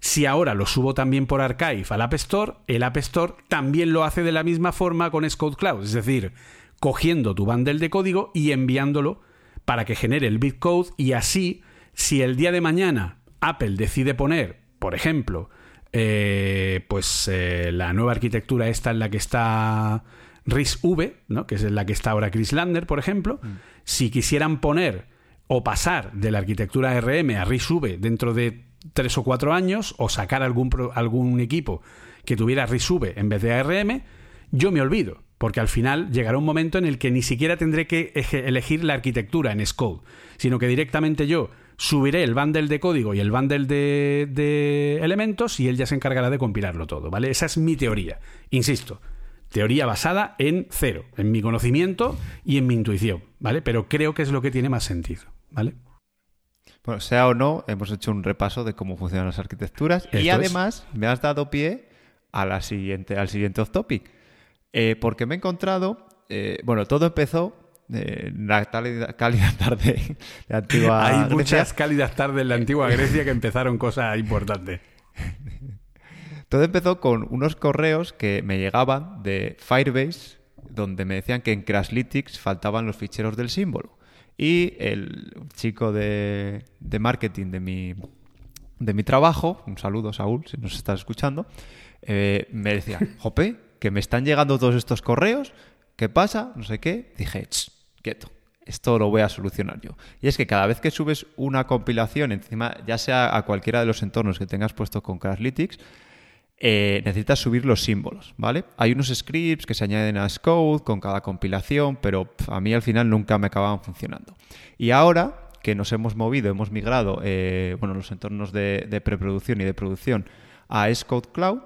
Si ahora lo subo también por Archive al App Store, el App Store también lo hace de la misma forma con Scott Cloud, es decir, cogiendo tu bundle de código y enviándolo para que genere el bitcode y así, si el día de mañana Apple decide poner, por ejemplo, eh, pues eh, la nueva arquitectura esta en la que está RIS-V, ¿no? que es la que está ahora Chris Lander, por ejemplo, mm. si quisieran poner o pasar de la arquitectura RM a RIS-V dentro de tres o cuatro años, o sacar algún, algún equipo que tuviera RIS-V en vez de ARM, yo me olvido, porque al final llegará un momento en el que ni siquiera tendré que elegir la arquitectura en Scode, sino que directamente yo subiré el bundle de código y el bundle de, de, elementos y él ya se encargará de compilarlo todo, ¿vale? Esa es mi teoría. Insisto, Teoría basada en cero, en mi conocimiento y en mi intuición, ¿vale? Pero creo que es lo que tiene más sentido, ¿vale? Bueno, sea o no, hemos hecho un repaso de cómo funcionan las arquitecturas y además me has dado pie a la siguiente, al siguiente off topic. Eh, porque me he encontrado, eh, bueno, todo empezó en la cálida, tarde [LAUGHS] de antigua Hay muchas cálidas tardes en la antigua Grecia que empezaron cosas importantes. [LAUGHS] Todo empezó con unos correos que me llegaban de Firebase, donde me decían que en Crashlytics faltaban los ficheros del símbolo. Y el chico de, marketing de mi, de mi trabajo, un saludo Saúl, si nos estás escuchando, eh, me decía, [LAUGHS] Jope, que me están llegando todos estos correos, ¿qué pasa? No sé qué. Dije, quieto, esto lo voy a solucionar yo. Y es que cada vez que subes una compilación, encima, ya sea a cualquiera de los entornos que tengas puesto con Crashlytics, eh, necesitas subir los símbolos, ¿vale? Hay unos scripts que se añaden a Scode con cada compilación, pero a mí al final nunca me acababan funcionando. Y ahora que nos hemos movido, hemos migrado, eh, bueno, los entornos de, preproducción y de producción a Scode Cloud,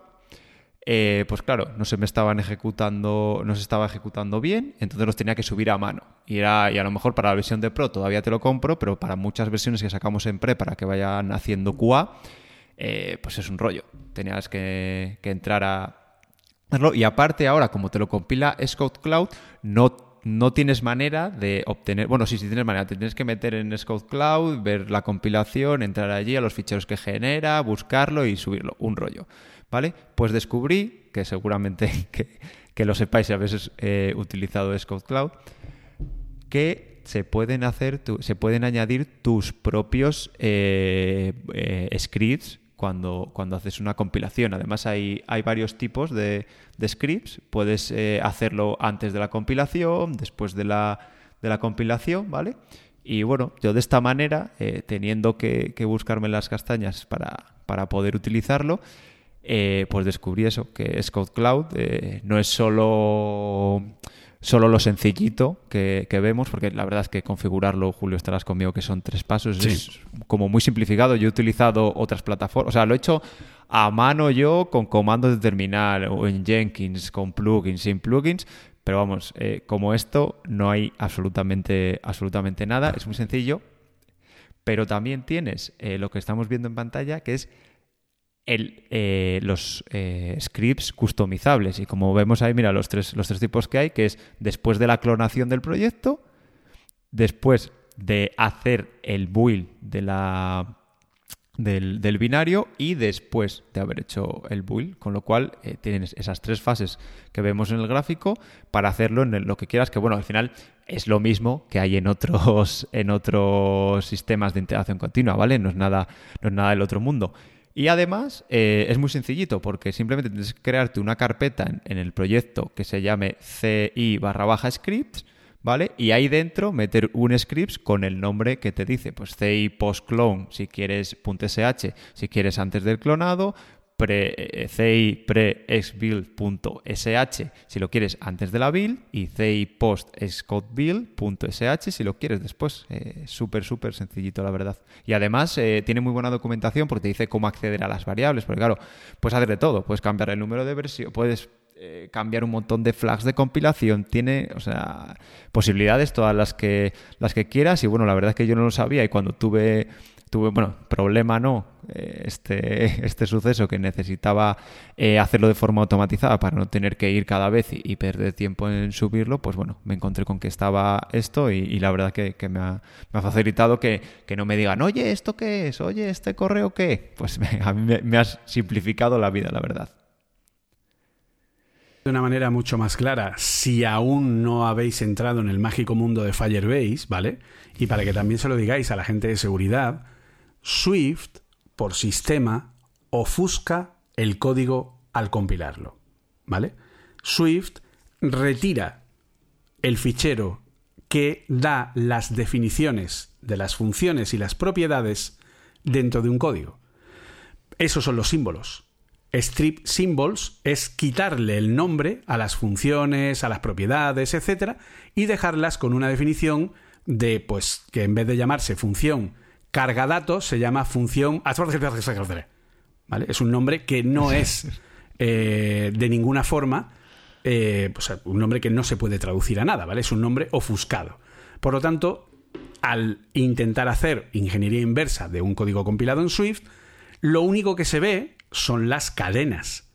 eh, pues claro, no se me estaban ejecutando, no se estaba ejecutando bien, entonces los tenía que subir a mano. Y, era, y a lo mejor para la versión de Pro todavía te lo compro, pero para muchas versiones que sacamos en Pre para que vayan haciendo QA, eh, pues es un rollo. Tenías que, entrar a hacerlo. Y aparte ahora, como te lo compila Scout Cloud, no no tienes manera de obtener, bueno, sí, sí tienes manera, te tienes que meter en Scout Cloud, ver la compilación, entrar allí a los ficheros que genera, buscarlo y subirlo, un rollo, ¿vale? Pues descubrí, que seguramente [LAUGHS] que, lo sepáis si habéis eh, utilizado Scout Cloud, que se pueden hacer, se pueden añadir tus propios eh, eh, scripts cuando, cuando haces una compilación. Además hay, hay varios tipos de, scripts. Puedes eh, hacerlo antes de la compilación, después de la, de la compilación, ¿vale? Y bueno, yo de esta manera, eh, teniendo que, buscarme las castañas para, para poder utilizarlo, eh, pues descubrí eso, que Scout Cloud no es solo solo lo sencillito que, vemos, porque la verdad es que configurarlo, Julio, estarás conmigo, que son tres pasos, es como muy simplificado. Yo he utilizado otras plataformas, o sea, lo he hecho a mano yo con comandos de terminal o en Jenkins, con plugins, sin plugins, pero vamos, eh, como esto no hay absolutamente, absolutamente nada, es muy sencillo, pero también tienes eh, lo que estamos viendo en pantalla, que es el, eh, los eh, scripts customizables. Y como vemos ahí, mira, los tres, los tres tipos que hay, que es después de la clonación del proyecto, después de hacer el build de la, del, binario y después de haber hecho el build, con lo cual eh, tienes esas tres fases que vemos en el gráfico para hacerlo en lo que quieras, que bueno, al final es lo mismo que hay en otros, en otros sistemas de integración continua, ¿vale? No es nada, no es nada del otro mundo. Y además eh, es muy sencillito porque simplemente tienes que crearte una carpeta en, el proyecto que se llame CI barra baja scripts, ¿vale? Y ahí dentro meter un script con el nombre que te dice, pues CI post clone si quieres .sh, si quieres antes del clonado, pre, eh, ci pre build.sh si lo quieres antes de la build y ci post build.sh si lo quieres después. Eh, súper, súper sencillito, la verdad. Y además eh, tiene muy buena documentación porque te dice cómo acceder a las variables, porque claro, puedes hacer de todo, puedes cambiar el número de versión, puedes cambiar un montón de flags de compilación, tiene, o sea, posibilidades todas las que las que quieras y bueno, la verdad es que yo no lo sabía y cuando tuve tuve, bueno, problema no, eh, este, [LAUGHS] este suceso que necesitaba eh, hacerlo de forma automatizada para no tener que ir cada vez y, perder tiempo en subirlo, pues bueno, me encontré con que estaba esto y, la verdad que, me, ha, facilitado que, no me digan, oye, ¿esto qué es? Oye, ¿este correo qué? Pues [LAUGHS] a mí me, me has simplificado la vida, la verdad de una manera mucho más clara, si aún no habéis entrado en el mágico mundo de Firebase, ¿vale? Y para que también se lo digáis a la gente de seguridad, Swift, por sistema, ofusca el código al compilarlo. ¿Vale? Swift retira el fichero que da las definiciones de las funciones y las propiedades dentro de un código. Esos son los símbolos. Strip symbols es quitarle el nombre a las funciones, a las propiedades, etc. y dejarlas con una definición de, pues, que en vez de llamarse función carga datos se llama función... ¿Vale? Es un nombre que no es eh, de ninguna forma eh, un nombre que no se puede traducir a nada, ¿vale? Es un nombre ofuscado. Por lo tanto, al intentar hacer ingeniería inversa de un código compilado en Swift, lo único que se ve son las cadenas.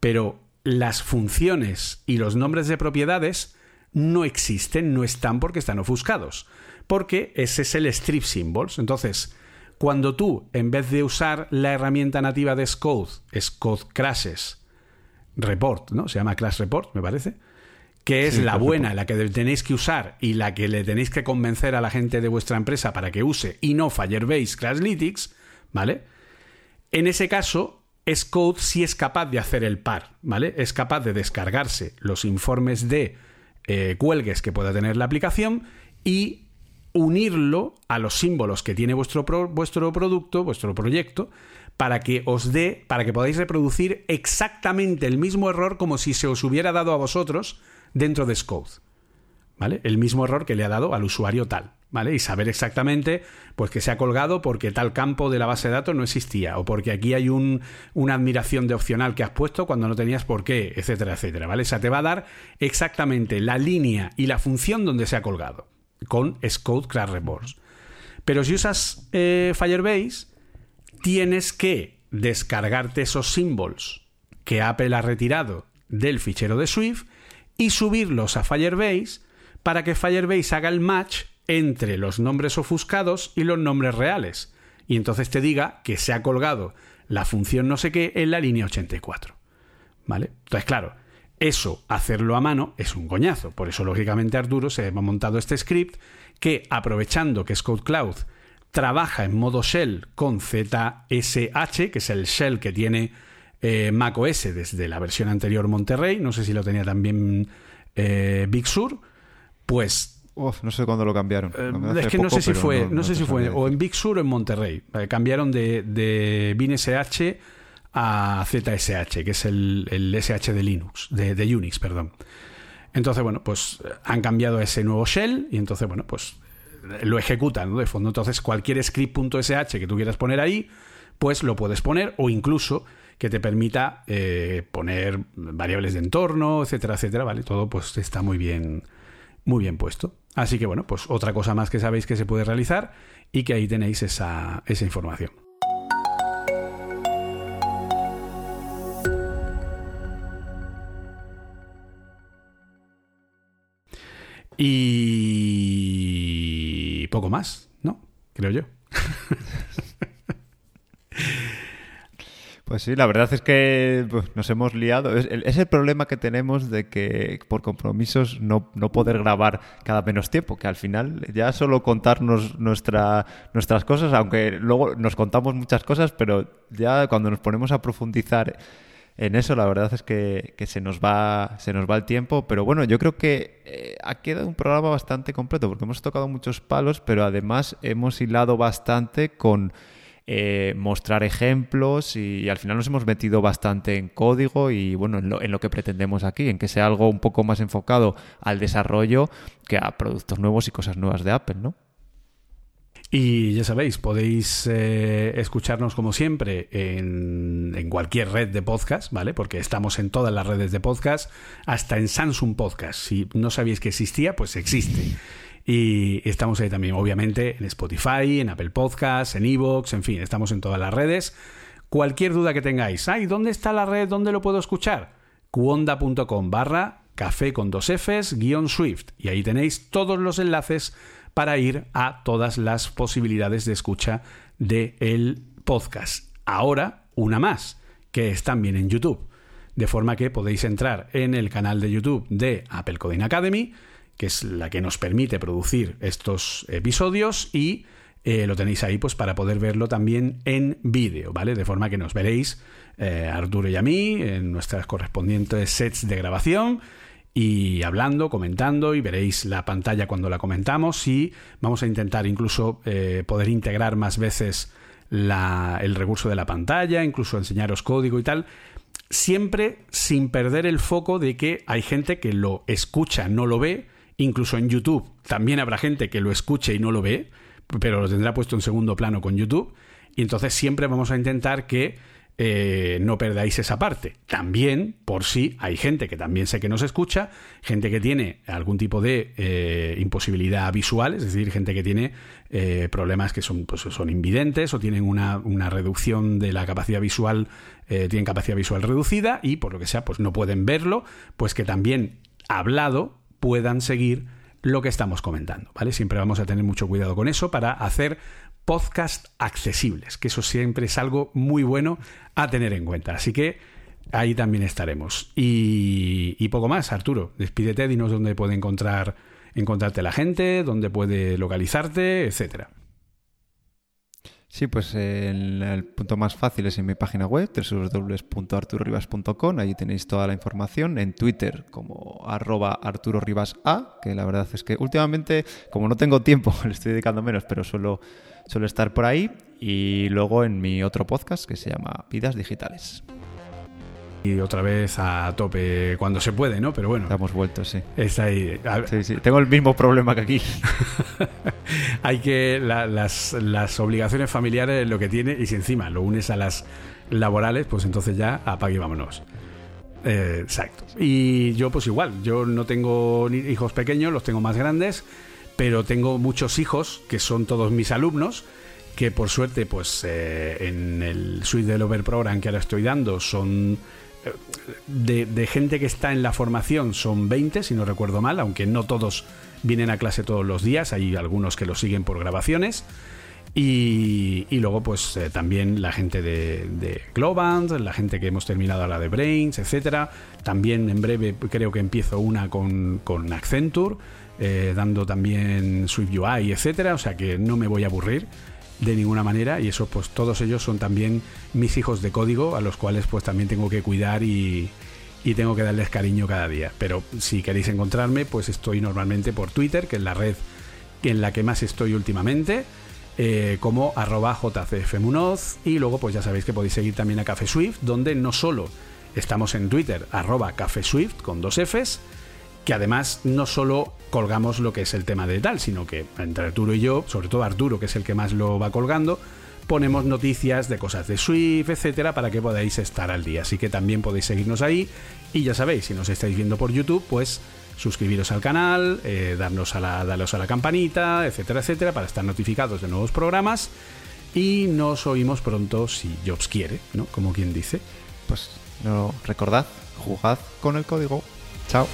Pero las funciones y los nombres de propiedades no existen, no están porque están ofuscados porque ese es el strip symbols. Entonces, cuando tú, en vez de usar la herramienta nativa de Scode, Scode Crashes Report, ¿no? Se llama Crash Report, me parece. Que es la buena, la que tenéis que usar y la que le tenéis que convencer a la gente de vuestra empresa para que use y no Firebase Crashlytics, ¿vale? En ese caso, Scode sí es capaz de hacer el par, ¿vale? Es capaz de descargarse los informes de eh, cuelgues que pueda tener la aplicación y unirlo a los símbolos que tiene vuestro, vuestro producto, vuestro proyecto, para que os dé, para que podáis reproducir exactamente el mismo error como si se os hubiera dado a vosotros dentro de Scode. ¿Vale? El mismo error que le ha dado al usuario tal. ¿Vale? Y saber exactamente pues que se ha colgado porque tal campo de la base de datos no existía o porque aquí hay un, una admiración de opcional que has puesto cuando no tenías por qué, etcétera, etcétera, ¿vale? O sea, te va a dar exactamente la línea y la función donde se ha colgado con Scode Crash Reports. Pero si usas eh, Firebase, tienes que descargarte esos symbols que Apple ha retirado del fichero de Swift y subirlos a Firebase para que Firebase haga el match entre los nombres ofuscados y los nombres reales. Y entonces te diga que se ha colgado la función no sé qué en la línea 84. ¿Vale? Entonces, claro, eso, hacerlo a mano, es un coñazo. Por eso, lógicamente, Arturo se ha montado este script que, aprovechando que Scott Cloud trabaja en modo shell con ZSH, que es el shell que tiene eh, macOS desde la versión anterior Monterrey, no sé si lo tenía también eh, Big Sur, pues no sé cuándo lo cambiaron. Eh, es que no sé si fue, no, sé si fue o en Big Sur o en Monterrey. cambiaron de, de BinSH a ZSH, que es el, el SH de Linux, de, de, Unix, perdón. Entonces, bueno, pues han cambiado ese nuevo shell y entonces, bueno, pues lo ejecutan de fondo. Entonces, cualquier script.sh que tú quieras poner ahí, pues lo puedes poner o incluso que te permita eh, poner variables de entorno, etcétera, etcétera, ¿vale? Todo pues está muy bien, muy bien puesto. Así que bueno, pues otra cosa más que sabéis que se puede realizar y que ahí tenéis esa, esa información. Y poco más, ¿no? Creo yo. Pues sí, la verdad es que pues, nos hemos liado. Es, el problema que tenemos de que por compromisos no, no, poder grabar cada menos tiempo, que al final ya solo contarnos nuestra, nuestras cosas, aunque luego nos contamos muchas cosas, pero ya cuando nos ponemos a profundizar en eso, la verdad es que, se, nos va, se nos va el tiempo. Pero bueno, yo creo que eh, ha quedado un programa bastante completo, porque hemos tocado muchos palos, pero además hemos hilado bastante con eh, mostrar ejemplos y, al final nos hemos metido bastante en código y bueno, en lo, en lo, que pretendemos aquí, en que sea algo un poco más enfocado al desarrollo que a productos nuevos y cosas nuevas de Apple, ¿no? Y ya sabéis, podéis eh, escucharnos como siempre en, cualquier red de podcast, ¿vale? Porque estamos en todas las redes de podcast, hasta en Samsung Podcast. Si no sabíais que existía, pues existe. Y estamos ahí también, obviamente, en Spotify, en Apple Podcasts, en Evox, en fin, estamos en todas las redes. Cualquier duda que tengáis, ay, ¿dónde está la red? ¿Dónde lo puedo escuchar? cuonda.com barra café con dos Fs guion Swift. Y ahí tenéis todos los enlaces para ir a todas las posibilidades de escucha del el podcast. Ahora, una más, que es también en YouTube. De forma que podéis entrar en el canal de YouTube de Apple Coding Academy que es la que nos permite producir estos episodios y eh, lo tenéis ahí pues para poder verlo también en vídeo, ¿vale? De forma que nos veréis eh, Arturo y a mí en nuestras correspondientes sets de grabación y hablando, comentando y veréis la pantalla cuando la comentamos y vamos a intentar incluso eh, poder integrar más veces el recurso de la pantalla, incluso enseñaros código y tal, siempre sin perder el foco de que hay gente que lo escucha, no lo ve, Incluso en YouTube también habrá gente que lo escuche y no lo ve, pero lo tendrá puesto en segundo plano con YouTube. Y entonces siempre vamos a intentar que eh, no perdáis esa parte. También, por si hay gente que también sé que nos escucha, gente que tiene algún tipo de eh, imposibilidad visual, es decir, gente que tiene eh, problemas que son, pues, son invidentes o tienen una, una, reducción de la capacidad visual, tienen capacidad visual reducida y por lo que sea, pues no pueden verlo, pues que también hablado puedan seguir lo que estamos comentando, ¿vale? Siempre vamos a tener mucho cuidado con eso para hacer podcast accesibles, que eso siempre es algo muy bueno a tener en cuenta. Así que ahí también estaremos. Y, poco más, Arturo, despídete, dinos dónde puede encontrar encontrarte la gente, dónde puede localizarte, etcétera. Sí, pues el, punto más fácil es en mi página web, www.arturoribas.com, ahí tenéis toda la información, en Twitter como arroba Arturo que la verdad es que últimamente, como no tengo tiempo, [LAUGHS] le estoy dedicando menos, pero suelo, suelo estar por ahí, y luego en mi otro podcast que se llama Vidas Digitales y otra vez a tope cuando se puede, ¿no? Pero bueno. Estamos vueltos, sí. Está ahí. Sí, sí. Tengo el mismo problema que aquí. [LAUGHS] Hay que. las, las obligaciones familiares lo que tiene, y si encima lo unes a las laborales, pues entonces ya apague y vámonos. Eh, exacto. Y yo, pues igual. Yo no tengo hijos pequeños, los tengo más grandes, pero tengo muchos hijos que son todos mis alumnos que por suerte, pues eh, en el Suite Developer Program que ahora estoy dando son eh, de, gente que está en la formación son 20, si no recuerdo mal, aunque no todos vienen a clase todos los días, hay algunos que lo siguen por grabaciones. Y, y luego, pues eh, también la gente de, de, la gente que hemos terminado ahora de Brains, etcétera. También en breve creo que empiezo una con, con Accenture, eh, dando también Swift UI, etcétera. O sea que no me voy a aburrir de ninguna manera y eso pues todos ellos son también mis hijos de código a los cuales pues también tengo que cuidar y, y tengo que darles cariño cada día. Pero si queréis encontrarme pues estoy normalmente por Twitter, que es la red en la que más estoy últimamente. Eh, como arroba jcfmunoz y luego pues ya sabéis que podéis seguir también a Café Swift donde no solo estamos en Twitter arroba Café Swift con dos Fs que además no solo colgamos lo que es el tema de tal, sino que entre Arturo y yo, sobre todo Arturo, que es el que más lo va colgando, ponemos noticias de cosas de Swift, etcétera, para que podáis estar al día. Así que también podéis seguirnos ahí. Y ya sabéis, si nos estáis viendo por YouTube, pues suscribiros al canal, eh, darnos a la, daros a la campanita, etcétera, etcétera, para estar notificados de nuevos programas. Y nos oímos pronto si Jobs quiere, ¿no? Como quien dice. Pues no recordad, jugad con el código. Chao.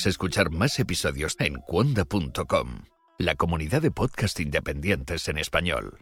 Puedes escuchar más episodios en cuonda.com, la comunidad de podcast independientes en español.